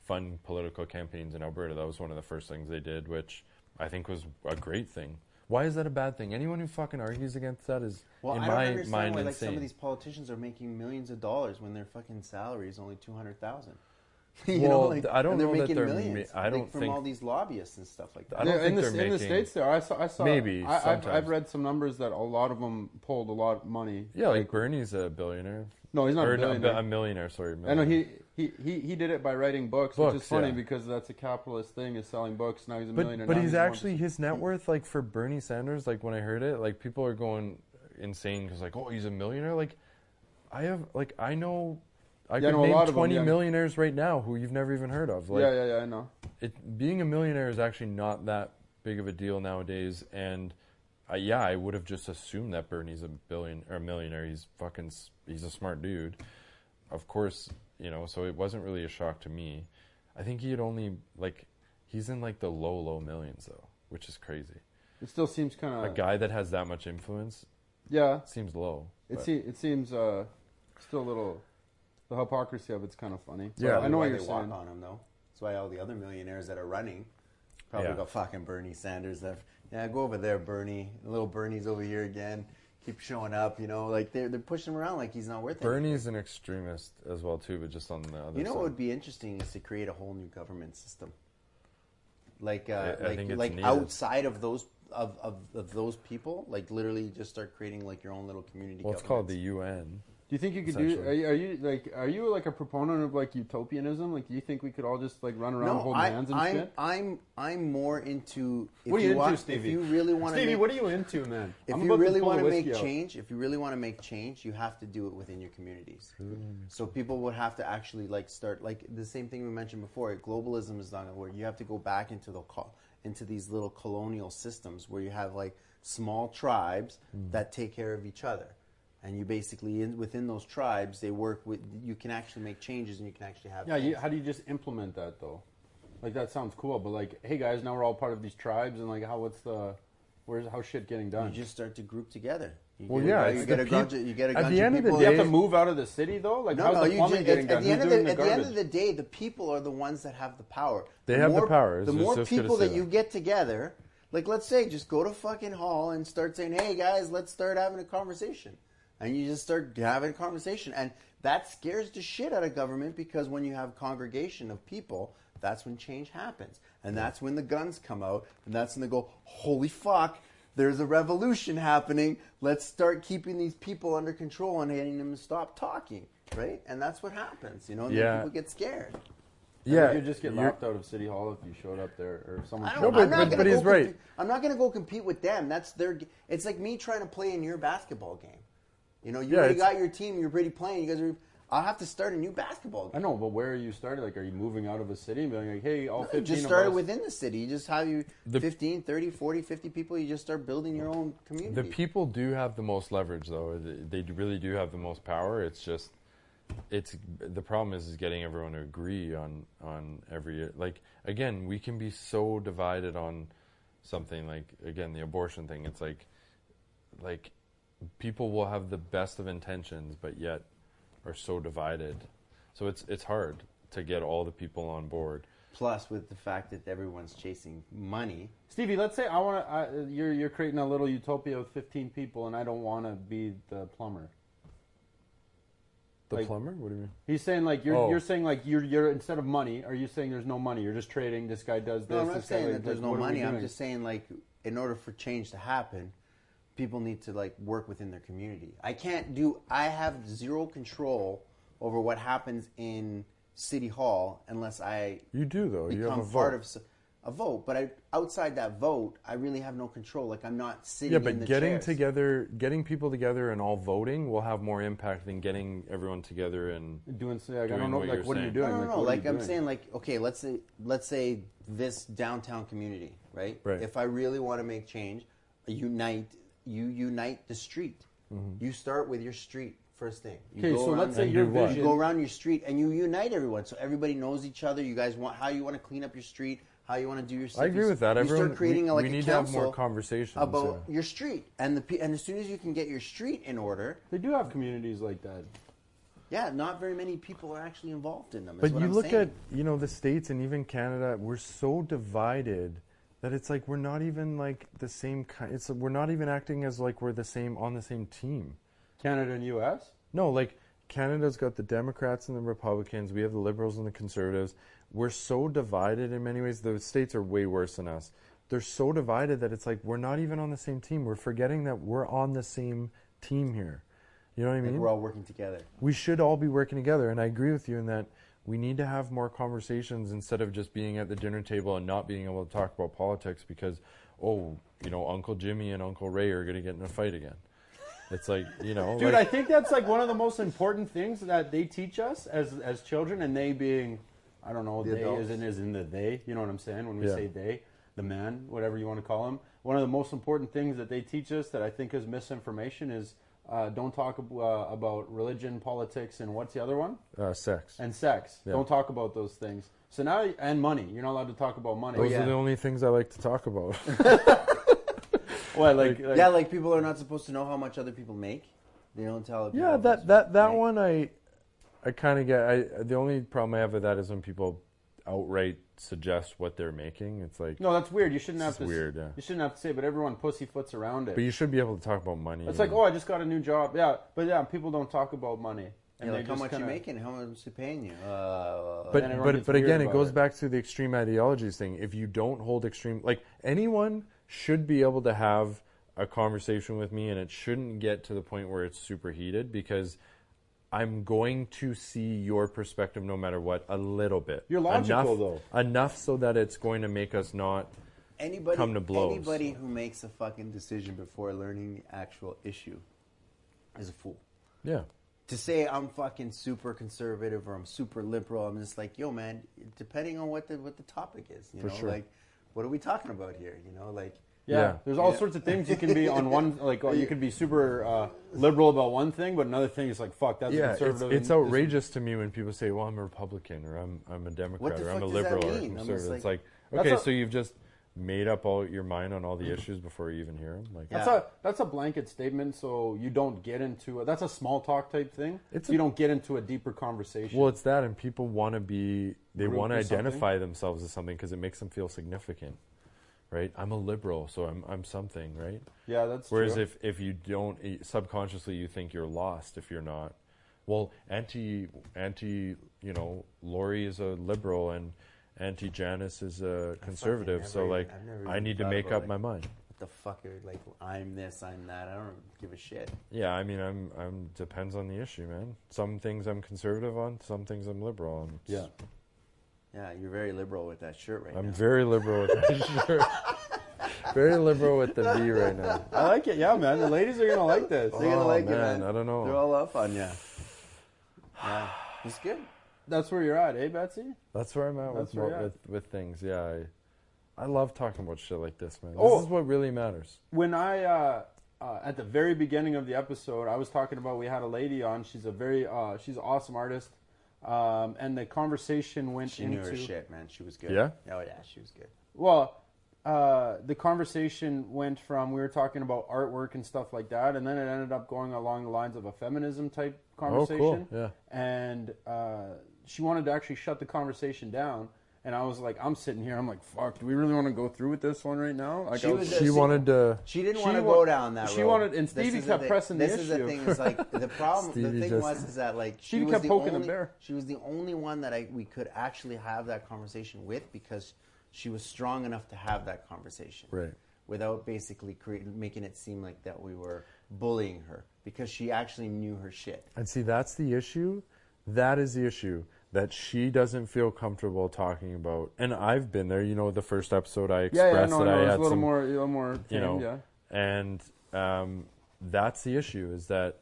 fund political campaigns in Alberta. That was one of the first things they did, which I think was a great thing. Why is that a bad thing? Anyone who fucking argues against that is, Well, in I don't my understand mind, why like insane. some of these politicians are making millions of dollars when their fucking salary is only two hundred thousand. [laughs] you know, Well, like, I don't and they're know that making they're millions. ma- I don't like, from think- all these lobbyists and stuff like that. I don't Yeah, think in the, they're making in the states there. I saw. I saw. Maybe, I, I've, I've read some numbers that a lot of them pulled a lot of money. yeah, like Bernie's a billionaire. No, he's not or a no, billionaire. a millionaire. Sorry, I know he, he, he, he did it by writing books, which Books, is funny yeah. because that's a capitalist thing is selling books. Now he's a But millionaire. but Now he's more- actually his net worth like for Bernie Sanders. Like when I heard it, like people are going insane because like oh he's a millionaire. Like I have like I know I Yeah, I could a name lot of them, twenty yeah. millionaires right now who you've never even heard of. Like yeah, yeah, yeah. I know. it being a millionaire is actually not that big of a deal nowadays. And I, yeah, I would have just assumed that Bernie's a billion or a millionaire. He's fucking, he's a smart dude. Of course, you know. So it wasn't really a shock to me. I think he had only like he's in like the low low millions though, which is crazy. It still seems kind of. A guy that has that much influence Yeah, seems low. it se- it seems uh, still a little. The hypocrisy of it's kind of funny. Yeah. Probably I know why what you're they saying. walk on him though. That's why all the other millionaires that are running probably Yeah. got fucking Bernie Sanders. That yeah, go over there, Bernie. Little Bernie's over here again. Keep showing up. You know, like they're they're pushing him around like he's not worth it. Bernie's an extremist as well too, but just on the other You know side. what would be interesting is to create a whole new government system. Like, uh, I- I like, think it's like needed. outside of those of, of, of those people, like literally just start creating like your own little community. well, it's called the. UN. Do you think you could do? Are you, are you like? Are you like a proponent of like utopianism? Like, do you think we could all just like run around No, holding I, hands and I'm shit? I'm I'm more into. If What are you into, want, Stevie? If you really want to, Stevie, what are you into, man? If I'm you really want to make out. change, if you really want to make change, you have to do it within your communities. Mm-hmm. So people would have to actually like start like the same thing we mentioned before. Globalism is not going to work. You have to go back into the into these little colonial systems where you have like small tribes Mm. that take care of each other. And you basically in, within those tribes, they work with. You can actually make changes, and you can actually have. Yeah, you, how do you just implement that though? Like that sounds cool, but like, hey guys, now we're all part of these tribes, and like, how what's the, where's how shit getting done? You just start to group together. You Well, get a yeah, guy- you get a bunch peop- of you get a at the end of the people. you have to move out of the city though. Like, No, how's no, the you plumbing just, getting at, done? at the end of the, doing at the end of the day, the people are the ones that have the power. They The have the more- power, I The more people say that you get together, like let's say, just go to fucking hall and start saying, "Hey guys, let's start having a conversation," and you just start having a conversation, and that scares the shit out of government because when you have congregation of people, that's when change happens, and that's when the guns come out, and that's when they go, "Holy fuck." There's a revolution happening. Let's start keeping these people under control and getting them to stop talking, right? And that's what happens, you know. And then Yeah. people get scared. Yeah, you just get you're- laughed out of city hall if you showed up there, or someone. I showed don't, No, but- I'm not but- gonna but go he's right. compete- I'm not going to go compete with them. That's their. It's like me trying to play in your basketball game. You know, you Yeah, already got your team. You're already playing. You guys are. I'll have to start a new basketball game. I know, but where are you started? Like, are you moving out of a city and being like, hey, all You 15 just started within the city. You just have you The- 15, 30, 40, 50 people. You just start building your own community. The people do have the most leverage, though. They they really do have the most power. It's just, it's the problem is, is getting everyone to agree on on every like. Again, we can be so divided on something like again the abortion thing. It's like, like people will have the best of intentions, but yet are so divided. So it's it's hard to get all the people on board. Plus, with the fact that everyone's chasing money. Stevie, let's say I want to. You're you're creating a little utopia with 15 people, and I don't want to be the plumber. The Like- plumber? What do you mean? He's saying like you're Oh. you're saying like you're you're instead of money. Are you saying there's no money? You're just trading. This guy does this. No, I'm not this guy, saying like, that there's like, no what are we money. I'm just saying like in order for change to happen, people need to like work within their community. I can't do. I have zero control over what happens in city hall unless I You do though. You have become a part vote. of a vote. But I, outside that vote, I really have no control. Like I'm not sitting. Yeah, in but the getting chairs. together, getting people together and all voting will have more impact than getting everyone together and doing. Like, I don't know. what Like you're what are you saying. doing? No, no, no. what are Like I'm doing? saying, like okay, let's say let's say this downtown community, right? Right. If I really want to make change, unite you unite the street. Mm-hmm. You start with your street first thing. You Okay, go so around let's say your vision- You go around your street and you unite everyone, so everybody knows each other. You guys want how you want to clean up your street, how you want to do your. I agree you- with that. You Everyone, start creating we, a, like we a need to have more council conversations about yeah. your street, and the and as soon as you can get your street in order, They do have communities like that. yeah, not very many people are actually involved in them. But what you I'm look saying. at you know the states and even Canada, we're so divided that it's like we're not even like the same kind. It's we're not even acting as like we're the same on the same team. Canada and U.S. No, like Canada's got the Democrats and the Republicans. We have the Liberals and the Conservatives. We're so divided in many ways. The states are way worse than us. They're so divided that it's like we're not even on the same team. We're forgetting that we're on the same team here. You know what I Like, mean? we're all working together. we should all be working together. And I agree with you in that we need to have more conversations instead of just being at the dinner table and not being able to talk about politics because, oh, you know, Uncle Jimmy and Uncle Ray are going to get in a fight again. It's like, you know, Dude, I think that's like one of the most important things that they teach us as as children, and they being, I don't know, The they adults. isn't isn't the they. You know what I'm saying when we Yeah. say they, the man, whatever you want to call him. One of the most important things that they teach us that I think is misinformation is uh, don't talk ab- uh, about religion, politics, and what's the other one? uh, sex. And sex. Yeah. Don't talk about those things. So now, and money. You're not allowed to talk about money. Those yeah. are the only things I like to talk about. [laughs] Well, like, like- yeah, like people are not supposed to know how much other people make. They don't tell. people yeah, that that that make. one I I kind of get. I the only problem I have with that is when people outright suggest what they're making. It's like, no, that's weird. You shouldn't have to. s- weird, yeah. You shouldn't have to say, but everyone pussyfoots around it. but you should be able to talk about money. It's like, and- oh, I just got a new job. Yeah, but yeah, people don't talk about money. Yeah, like how much kinda- you making? How much they paying you? Uh, but but but again, it goes it. back to the extreme ideologies thing. If you don't hold extreme, like anyone should be able to have a conversation with me, and it shouldn't get to the point where it's super heated because. I'm going to see your perspective no matter what a little bit. You're logical, enough, though. Enough so that it's going to make us not anybody, come to blows. anybody who makes a fucking decision before learning the actual issue is a fool. Yeah. To say I'm fucking super conservative or I'm super liberal, I'm just like, yo, man. Depending on what the what the topic is, you For know, sure. like, what are we talking about here? You know, like, Yeah, Yeah. there's all Yeah. sorts of things you can be on one. [laughs] Like you can be super uh, liberal about one thing, but another thing is like, fuck, that's yeah, it's, conservative. it's and this- outrageous to me when people say, "Well, I'm a Republican or I'm I'm a Democrat or I'm a fuck does that liberal or a mean? I'm conservative." It's like- like, okay, a- so you've just made up all your mind on all the issues before you even hear them. Like, Yeah. That's a that's a blanket statement, so you don't get into a, that's a small talk type thing. It's so a- you don't get into a deeper conversation. well, it's that, and people want to be they want to or something? identify themselves as something because it makes them feel significant, right? I'm a liberal, so I'm I'm something, right? yeah, that's Whereas true. if if you don't eh, subconsciously you think you're lost if you're not. Well, anti anti you know Lori is a liberal and anti Janice is a conservative. never so like I've never I even need to make up it. my mind. what the fuck are like? I'm this, I'm that. I don't give a shit. Yeah, I mean I'm I'm depends on the issue, man. Some things I'm conservative on, some things I'm liberal on. yeah, Yeah, you're very liberal with that shirt right now. I'm now. very liberal with that [laughs] shirt. Very liberal with the V right now. I like it. Yeah, man, the ladies are gonna like this. They're gonna Oh, like it, man, man. I don't know. They're all up on you. Yeah, it's good. That's where you're at, eh, Betsy? That's where I'm at That's with, where mo- you're at. with with things. Yeah, I, I love talking about shit like this, man. Oh. This is what really matters. when I uh, uh, at the very beginning of the episode, I was talking about we had a lady on. She's a very uh, she's an awesome artist, um, and the conversation went She into knew her shit, man. She was good. Yeah? Oh yeah, she was good. well. Uh, the conversation went from we were talking about artwork and stuff like that, and then it ended up going along the lines of a feminism type conversation. Oh, cool. Yeah. And uh, she wanted to actually shut the conversation down, and I was like, I'm sitting here, I'm like, fuck, do we really want to go through with this one right now? Like, She I was a- She wanted to. She didn't She want to wa- go down that road. she road. wanted- and This Stevie kept the, pressing the This is the thing. Is like [laughs] the problem. the thing just- was is that like she Stevie was kept the poking the bear. She was the only one that I we could actually have that conversation with because she was strong enough to have that conversation. Right. Without basically create, making it seem like that we were bullying her because she actually knew her shit. And see, that's the issue. That is the issue that she doesn't feel comfortable talking about. And I've been there. You know, the first episode I expressed yeah, yeah, no, that no, I had a little some, more, a little more, you know, yeah. and um, that's the issue is that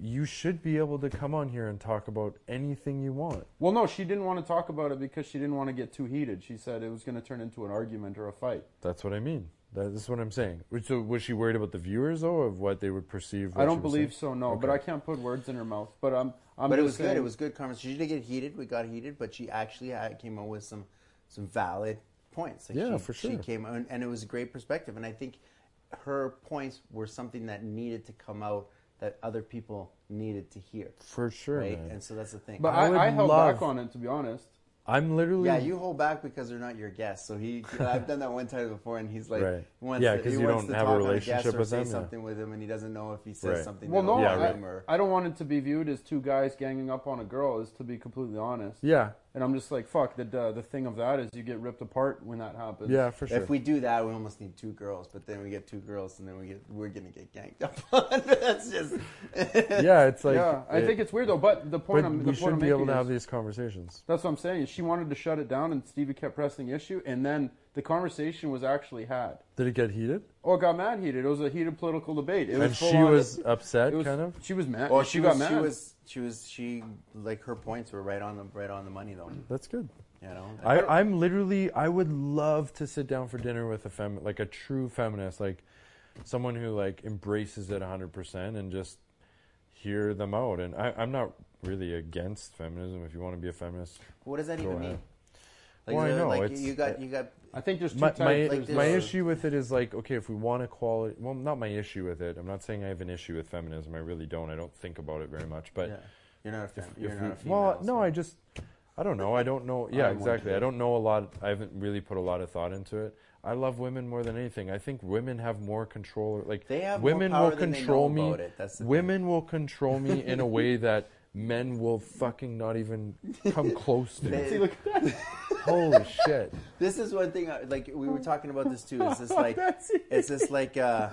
you should be able to come on here and talk about anything you want. Well, no, she didn't want to talk about it because she didn't want to get too heated. She said it was going to turn into an argument or a fight. That's what I mean. That is what I'm saying. So was she worried about the viewers though, of what they would perceive? I don't believe saying? so, no. But I can't put words in her mouth. But I'm, I'm but it just was good. It was good conversation. She didn't get heated. We got heated, but she actually had, came up with some some valid points. Yeah, she, for She came out, and it was a great perspective. And I think her points were something that needed to come out that other people needed to hear. for sure. right? And so that's the thing. But I I, I, held love- back on it, to be honest. I'm literally. yeah, you hold back because they're not your guests. So he, I've done that one time before, and he's like, Right. he wants Yeah, to- 'cause he you wants don't to have a relationship guest or with say them, yeah. something with him, and he doesn't know if he says Right. something. Well, no, Yeah, hurt right. or I, I don't want it to be viewed as two guys ganging up on a girl, is to be completely honest. Yeah, And I'm just like, fuck, the, uh, the thing of that is you get ripped apart when that happens. yeah, for sure. If we do that, we almost need two girls. But then we get two girls, and then we get we're gonna get ganked up [laughs] on. That's just [laughs] yeah, it's like. yeah, I it- think it's weird though. But the point But I'm, the we point should be able making to have is- these conversations. That's what I'm saying. She wanted to shut it down, and Stevie kept pressing issue, and then the conversation was actually had. Did it get heated? Oh, it got mad heated. It was a heated political debate. It and full she was upset, It was, kind of. She was mad. Well, she, she, got mad. She was she was she like her points were right on the right on the money though. That's good. You know, I, I'm literally. I would love to sit down for dinner with a fem, like a true feminist, like someone who like embraces it 100 percent and just hear them out. And I, I'm not really against feminism. If you want to be a feminist, what does that even ahead. mean? Like, Well, I know, like you got you got I think there's two my types. my, like my issue with it is like okay, if we want equality, well, not my issue with it. I'm not saying I have an issue with feminism. I really don't. I don't think about it very much. But yeah. You're not a fem- if you're we- not a female. well, no, I just, I don't know. I don't know. [laughs] Yeah, I'm exactly. I don't know a lot. I haven't really put a lot of thought into it. I love women more than anything. I think women have more control. Like They have more women power will than they control know me. about it. That's the thing. women will control me in a way that men will fucking not even come [laughs] close to. See, look at that. Holy shit! This is one thing. I- Like we were talking about this too. Is this [laughs] like it's this like uh,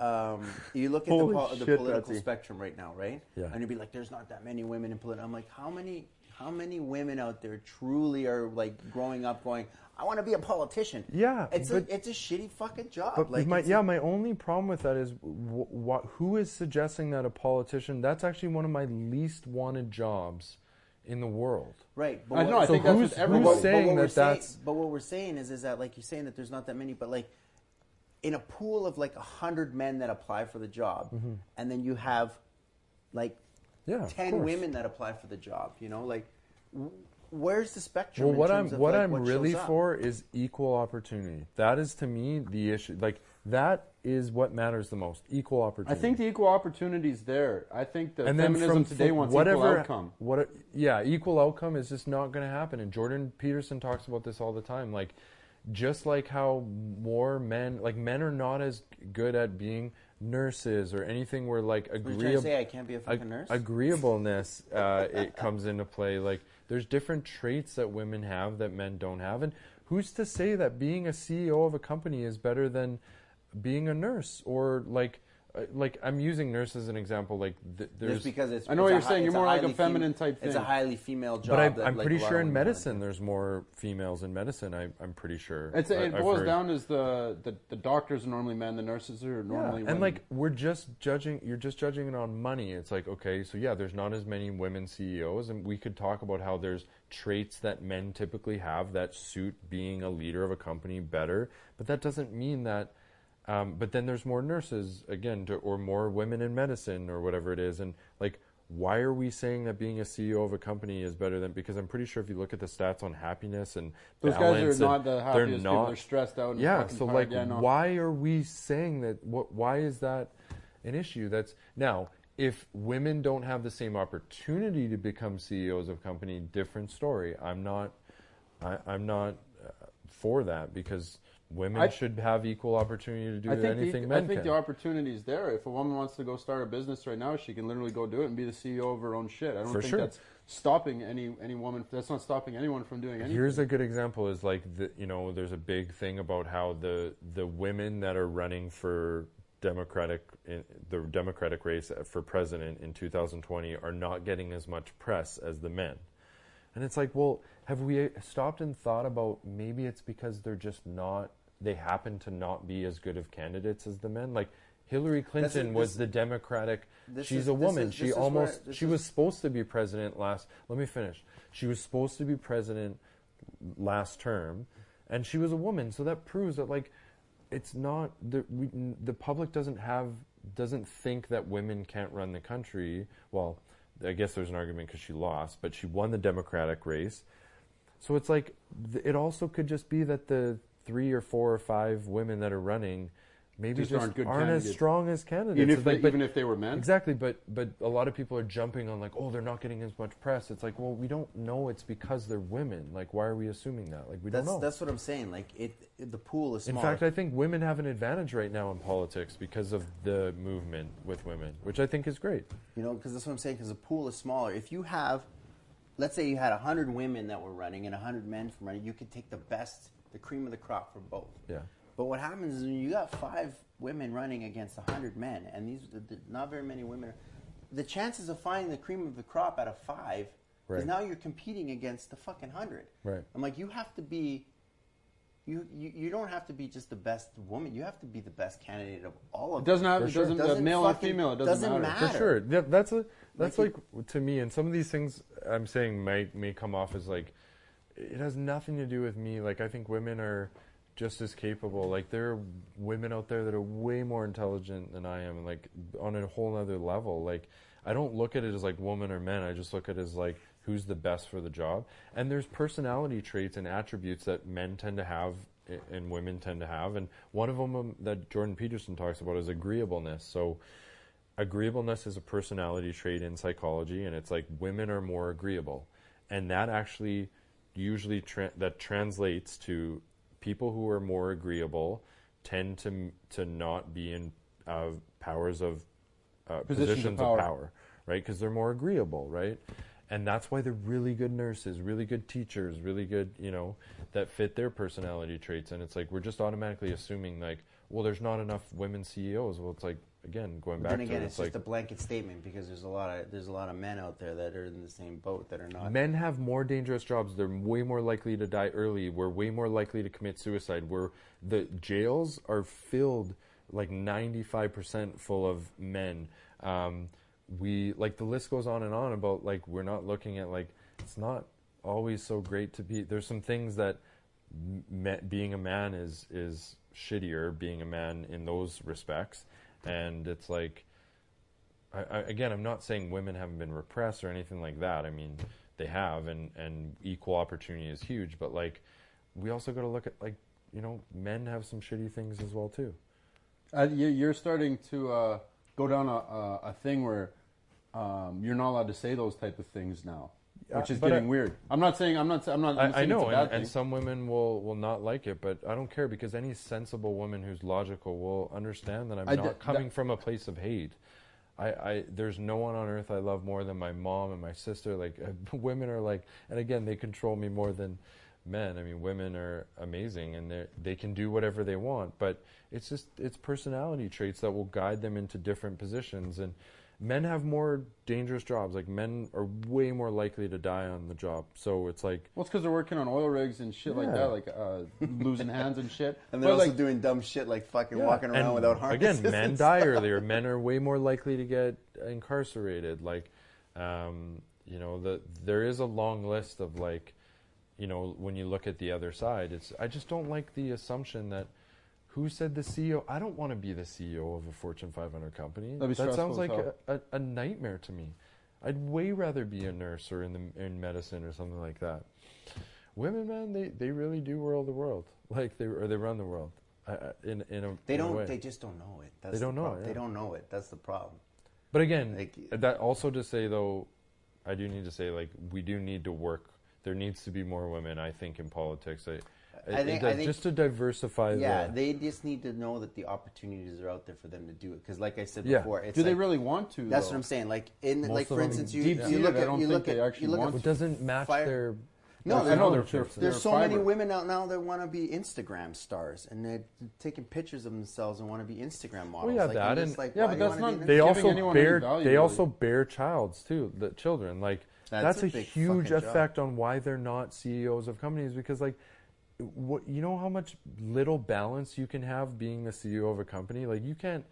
um, you look at the, po- the political spectrum right now, right? Yeah. And you'd be like, "There's not that many women in politics." I'm like, how many? How many women out there truly are like growing up going, "I want to be a politician"? Yeah, it's a it's a shitty fucking job. But like, my, it's a- yeah, my only problem with that is wh- wh- who is suggesting that a politician? That's actually one of my least wanted jobs in the world. Right. But I what- know, I So think that's who's- what who's everyone. what- saying what we're that that's- But what we're saying is, is that like you're saying that there's not that many, but like in a pool of like a hundred men that apply for the job, and then you have like Mm-hmm. Yeah, ten women that apply for the job. You know, like w- where's the spectrum? Well, in what I'm of, what like, I'm what really for is equal opportunity. That is to me the issue. Like that is what matters the most. Equal opportunity. I think the equal opportunity is there. I think that and feminism from, today from wants whatever equal outcome. What? Yeah, equal outcome is just not going to happen. And Jordan Peterson talks about this all the time. Like, just like how more men, like men are not as good at being nurses or anything where like What are you trying to agreeable. say? I can't be a fucking nurse. agreeableness uh, it comes into play like there's different traits that women have that men don't have. And who's to say that being a ceo of a company is better than being a nurse or like uh, like i'm using nurse as an example like th- there's Just because it's I know it's what a you're hi- saying. You're more like a highly feminine type thing. It's a highly female job. but I, that, I'm like, pretty a lot sure in women wanna medicine there's more females in medicine I, i'm pretty sure It's, I- it I've boils heard. down as the, the the doctors are normally men, the nurses are Yeah, normally women. and like we're just judging you're just judging it on money it's like okay so yeah there's not as many women ceos and we could talk about how there's traits that men typically have that suit being a leader of a company better but that doesn't mean that um, but then there's more nurses again to, or more women in medicine or whatever it is and like why are we saying that being a ceo of a company is better than because i'm pretty sure if you look at the stats on happiness and those balance guys are not the they're happiest people. They're stressed out. And yeah so tired. like yeah, no. why are we saying that what why is that an issue that's now if women don't have the same opportunity to become ceos of company different story i'm not I, i'm not uh, for that because women I- should have equal opportunity to do anything the, men I think can the opportunity is there. If a woman wants to go start a business right now, she can literally go do it and be the CEO of her own shit. I don't For think sure. that's stopping any any woman. That's not stopping anyone from doing anything. Here's a good example: is like the, you know, there's a big thing about how the the women that are running for Democratic in the Democratic race for president in 2020 are not getting as much press as the men, and it's like, well, have we stopped and thought about maybe it's because they're just not they happen to not be as good of candidates as the men, like. Hillary Clinton was the Democratic. She's is- a woman. is- she is where- almost. she was supposed to be president last. Let me finish. She was supposed to be president last term, and she was a woman. So that proves that like it's not the we, the public doesn't have doesn't think that women can't run the country. Well, I guess there's an argument because she lost, but she won the Democratic race. So it's like th- it also could just be that the three or four or five women that are running maybe Just just, aren't aren't, as strong as candidates. Even if, they, but- even if they were men. Exactly, but but a lot of people are jumping on like, oh, they're not getting as much press. It's like, well, we don't know. It's because they're women. Like, why are we assuming that? Like, we That's don't know. that's what I'm saying. Like it, it the pool is small. In fact, I think women have an advantage right now in politics because of the movement with women, which I think is great. You know, because that's what I'm saying. Because the pool is smaller. If you have, let's say you had hundred women that were running and hundred men from running, you could take the best, the cream of the crop for both. Yeah. But what happens is when you got five women running against a hundred men, and these th- th- not very many women, the chances of finding the cream of the crop out of five Right. is now you're competing against the fucking hundred. Right. I'm like, you have to be. You, you, you don't have to be just the best woman. You have to be the best candidate of all of It doesn't them. have. For It sure. doesn't. Doesn't male or female. It doesn't, doesn't matter. matter. For sure. Yeah, that's a that's Like like, to me, and some of these things I'm saying might may come off as like it has nothing to do with me. Like I think women are just as capable. Like there are women out there that are way more intelligent than I am, like on a whole other level. Like I don't look at it as like woman or men. I just look at it as like who's the best for the job. And there's personality traits and attributes that men tend to have and women tend to have. And one of them um, that Jordan Peterson talks about is agreeableness. So agreeableness is a personality trait in psychology and it's like women are more agreeable and that actually usually tra- that translates to people who are more agreeable tend to to not be in uh, powers of uh, Positions of power. of power. right? Because they're more agreeable right? And that's why they're really good nurses really good teachers really good you know that fit their personality traits. And it's like we're just automatically assuming like well there's not enough women CEOs well it's like again going But back then to again, it, it's, it's just like a blanket statement because there's a lot of there's a lot of men out there that are in the same boat that are not. men have more dangerous jobs. They're way more likely to die early. We're way more likely to commit suicide. We're the jails are filled like 95% full of men. Um, we like the list goes on and on about like we're not looking at like it's not always so great to be there's some things that me, being a man is is shittier being a man in those respects and it's like I, I, again, I'm not saying women haven't been repressed or anything like that. I mean, they have, and, and equal opportunity is huge. But like, we also got to look at like, you know, men have some shitty things as well too. Uh, you- you're starting to uh, go down a, a, a thing where um, you're not allowed to say those type of things now, which is getting I- weird. I'm not saying I'm not. I'm not. I'm I, I saying it's know, a bad and, and some women will, will not like it, but I don't care because any sensible woman who's logical will understand that I'm I not d- coming that- from a place of hate. I, I there's no one on earth I love more than my mom and my sister. Like uh, [laughs] women are like, and again, they control me more than men. I mean, women are amazing and they they can do whatever they want, but it's just it's personality traits that will guide them into different positions. And men have more dangerous jobs. Like men are way more likely to die on the job. So it's like well, it's because they're working on oil rigs and shit like that, like uh, losing hands and shit. [laughs] and they're But, also like, doing dumb shit like fucking Yeah, walking around and without harnesses. Again, men and [laughs] die stuff. earlier. Men are way more likely to get incarcerated. Like, um, you know, the there is a long list of like, you know, when you look at the other side, it's I just don't like the assumption that who said the CEO. I don't want to be the CEO of a Fortune 500 company. That'd be that sounds like a, a, a nightmare to me. I'd way rather be a nurse or in the in medicine or something like that. Women, man, they, they really do rule the world. Like they or they run the world. I, I, in in a They in don't. way. They just don't know it. That's They the don't know prob- it, They don't know it. That's the problem. But again, Like- that also to say though, I do need to say like we do need to work. There needs to be more women, I think, in politics. I, I think- it- I think- just to diversify. Yeah, the, they just need to know that the opportunities are out there for them to do it. Because, like I said Yeah. before, it's do they like- really want to? That's though? what I'm saying. Like in Most like for instance, you, deep you seated, look I at don't you look at actually you look at it doesn't match Fire- their. No, I know they're- scholarships. they're- There's so many women out now that want to be Instagram stars and they're taking pictures of themselves and want to be Instagram models. Well, yeah, like, that and- like, Yeah, why but that's not- They also bear. value, They also bear childs too. The children like That's that's, a a, huge fucking job. effect on why they're not CEOs of companies because like. What you know how much little balance you can have being the CEO of a company? Like you can't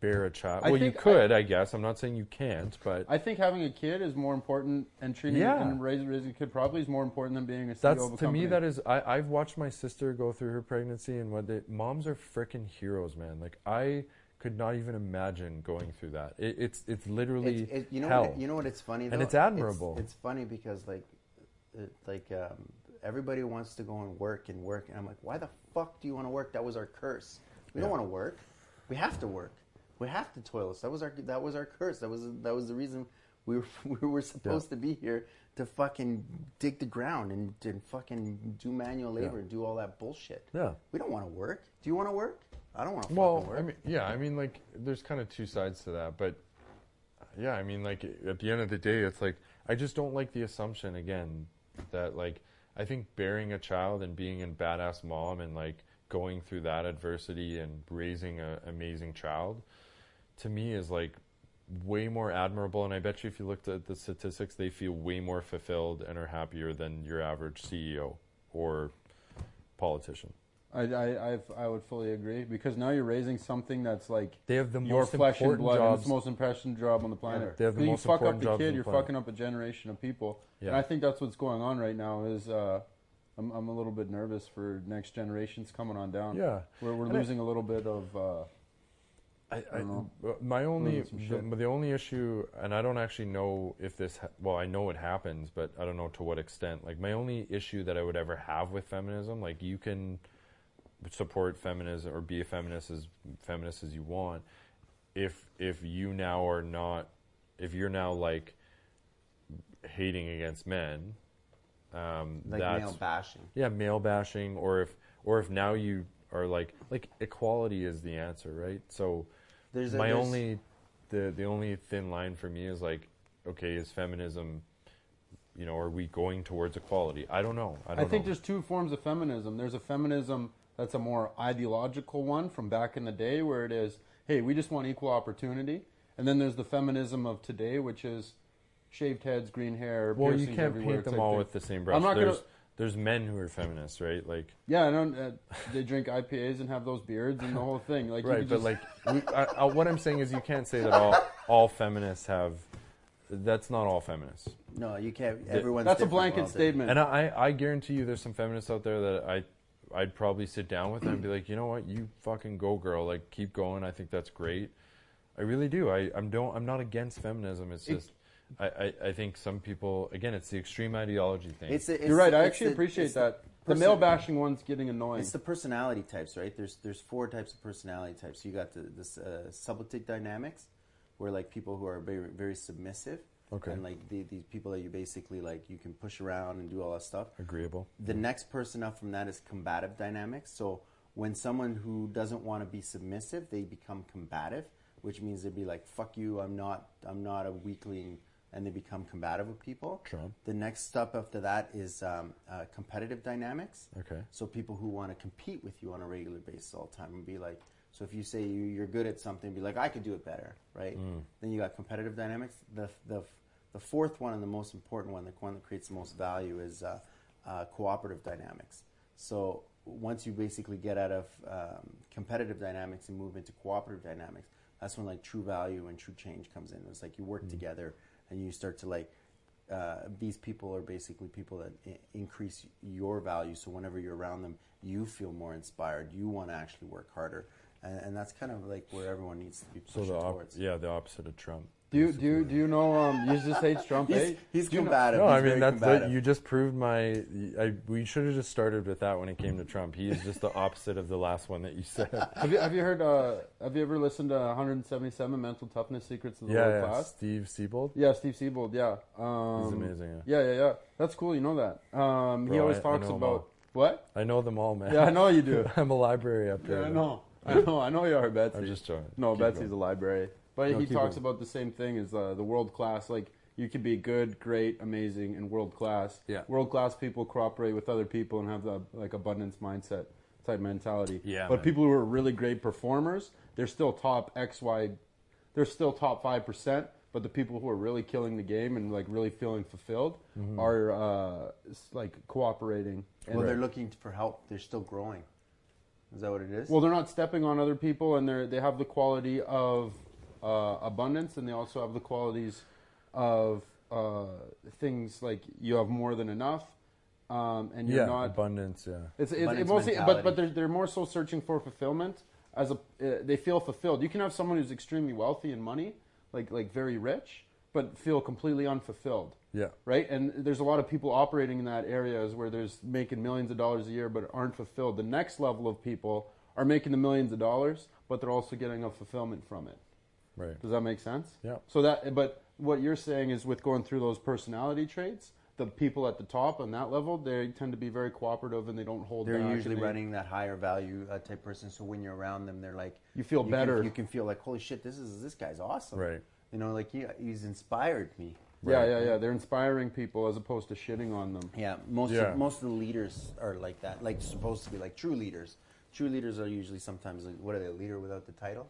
bear a child. I well, you think I- could, I, guess. I'm not saying you can't, but I think having a kid is more important, and treating Yeah. and raising, raising a kid probably is more important than being a CEO that's of a to company. me that is. I, I've watched my sister go through her pregnancy, and what they moms are freaking heroes, man. Like I could not even imagine going through that. It, it's it's literally It's- it- you know hell. What, you know what? It's funny though. And it's admirable. It's, funny because like, it, like um, everybody wants to go and work and work, and I'm like, why the fuck do you want to work? That was our curse. We don't want to work. We have to work. We have to toil. That was our that was our curse. That was that was the reason we were [laughs] we were supposed to be here to fucking dig the ground and, and fucking do manual labor Yeah. and do all that bullshit. Yeah. We don't want to work. Do you want to work? I don't want to Well, work. I mean, yeah, I mean, like, there's kind of two sides to that, but yeah, I mean, like, at the end of the day, it's like I just don't like the assumption again that like I think bearing a child and being a badass mom and like going through that adversity and raising an amazing child to me is like way more admirable and I bet you if you looked at the statistics they feel way more fulfilled and are happier than your average CEO or politician. I, I, I've, I would fully agree because now you're raising something that's like They have the your most flesh and important blood, and jobs. it's the most impressive job on the planet. They have the most you fuck up important the jobs on kid, the you're planet. fucking up a generation of people, and I think that's what's going on right now. Is uh, I'm, I'm a little bit nervous for next generations coming on down. Yeah. we're, we're And I- losing a little bit of. Uh, I, I, uh, my only the, the only issue, and I don't actually know if this. Ha- well, I know it happens, but I don't know to what extent. Like my only issue that I would ever have with feminism, like you can support feminism or be a feminist as feminist as you want. If if you now are not, if you're now like hating against men, um, like that's male bashing. yeah, male bashing, or if or if now you are like like equality is the answer, right? So There's a- my there's- only the the only thin line for me is like, okay, is feminism, you know, are we going towards equality? I don't know. I I don't think know. there's two forms of feminism. There's a feminism that's a more ideological one from back in the day, where it is, hey, we just want equal opportunity, and then there's the feminism of today, which is shaved heads, green hair. well, you piercings can't everywhere paint them type all thing. with the same brush. I'm not there's gonna- there's men who are feminists, right? Like Yeah, I don't, uh, they drink IPAs and have those beards and the whole thing. Like, right, could but just- like we, I, I, what I'm saying is you can't say that all all feminists have. That's not all feminists. No, you can't. Everyone's that's a blanket statement. And I, I guarantee you, there's some feminists out there that I, I'd probably sit down with them and be like, you know what, you fucking go, girl. Like, keep going. I think that's great. I really do. I, I'm don't. I'm not against feminism. It's just, I, I, I think some people, again, it's the extreme ideology thing. It's, the- it's You're right. the- I actually the- appreciate it's that. The person- male bashing one's getting annoying. It's the personality types, right? There's there's four types of personality types. You got the this uh, subaltern dynamics, where like people who are very very submissive, Okay. and like the, these people that you basically like you can push around and do all that stuff. agreeable. The next person up from that is combative dynamics. So when someone who doesn't want to be submissive, they become combative, which means they'd be like, "Fuck you! I'm not. I'm not a weakling," and they become combative with people. Sure. The next step after that is um, uh, competitive dynamics. Okay. So people who want to compete with you on a regular basis all the time and be like, so if you say you, you're good at something, be like, I could do it better, right? Then you got competitive dynamics. The the the fourth one and the most important one, the one that creates the most value, is uh, uh, cooperative dynamics. So once you basically get out of um, competitive dynamics and move into cooperative dynamics, that's when like true value and true change comes in. It's like you work together and you start to like uh, these people are basically people that I- increase your value. So whenever you're around them, you feel more inspired. You want to actually work harder, and, and that's kind of like where everyone needs to be So the op- towards. yeah, the opposite of Trump. Do you do you, do you know? Um, you just hate Trump. eh? He's, he's Do you know- combative. No, He's I mean that's that, you just proved my. I, we should have just started with that when it came to Trump. He is just the opposite of the last one that you said. [laughs] Have you have you heard? Uh, have you ever listened to 177 Mental Toughness Secrets of the yeah, World yeah. Class? Steve Siebold. Yeah, Steve Siebold. Yeah, um, He's amazing. Yeah, yeah, yeah. That's cool. You know that. Um, he always I- I talks know 'em about what? I know them all, man. Yeah, I know you do. [laughs] I'm a library up there. Yeah, I know. I know. I know you are, Betsy. I'm just joking. no, Keep Betsy's going. a library, but No, he talks going. about the same thing as uh, the world class. Like you could be good, great, amazing, and world class. Yeah. World class people cooperate with other people and have the like abundance mindset type mentality. Yeah, But man. people who are really great performers, they're still top X Y. They're still top five percent. But the people who are really killing the game and like really feeling fulfilled Mm-hmm. are uh, like cooperating. And well, they're looking for help. They're still growing. Is that what it is? Well, they're not stepping on other people, and they're they have the quality of uh, abundance, and they also have the qualities of uh, things like you have more than enough, um, and you're yeah, not. abundance. Yeah, It's, it's it mostly, but mentality. but they're they're more so searching for fulfillment as a. Uh, they feel fulfilled. You can have someone who's extremely wealthy in money, like like very rich, but feel completely unfulfilled yeah, right? And there's a lot of people operating in that areas where there's making millions of dollars a year but aren't fulfilled. The next level of people are making the millions of dollars, but they're also getting a fulfillment from it. Right. Does that make sense? Yeah. So that, but what you're saying is with going through those personality traits, the people at the top on that level, they tend to be very cooperative and they don't hold they're usually they- running that higher value uh, type person. So when you're around them, they're like You feel can- better. you can feel like, holy shit, this is this guy's awesome. Right. You know, like he, he's inspired me. Yeah, yeah, yeah. They're inspiring people as opposed to shitting on them. Yeah, most Yeah. Of, most of the leaders are like that. Like supposed to be like true leaders. True leaders are usually sometimes like, what are they? A leader without the title?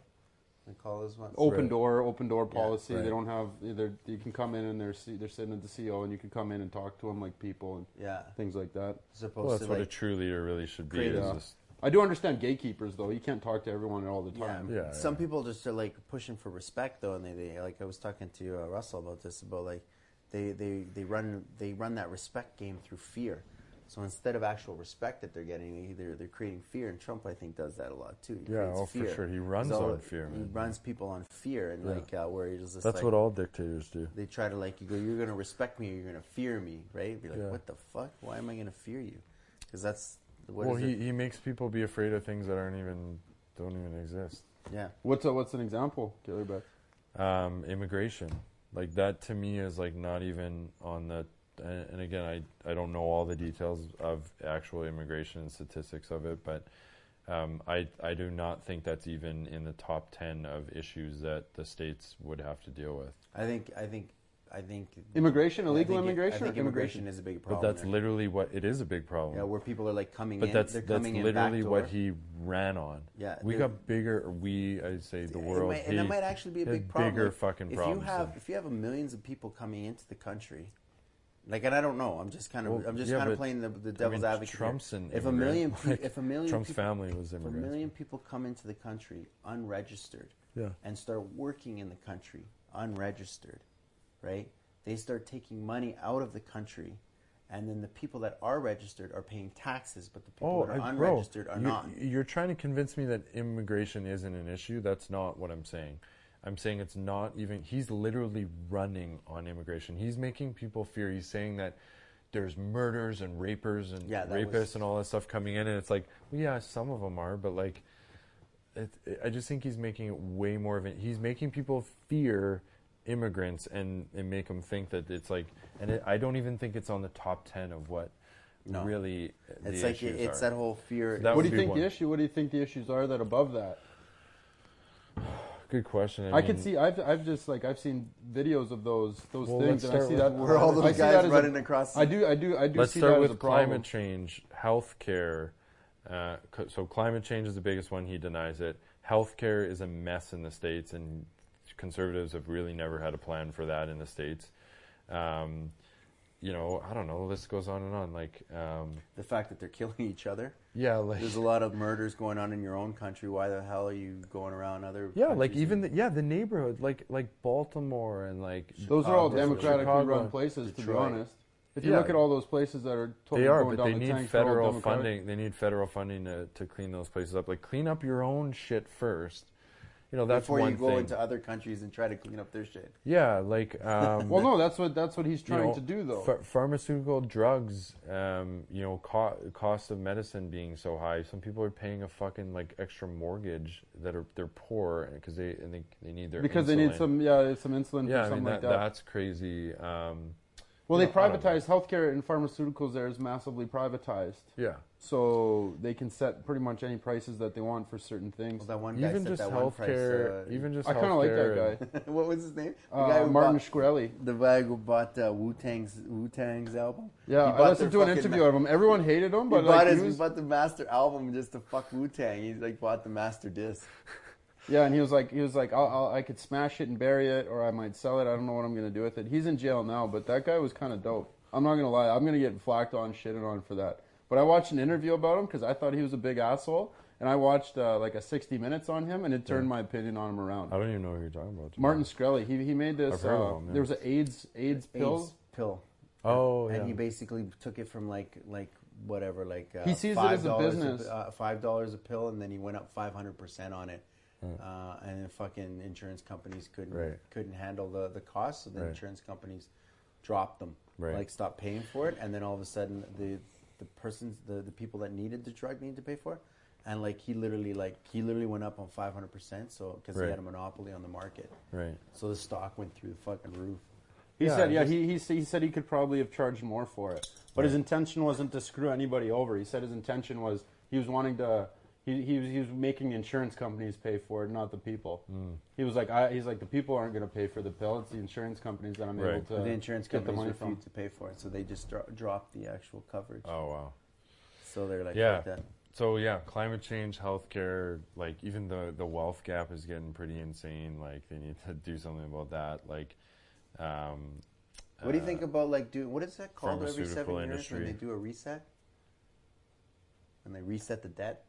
They call those ones. Open Right. door, open door policy. right. They don't have. They're, you can come in and they're se- they're sitting at the CEO, and you can come in and talk to them like people and Yeah, things like that. supposed Well, that's to what like a true leader really should be. create Is a- just, I do understand gatekeepers though. You can't talk to everyone all the Yeah. time. Yeah, Some yeah. people just are like pushing for respect though, and they, they like I was talking to uh, Russell about this about like they, they they run they run that respect game through fear. So instead of actual respect that they're getting, either they're creating fear, and Trump I think does that a lot too. He Yeah, creates oh, for sure. He runs He's all- on fear, He man. runs people on fear, and Yeah. like uh, where he's just that's like, what all dictators do. they try to like you go. You're gonna respect me, or you're gonna fear me, right? Be like, Yeah. what the fuck? Why am I gonna fear you? Because that's what well, is he, it? he makes people be afraid of things that aren't even don't even exist. Yeah, What's a, what's an example, Killer Bet? um, immigration like that to me is like not even on the and, and again I, I don't know all the details of actual immigration and statistics of it but um, I, I do not think that's even in the top 10 of issues that the states would have to deal with I think I think I think Immigration, I illegal think it- immigration, I think immigration? immigration is a big but problem. that's there. literally what it is a big problem Yeah, where people are like coming but in. that's they're that's coming in literally what he ran on Yeah, we got bigger we I say the world might- and that might actually be a big problem. bigger Like, fucking if problems you have than- if you have millions of people coming into the country, like, and I don't know, I'm just kind of Well, I'm just yeah, kind of playing the, the I devil's mean, advocate. Trump's an if a million Like, if a million Trump's people, family was if a million people come into the country unregistered yeah and start working in the country unregistered, right? They start taking money out of the country, and then the people that are registered are paying taxes, but the people oh, that are I- unregistered bro, are you- not. You're trying to convince me that immigration isn't an issue. That's not what I'm saying. I'm saying it's not even. He's literally running on immigration. He's making people fear. He's saying that there's murders and rapers and Yeah, rapists was- and all that stuff coming in, and it's like, well, yeah, some of them are, but like, it, it, I just think he's making it way more of it. He's making people fear immigrants and, and make them think that it's like, and it, I don't even think it's on the top ten of what No. really the It's like issues it's are. that whole fear. That what do you think one. the issue? What do you think the issues are that above that? Good question. I, could mean, see. I've I've just like I've seen videos of those those Well, things, and I see that where all I those see guys as a- running across. I do. I do. I do Let's see start that with as a problem. climate change, healthcare. Uh, so climate change is the biggest one. He denies it. Healthcare is a mess in the states, and conservatives have really never had a plan for that in the states. Um, you know, I don't know. The list goes on and on. Like, um, the fact that they're [laughs] killing each other. yeah, like There's a lot of murders going on in your own country. Why the hell are you going around other? yeah, like even the, yeah, the neighborhood, like like Baltimore and like Those are all Chicago, democratically Chicago, run places, to be honest. If you Yeah. look at all those places that are totally They are, going but down they the need tank, federal funding. They need federal funding to, to clean those places up. Like clean up your own shit first. You know, that's before one you go thing. into other countries and try to clean up their shit. yeah, like um, [laughs] Well, no, that's what that's what he's you trying know, to do, though. ph- pharmaceutical drugs, um, you know, co- cost of medicine being so high. Some people are paying a fucking like extra mortgage that are they're poor because they and they, they need their because they need some yeah some insulin yeah, for I something mean like that, that. that's crazy. Um, well, they know, know. privatized healthcare and pharmaceuticals. There is massively privatized, yeah, so they can set pretty much any prices that they want for certain things. Well, that one guy even set just that one price. healthcare, uh, even just I kind of like that guy, [laughs] what was his name? The uh, who Martin bought, Shkreli. the guy who bought uh, Wu Tang's Wu Tang's album. Yeah, He I listened to an interview ma- of him. Everyone hated him, He but bought like, his, he he was, bought the master album just to fuck Wu Tang. He like bought the master disc. [laughs] yeah, and he was like, he was like, I'll, I'll, I could smash it and bury it, or I might sell it. I don't know what I'm gonna do with it. He's in jail now, but that guy was kind of dope. I'm not gonna lie, I'm gonna get flacked on, shitted on for that. But I watched an interview about him because I thought he was a big asshole, and I watched uh, like a 60 minutes on him, and it turned my opinion on him around. I don't even know who you're talking about. Martin Shkreli, he he made this. I've heard of Uh, him, yeah. There was an AIDS AIDS pill. AIDS pill. Oh and yeah. he basically took it from like like whatever like uh, He sees it as a $5 business. uh, five dollars a pill, and then he went up five hundred percent on it. Uh, and then fucking insurance companies couldn't Right. couldn't handle the the cost, so the Right. insurance companies dropped them, Right. like stopped paying for it, and then all of a sudden the the persons the the people that needed the drug needed to pay for it, and like he literally like he literally went up on five hundred percent, so because Right. he had a monopoly on the market, right. so the stock went through the fucking roof. He Yeah, said, yeah, he, he, he said he could probably have charged more for it. But his intention wasn't to screw anybody over. He said his intention was he was wanting to, he, he, was, he was making the insurance companies pay for it, not the people. Hmm. He was like, I, he's like, the people aren't going to pay for the pill. It's the insurance companies that I'm Right. able to But the insurance get the companies money from. refused to pay for it, so they just dro- dropped the actual coverage. Oh wow. So they're like, Yeah. fuck that. So yeah, climate change, healthcare, like even the the wealth gap is getting pretty insane. Like they need to [laughs] do something about that. Like, um, What do you uh, think about like do what is that called every seven pharmaceutical years when they do a reset? When they reset the debt?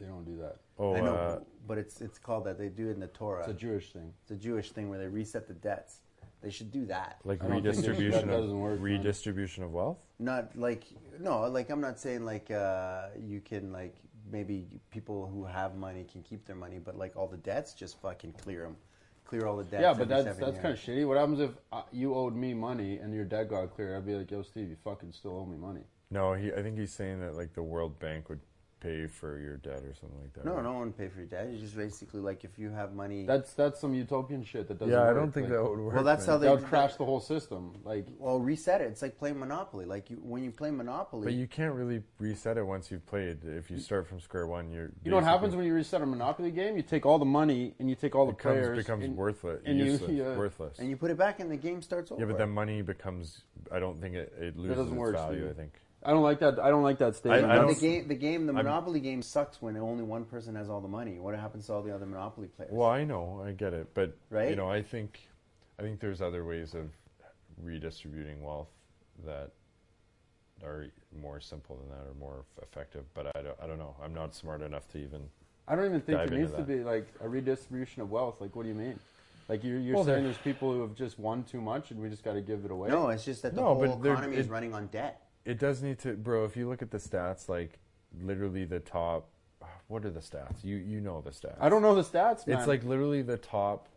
They don't do that. Oh, I know, uh, but it's it's called that. They do it in the Torah. It's a Jewish thing. It's a Jewish thing where they reset the debts. They should do that. like I don't think it- redistribution that of doesn't work, man. redistribution of wealth. Not like no, like I'm not saying like uh, you can like maybe people who have money can keep their money, but like all the debts, just fucking clear them, clear all the debts. yeah, but that's that's kind of shitty. What happens if uh, you owed me money and your debt got clear? I'd be like, yo, Steve, you fucking still owe me money. No, he. I think he's saying that like the World Bank would pay for your debt or something like that. No, right? no one pay for your debt. It's just basically like if you have money. That's that's some utopian shit that doesn't Yeah, I don't think Like, that would work. Well, that's man. how they- that would crash the whole system. Like, well, reset it. It's like playing Monopoly. Like you, when you play Monopoly, But you can't really reset it once you've played. If you start from square one, you're. you know what happens when you reset a Monopoly game? You take all the money and you take all the it becomes, players. becomes and- worthless, and you- yeah. worthless. and you put it back, and the game starts over. yeah, but then money becomes. I don't think it, it loses doesn't its work, value. Steve. I think. I don't like that. I don't like that statement. I But don't- the game, the game, the I'm- Monopoly game sucks when only one person has all the money. What happens to all the other Monopoly players? Well, I know, I get it, but Right? you know, I think, I think there's other ways of redistributing wealth that are more simple than that or more effective. But I don't, I don't know. I'm not smart enough to even. I don't even think dive there into needs to be like a redistribution of wealth. Like, what do you mean? Like you're, you're Well, saying there's people who have just won too much and we just got to give it away. no, it's just that the No, whole economy is running on debt. It does need to, bro. If you look at the stats, like literally the top. What are the stats? You you know the stats. I don't know the stats, man. It's like literally the top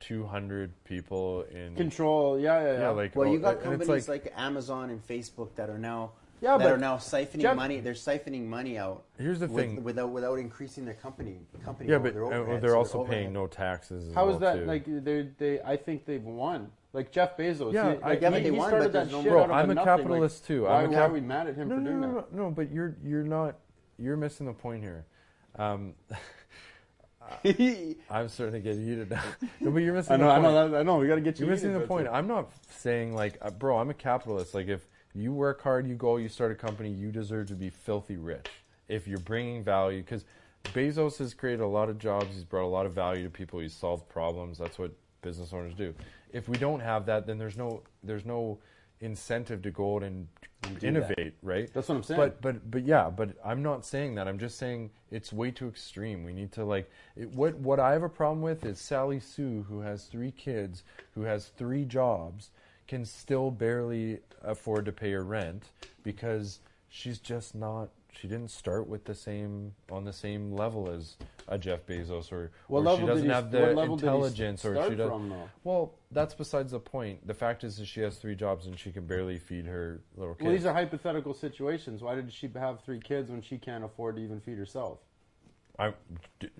200 people in. control. Yeah, yeah, yeah. Yeah, like Well, oh, you got and it's companies like, Amazon and Facebook that are now Yeah, that but are now siphoning Jeff- money. They're siphoning money out. Here's the with- thing. without without increasing their company company. Yeah, but their oh, overhead, they're also overhead- paying no taxes. As How well is that? too. Like they, they, I think they've won. Like Jeff Bezos. Yeah, he, I- like, but he, he won, started that no- shit Bro, out of I'm a nothing. Like, capitalist too. Why, I'm why cap- are we mad at him no, for no, doing no, that? no, no, but you're you're not. You're missing the point here. Um, [laughs] I'm starting to get heated now. [laughs] no, but you're missing. I know, the I know, I know. We got to get you. You're missing the point. it's I'm not saying like, uh, bro, I'm a capitalist. Like, if you work hard, you go, you start a company, you deserve to be filthy rich. If you're bringing value, because Bezos has created a lot of jobs, he's brought a lot of value to people, he's solved problems. That's what business owners do. If we don't have that, then there's no there's no incentive to go out and innovate, right? That's what I'm saying. But but but yeah, but I'm not saying that. I'm just saying it's way too extreme. We need to like it, what what I have a problem with is Sally Sue, who has three kids, who has three jobs, can still barely afford to pay her rent because she's just not. She didn't start with the same on the same level as a Jeff Bezos, or, What or she doesn't have the what level did he intelligence, or she doesn't. Well, that's besides the point. The fact is that she has three jobs and she can barely feed her little kids. Well, these are hypothetical situations. Why did she have three kids when she can't afford to even feed herself? I,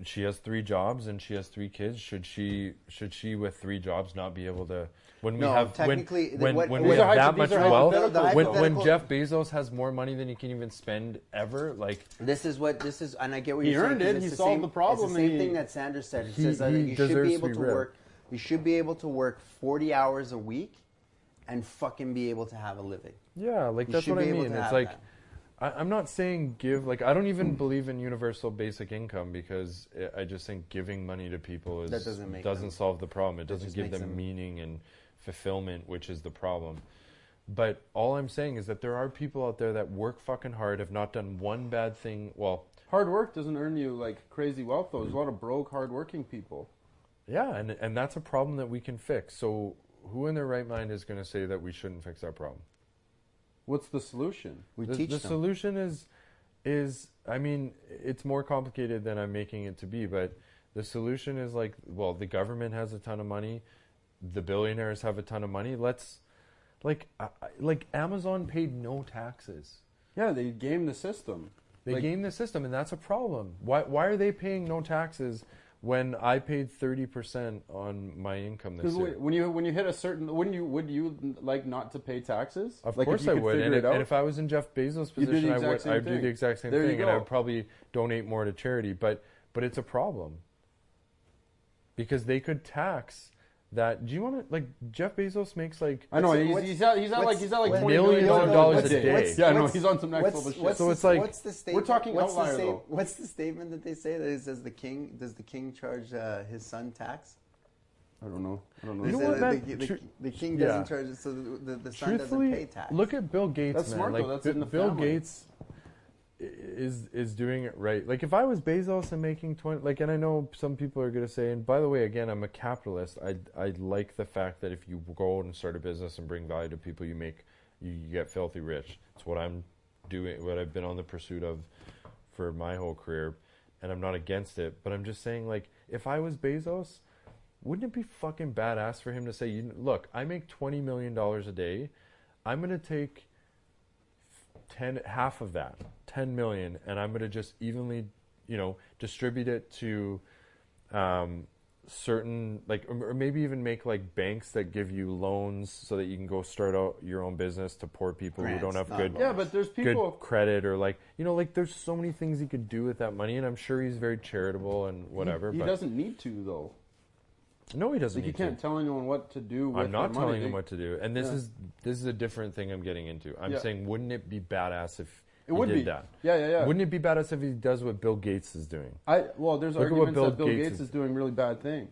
she has three jobs and she has three kids. Should she should she with three jobs not be able to when we No, have technically, the- when, what- when we have that much wealth when, when Jeff Bezos has more money than he can even spend ever like This is what this is, and I get what He you're saying. earned 'cause it. He the solved same, the problem It's the same and thing that Sanders said. It He- says that he you should deserves be to able be to ripped. work. You should be able to work 40 hours a week, and fucking be able to have a living. yeah like You that's should what I be able mean. to It's have like that. I, I'm not saying give like I don't even believe in universal basic income because I I just think giving money to people is That doesn't make doesn't them- solve the problem. It doesn't just give makes them them- meaning and fulfillment, which is the problem. But all I'm saying is that there are people out there that work fucking hard, have not done one bad thing. Well, Hard work doesn't earn you like crazy wealth though. There's a lot of broke, hardworking people. yeah, and and that's a problem that we can fix. So who in their right mind is going to say that we shouldn't fix that problem? What's the solution? We the, teach the them. solution is is I mean it's more complicated than I'm making it to be, but the solution is like well the government has a ton of money, the billionaires have a ton of money. Let's like I- like Amazon paid no taxes. Yeah, they game the system. They Like- game the system, and that's a problem. Why why are they paying no taxes when I paid thirty percent on my income this year? when you when you hit a certain, wouldn't you would you like not to pay taxes? Of like course I would, and it if, and if I was in Jeff Bezos' You'd do the position, I would I'd do the exact same There thing, and I would probably donate more to charity. But but it's a problem because they could tax that. Do you want to like Jeff Bezos makes like I know he's, what's- he's at he's at like he's at like what- twenty Millions million of dollars dollars a day. What's- Yeah, I know what's- he's on some next what's- level shit. So the- it's like- what's the statement? talking what's outlier, the though. What's the statement that they say that it says the king does the king charge uh, his son tax? I don't know. I don't know. You know what, that? The, the, Tru- the king doesn't charge it, so the, the, the son doesn't pay tax. look at Bill Gates. That's man. smart, like, though. That's Bi- in the Bill family. Gates i- is is doing it right. Like if I was Bezos and making twenty, like, and I know some people are going to say, and by the way, again, I'm a capitalist. I I like the fact that if you go out and start a business and bring value to people, you make you, you get filthy rich. It's what I'm doing. What I've been on the pursuit of for my whole career, and I'm not against it. But I'm just saying, like, if I was Bezos. Wouldn't it be fucking badass for him to say, "Look, I make twenty million dollars a day. I'm going to take ten half of that, ten million, and I'm going to just evenly, you know, distribute it to um, certain like, or, or maybe even make like banks that give you loans so that you can go start out your own business to poor people Grants, who don't have good yeah, but there's people good people. credit or like you know like there's so many things he could do with that money and i'm sure he's very charitable and whatever He, he but doesn't need to though. No he doesn't Like you can't to. tell anyone what to do. With i'm not their money. telling him what to do and this Yeah. is this is a different thing i'm getting into i'm Yeah. saying wouldn't it be badass if It he would did be. that Yeah, yeah, yeah. wouldn't it be badass if he does what bill gates is doing I well, there's Look arguments Bill that Bill Gates Gates, is- is doing really bad things.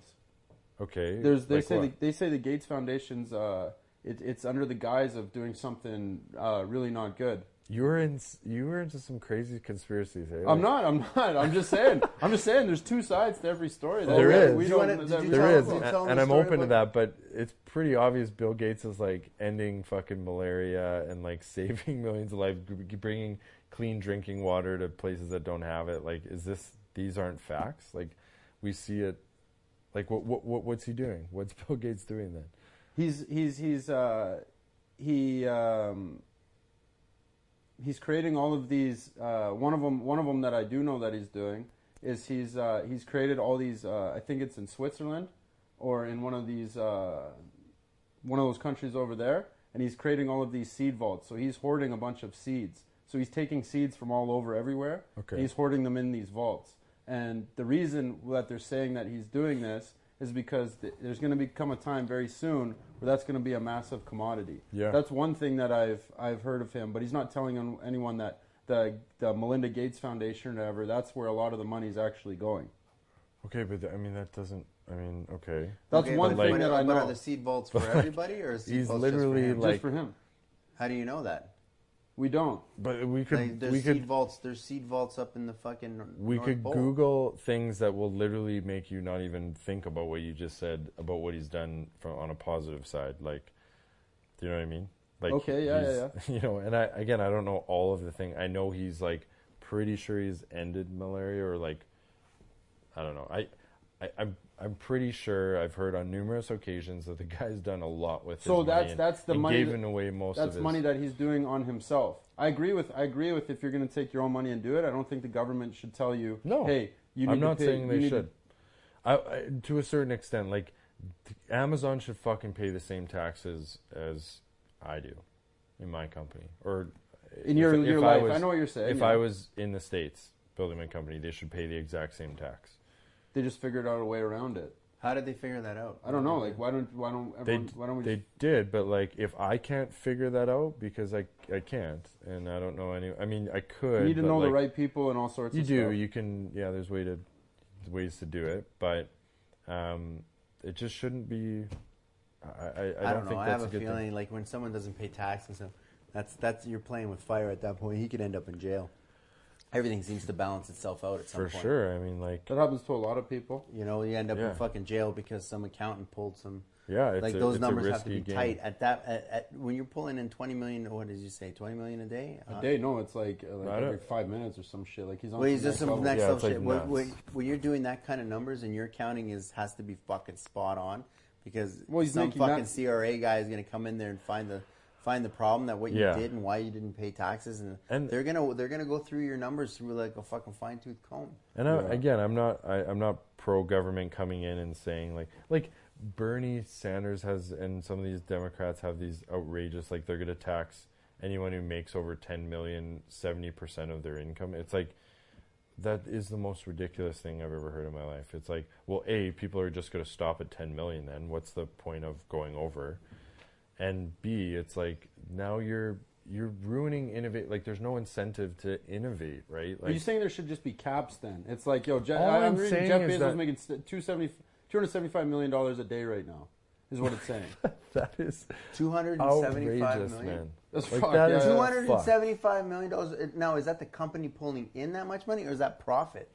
okay There's they like say the, they say the Gates Foundation's uh, it, it's under the guise of doing something uh, really not good. You were in you were into some crazy conspiracies eh? I'm not. I'm not. I'm just saying. [laughs] I'm just saying. There's two sides to every story. That There we, is. We don't. wanna- that we you don't There tell- is, know. did you and, and I'm story open to that, but it's pretty obvious Bill Gates is like ending fucking malaria and like [laughs] saving millions of lives, bringing clean drinking water to places that don't have it. Like, is this? These aren't facts. Like, we see it. Like, what what, what what's he doing? What's [laughs] Bill Gates doing then? He's he's he's uh, he um, he's creating all of these. Uh, one of them one of them that I do know that he's doing is he's uh, he's created all these. Uh, I think it's in Switzerland or in one of these uh, one of those countries over there, and he's creating all of these seed vaults. So he's hoarding a bunch of seeds. So he's taking seeds from all over everywhere. Okay. He's hoarding them in these vaults. And the reason that they're saying that he's doing this is because th- there's going to become a time very soon where that's going to be a massive commodity. Yeah. That's one thing that I've I've heard of him, but he's not telling anyone that the the Melinda Gates Foundation or whatever. That's where a lot of the money's actually going. Okay, but th- I mean that doesn't. I mean, okay, That's Okay, one but- thing but, that I know. but are the seed vaults for [laughs] everybody, or is seed He's vaults literally just for him? like- just for him. How do you know that? We don't. but we could Like, there's we seed could vaults. There's seed vaults up in the fucking. we North could Pole. Google things that will literally make you not even think about what you just said about what he's done from on a positive side. Like, do you know what I mean? Like, Okay, yeah, yeah, he's- [laughs] You know, and I again, I don't know all of the thing. I know he's like pretty sure he's ended malaria or like, I don't know. I, I I'm I'm pretty sure I've heard on numerous occasions that the guy's done a lot with. So his that's- money that's the and money given that- away most That's of his. money that he's doing on himself. I agree with. I agree with. If you're going to take your own money and do it, I don't think the government should tell you. No. Hey, you need to I'm not to pay, saying they should. I, I, to a certain extent, like Amazon should fucking pay the same taxes as I do in my company, or To, in your if- your if life, I, was- know what you're saying. If yeah. I was in the states building my company, they should pay the exact same tax. They just figured out a way around it. How did they figure that out? I don't know. Like, why don't why don't They why don't we they just did, but like if I can't figure that out because I I can't, and I don't know any. I mean, I could. you need to but, know the right people and all sorts. Of things. You of do. Stuff. You can. Yeah, there's way to ways to do it, but um, it just shouldn't be. I, I, I, I, don't, don't, know. think I have a, good feeling thing. like when someone doesn't pay taxes, so that's that's you're playing with fire at that point. He could end up in jail. Everything seems to balance itself out at some For point. sure. I mean, like, That happens to a lot of people. You know, you end up Yeah. in fucking jail because some accountant pulled some. yeah, it's like a, those it's numbers a have to risky be game. tight at that. At, at, when you're pulling in 20 million, what did you say? 20 million a day? A Uh, day, no, it's like, uh, like I don't- every five minutes or some shit. Like he's on. Well, he's some just some level. next Yeah, level it's like shit. When, nuts. when, when you're doing that kind of numbers and your counting is has to be fucking spot on because Well, he's some making fucking that- CRA guy is going to come in there and find the find the problem that what you Yeah. did and why you didn't pay taxes and, And- they're gonna they're gonna go through your numbers through like a fucking fine tooth comb. And I, Yeah. again, I'm not I, I'm not pro government coming in and saying like like Bernie Sanders has and some of these Democrats have these outrageous like they're going to tax anyone who makes over 10 million 70% of their income. It's like that is the most ridiculous thing I've ever heard in my life. It's like, well, A, people are just going to stop at 10 million then. What's the point of going over? And B, it's like now you're you're ruining innovate like there's no incentive to innovate, right? Are you Like saying there should just be caps then? It's like, yo, Je- All I- I'm I'm reading saying Jeff is Bezos that- making st- 270 $275 million a day right now, is what it's saying. [laughs] that is 275 outrageous, million. man. That's Like, fuck, that yeah. Two hundred and seventy-five million dollars. Now, is that the company pulling in that much money, or is that profit?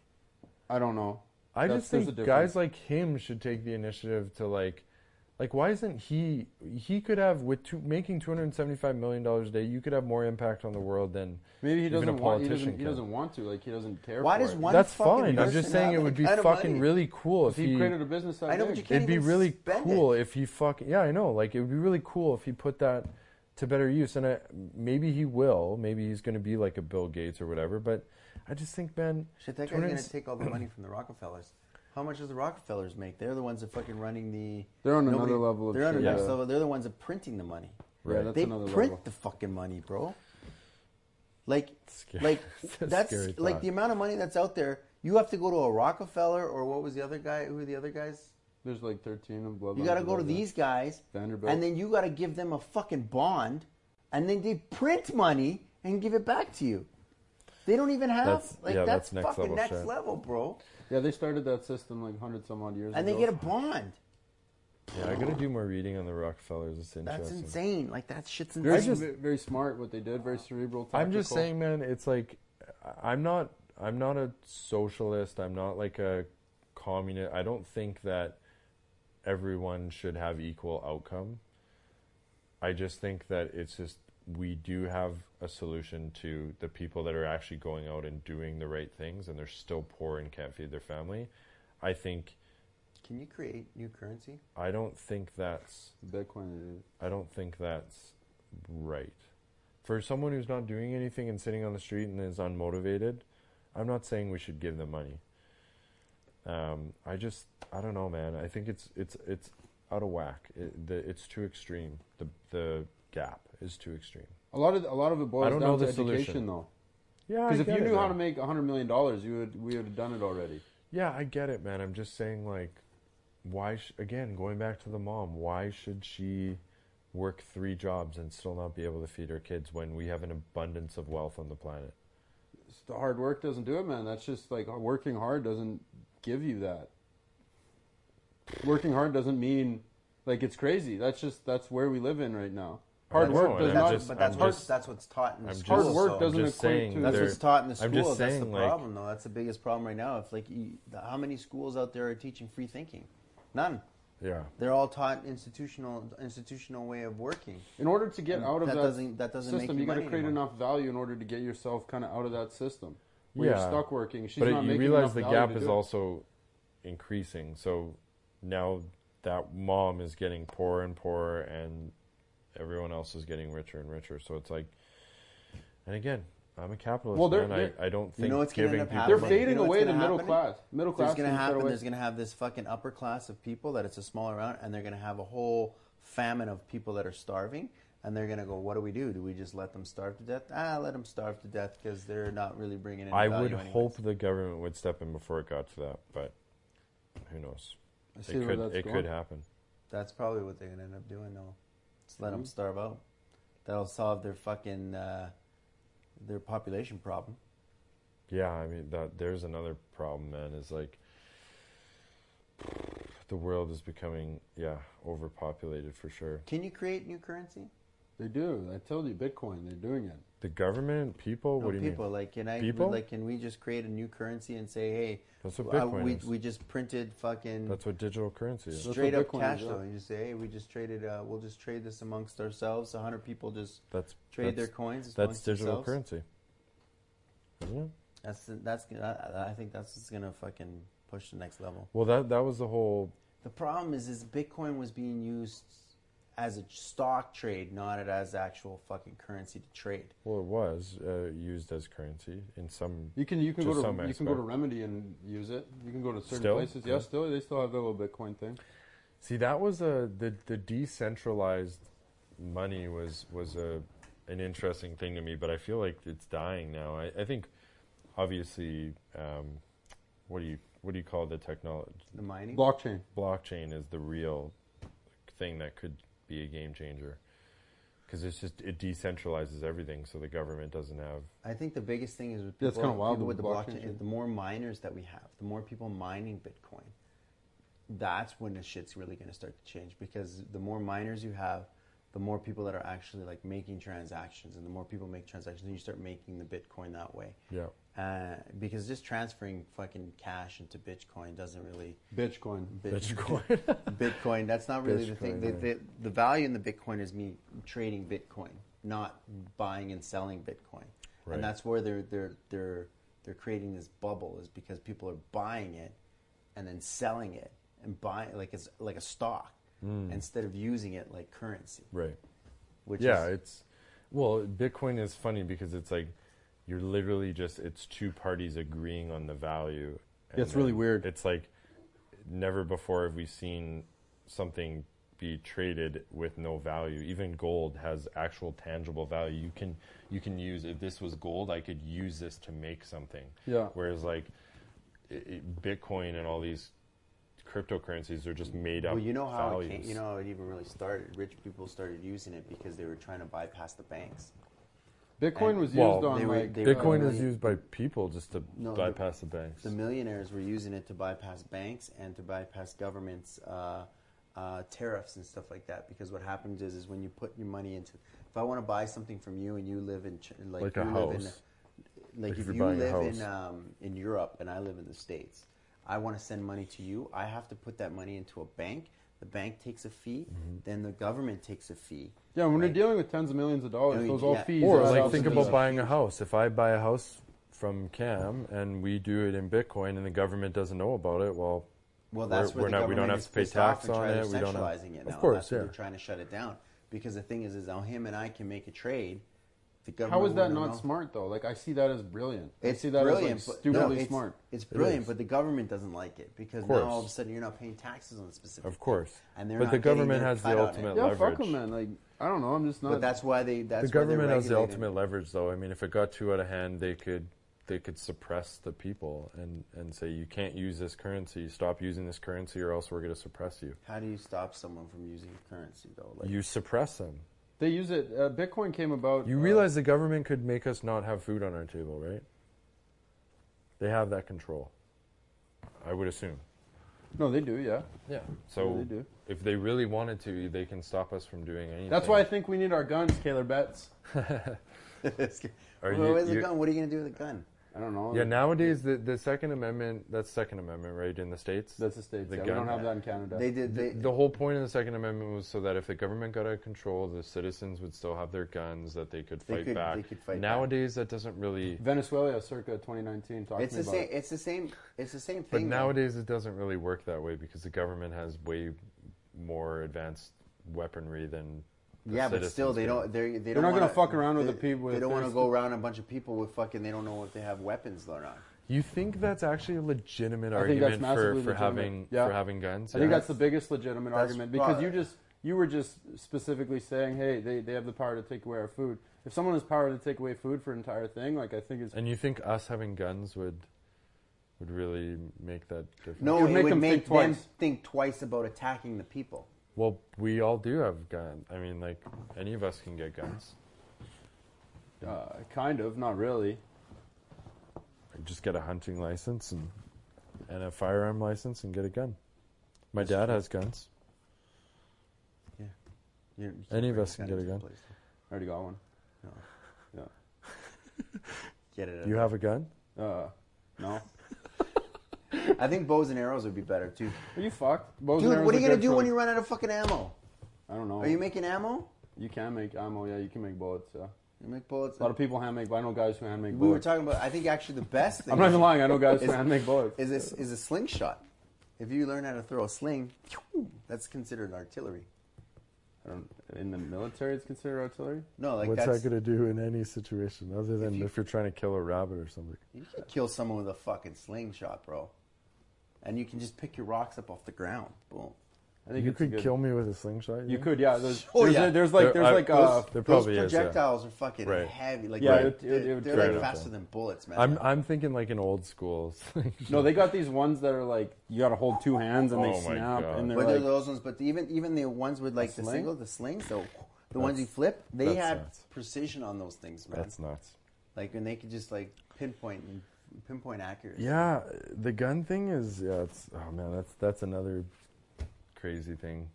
I don't know. I That's- just think guys like him should take the initiative to like, like why isn't he? He could have with two, making two hundred and seventy-five million dollars a day. You could have more impact on the world than Maybe he Even doesn't want. He doesn't, he doesn't want to. Like he doesn't care. Why for does it. one that's fine. I'm just saying it would be fucking money? really cool If if, he he. created a business that I know, big. but you can't It'd be really spend cool it. if he fucking yeah, I know. Like it would be really cool if he put that to better use, and I, maybe he will. Maybe he's going to be like a Bill Gates or whatever. But I just think, man, Shit, that guy's gonna take all the money from the Rockefellers. How much does the Rockefellers make? They're the ones that fucking running the. They're on nobody- another level of They're on the next level. They're the ones that printing the money. Yeah, Right. that's they print level. the fucking money, bro. Like, like [laughs] that's like the amount of money that's out there. You have to go to a Rockefeller or what was the other guy? Who are the other guys? There's like 13 of them, blah. You got to go to these guys, Vanderbilt. and then you got to give them a fucking bond, and then they print money and give it back to you. They don't even have That's- like yeah, that's, that's next fucking level next shit. level, bro. Yeah, they started that system like hundred some odd years ago. And ago. they get a bond. yeah, I got to do more reading on the Rockefellers. It's That's interesting. insane. Like that shit's very, insane. just- very smart what they did. Very cerebral. I'm just saying, man. It's like I'm not. I'm not a socialist. I'm not like a communist. I don't think that everyone should have equal outcome. I just think that it's just we do have a solution to the people that are actually going out and doing the right things, and they're still poor and can't feed their family. I think. Can you create new currency? I don't think that's. Bitcoin. It is. I don't think that's right. For someone who's not doing anything and sitting on the street and is unmotivated, I'm not saying we should give them money. Um, I just, I don't know, man. I think it's it's it's out of whack. It, the, it's too extreme. The the gap is too extreme. A lot of a lot of it boils I don't down know to the education, solution. though. Yeah, Because if you knew how to make hundred million dollars, you would we would have done it already. Yeah, I get it, man. I'm just saying, like, why? Sh- again, going back to the mom, why should she work three jobs and still not be able to feed her kids when we have an abundance of wealth on the planet? It's the hard work doesn't do it, man. That's just like working hard doesn't give you that. Working hard doesn't mean like it's crazy. That's just that's where we live in right now. Hard I work does not. I'm just- but that's I'm what just- that's what's taught in the I'm schools. hard work so- doesn't just equate to. That's what's taught in the I'm schools. That's the saying, like- problem, though. That's the biggest problem right now. If like, you, how many schools out there are teaching free thinking? None. Yeah. They're all taught institutional institutional way of working. in order to get And out of that that, doesn't- that doesn't system, you you got to create anymore. enough value in order to get yourself kind of out of that system. Where Yeah. you're stuck working. She's but not it, you realize the gap is also increasing. So now that mom is getting poorer and poorer, and everyone else is getting richer and richer. So it's like, and again, I'm a capitalist. Well, they're- man. they're- I, I don't think know what's gonna giving end up people They're fading You know away the gonna middle happen? class. Middle class. There's going to happen. There's going to have this fucking upper class of people that it's a smaller round, and they're going to have a whole famine of people that are starving, and they're going to go, "What do we do? Do we just let them starve to death? Ah, let them starve to death because they're not really bringing in." I value would anyways." hope the government would step in before it got to that, but who knows? I see It where could. that's It going. could happen. that's probably what they're going to end up doing. though. Just let them Mhm. starve out. That'll solve their fucking uh, their population problem. Yeah, I mean that. There's another problem, man. Is like the world is becoming yeah overpopulated for sure. Can you create new currency? They do. I told you, Bitcoin. They're doing it. The government, people, No, what do you people mean? like can I People? like can we just create a new currency and say hey That's what uh, we is. we just printed fucking That's what digital currency is. That's straight up Bitcoin cash is, flow yeah. and you say hey we just traded uh, we'll just trade this amongst ourselves. A hundred people just That's trade their coins. that's digital themselves. currency. Isn't it? That's that's I, I think that's what's gonna fucking push the next level. Well, that that was the whole. The problem is, is Bitcoin was being used as a stock trade, not as actual fucking currency to trade. Well, it was uh, used as currency in some. You can you can To go to some you can go to. Remedy and use it. You can go to certain Still? places. Yeah. Yeah, still they still have the little Bitcoin thing. See, that was a the the decentralized money was was a an interesting thing to me, but I feel like it's dying now. I, I think, obviously, um, what do you what do you call the technology? The mining. Blockchain. Blockchain is the real thing that could be a game changer because it's just it decentralizes everything, so the government doesn't have. I think the biggest thing is with Yeah, it's people, kinda wild people with with the blockchain blockchain. The more miners that we have, the more people mining Bitcoin. That's when the shit's really going to start to change because the more miners you have, the more people that are actually like making transactions, and the more people make transactions, and you start making the Bitcoin that way. Yeah. Uh, because just transferring fucking cash into Bitcoin doesn't really Bitcoin. Bit- Bitcoin. [laughs] Bitcoin. That's not really the thing. The, Bitcoin, the, the value in the Bitcoin is me trading Bitcoin, not buying and selling Bitcoin. Right. And that's where they're they're they're they're creating this bubble is because people are buying it and then selling it and buying like it's like a stock Hmm. instead of using it like currency. right. Which yeah, is, it's well, Bitcoin is funny because it's like you're literally just it's two parties agreeing on the value. Yeah, it's really weird. It's like never before have we seen something be traded with no value. Even gold has actual tangible value. You can you can use if this was gold, I could use this to make something. Yeah. Whereas like i i Bitcoin and all these cryptocurrencies are just made up well, you know how values. it came, you know it even really started. Rich people started using it because they were trying to bypass the banks. Bitcoin And- was used Well, on they were- like they Bitcoin were- is used by people just to No, bypass the, banks. The millionaires were using it to bypass banks and to bypass governments' uh, uh, tariffs and stuff like that. Because what happens is, is when you put your money into, if I want to buy something from you and you live in, like, Like you a live in, like, Like if if you're you buying a live in um, in Europe and I live in the states, I want to send money to you. I have to put that money into a bank. The bank takes a fee, Mm-hmm. then the government takes a fee. yeah. When right? you're dealing with tens of millions of dollars, I mean, those all fees. or like think about buying a house. If I buy a house from Cam and we do it in Bitcoin and the government doesn't know about it, well, Well, that's We're- where we're the not- we don't government have is to pay pissed off tax and on try it, They're we don't have- centralizing it Of course, that's why yeah. they're trying to shut it down. Because the thing is, is now him and I can make a trade. The government How is that wouldn't know. smart though? Like I see that as brilliant. I It's see that brilliant, as like, stupidly no, it's, smart. It's brilliant, is. but the government doesn't like it because now all of a sudden you're not paying taxes on a specific. of course. And they're but not the government has the cut on it. ultimate Yeah, leverage. fuck them, man. Like I don't know. I'm just not. But that's why they. That's the government has the ultimate leverage, though. I mean, if it got too out of hand, they could they could suppress the people and and say you can't use this currency. Stop using this currency, or else we're going to suppress you. How do you stop someone from using currency though? Like, You suppress them. They use it. Uh, Bitcoin came about. You uh, realize the government could make us not have food on our table, right? They have that control. I would assume. No, they do. Yeah. Yeah. Yeah, So they do. if they really wanted to, they can stop us from doing anything. That's why I think we need our guns, Kaylor Betts. [laughs] [laughs] Are well, you- where's the you- gun? What are you going to do with the gun? I don't know. Yeah, nowadays the, the Second Amendment, that's Second Amendment, right, in the States? that's the states. the yeah, we don't have that in Canada. They did. They, the whole point of the Second Amendment was so that if the government got out of control, the citizens would still have their guns, that they could They fight could- back. they could fight back. nowadays, that doesn't really. Venezuela, circa 2019. Talk it's to the me same. about it. It's the same. It's the same But thing. though. nowadays, it doesn't really work that way because the government has way more advanced weaponry than. The Yeah, but still, they do. don't. They're, they They're don't not gonna wanna- fuck around with they- the people They don't want to go around a bunch of people with fucking. They don't know if they have weapons or not. You think that's actually a legitimate I think that's argument for, massively for legitimate. having Yeah. for having guns? I think that's the biggest legitimate That's argument because pro- you just you were just specifically saying, hey, they, they have the power to take away our food. If someone has power to take away food for an entire thing, like I think it's And you think us having guns would would really make that difference? No, It would it make would them make think them think twice about attacking the people. Well, we all do have guns. I mean, like any of us can get guns. uh, kind of not really. Just get a hunting license and and a firearm license and get a gun. My dad has guns. You- you Any of us can get a gun. place. I already got one. No. [laughs] Get it. You have a gun? Uh, no. I think bows and arrows would be better too. Are you fucked? Bows and Dude, arrows what are you gonna do for- when you run out of fucking ammo? I don't know. Are you making ammo? You can make ammo. Yeah, you can make bullets. Yeah. You make bullets. A lot of people hand make. but I know guys who hand make bullets. we were talking about. I think actually the best thing [laughs] I'm not even lying. I know guys who Is- hand make bullets. is this is a slingshot. If you learn how to throw a sling, that's considered artillery. I don't, in the military, it's considered artillery. No, like What's that's that going to do in any situation other than you- if you're trying to kill a rabbit or something? you can kill someone with a fucking slingshot, bro. And you can just pick your rocks up off the ground. Boom. I think You could good, kill me with a slingshot. You think? could, yeah. There's, Oh, there's, yeah. there's like, There- there's I- like, those- uh, There Those probably is. Yeah. projectiles are fucking Right. heavy. Like Yeah, they're, would they're like faster yeah. than bullets, man. I'm I'm thinking like an old school. [laughs] slingshot. no, they got these ones that are like you got to hold two hands and Oh they snap God. and they're but like, they're those ones. But even even the ones with like the sling? single, the slings, the the ones you flip, they have nuts. precision on those things, man. That's nuts. like and they could just like pinpoint and pinpoint accuracy. Yeah, the gun thing is yeah. It's oh man, that's that's another crazy thing.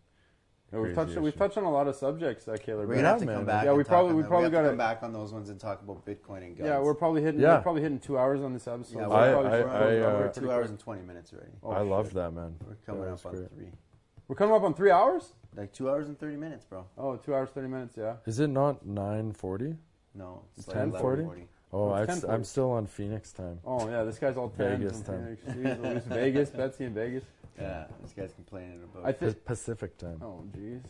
Yeah, we've Crazy touched we've touched on a lot of subjects, uh, Caleb. We're gonna have Yeah, to come back. Yeah, and we talk probably- on we probably have to gotta- come back on those ones and talk about Bitcoin and guns. Yeah, we're probably hitting Yeah. we're probably hitting two hours on this episode. yeah, we're, I- probably I- I, uh, we're pretty two hours and twenty minutes already. Oh, I love shit. that man. We're coming up was on great. three, We're coming up on three hours. like two hours and thirty minutes, bro. Oh, two hours thirty minutes. Yeah. Is it not nine forty? No, it's, It's like 10:40? 11:40. Oh, Oh, I, it's 10:40. I'm still on Phoenix time. Oh yeah, this guy's all ten. Vegas time. Phoenix. Jeez Louise. Vegas, Betsy in Vegas. Yeah, this guy's complaining about. I Pa- think. Pacific time. Oh jeez.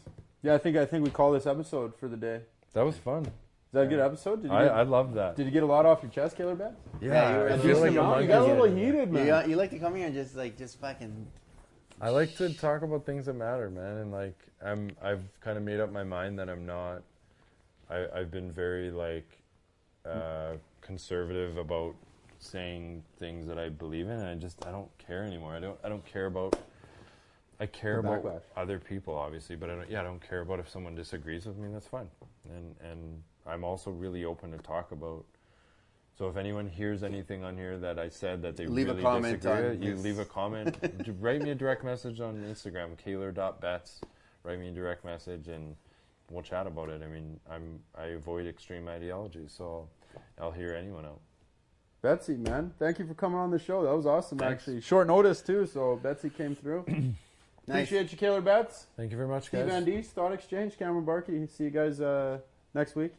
Yeah, I think I think we call this episode for the day. That was fun. Is that a good episode? Did you, I, get, I love that. did you get a lot off your chest, Killer Bet? Yeah, you were I a feel like a amount. monkey. you got a little heated, man. you, got- you like to come here and just like just fucking. I like to talk about things that matter, man, and like I'm I've kind of made up my mind that I'm not. I I've been very like uh, conservative about saying things that I believe in, and I just I don't care anymore. I don't I don't care about. I care The about backlash. other people, obviously, but I don't, yeah, I don't care about if someone disagrees with me. That's fine, and and I'm also really open to talk about. So if anyone hears anything on here that I said that they Leave a really comment disagree, on you leave a comment. [laughs] Write me a direct message on Instagram, Kaler.bets. Write me a direct message and we'll chat about it. I mean, I'm I avoid extreme ideologies, so I'll hear anyone out. Betsy, man, thank you for coming on the show. That was awesome, Thanks. actually. Short notice too, so Betsy came through. [clears throat] Nice. Appreciate you, Killer Bets. Thank you very much, Steve guys. Van Dees, Thought Exchange, Cameron Barkey. See you guys uh, next week.